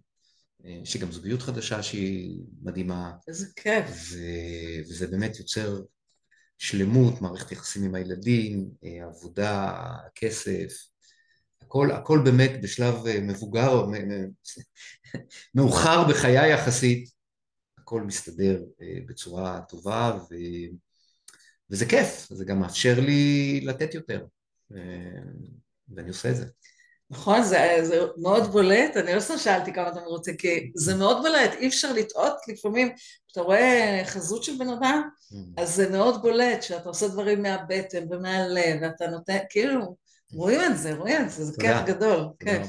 יש לי גם זוגיות חדשה שהיא מדהימה, איזה כיף. ו- וזה באמת יוצר שלמות, מערכת יחסים עם הילדים, עבודה, כסף, הכל, הכל באמת בשלב מבוגר, מאוחר בחיי יחסית, הכל מסתדר אה, בצורה טובה, ו... וזה כיף, זה גם מאפשר לי לתת יותר, אה, ואני עושה את זה. נכון, זה, זה מאוד בולט, אני לא סתם שאלתי כמה אתה מרוצה, כי זה מאוד בולט, אי אפשר לטעות לפעמים, כשאתה רואה חזות של בן אדם, אז זה מאוד בולט, שאתה עושה דברים מהבטן ומהלב, ואתה נותן, כאילו, רואים את זה, רואים את זה, זה. כיף גדול, כיף.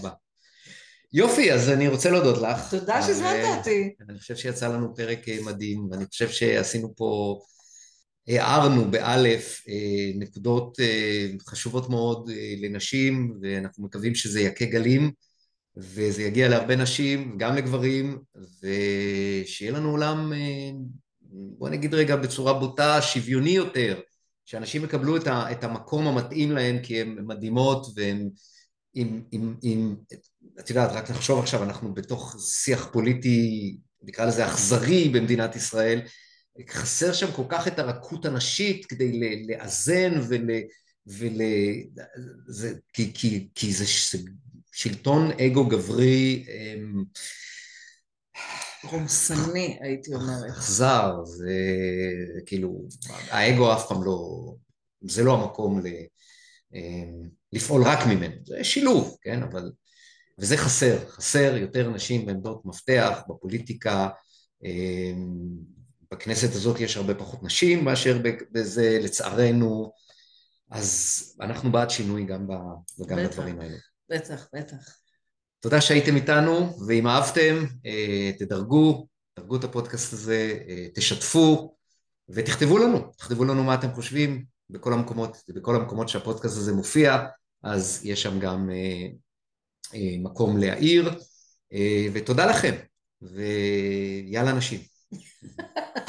יופי, אז אני רוצה להודות לך. תודה על, שהזמנת אה, אותי. אני חושב שיצא לנו פרק אה, מדהים, ואני חושב שעשינו פה, הערנו באלף אה, נקודות אה, חשובות מאוד אה, לנשים, ואנחנו מקווים שזה יכה גלים, וזה יגיע להרבה נשים, גם לגברים, ושיהיה לנו עולם, אה, בוא נגיד רגע בצורה בוטה, שוויוני יותר, שאנשים יקבלו את המקום המתאים להם, כי הן מדהימות, והן עם, עם, עם, את יודעת, רק נחשוב עכשיו, אנחנו בתוך שיח פוליטי, נקרא לזה אכזרי במדינת ישראל, חסר שם כל כך את הרכות הנשית כדי לאזן ול... ול זה, כי, כי, כי זה ש- שלטון אגו גברי אמ, רומסני, הייתי אומרת. אכזר, זה כאילו, האגו אף פעם לא, זה לא המקום ל, אמ, לפעול רק ממנו, זה שילוב, כן, אבל, וזה חסר, חסר יותר נשים בעמדות מפתח בפוליטיקה, אמ, בכנסת הזאת יש הרבה פחות נשים מאשר בזה, לצערנו, אז אנחנו בעד שינוי גם, ב, וגם בטח. בדברים האלה. בטח, בטח. תודה שהייתם איתנו, ואם אהבתם, אה, תדרגו, תדרגו את הפודקאסט הזה, אה, תשתפו, ותכתבו לנו, תכתבו לנו מה אתם חושבים בכל המקומות, בכל המקומות שהפודקאסט הזה מופיע, אז יש שם גם אה, מקום להעיר, אה, ותודה לכם, ויאללה נשים.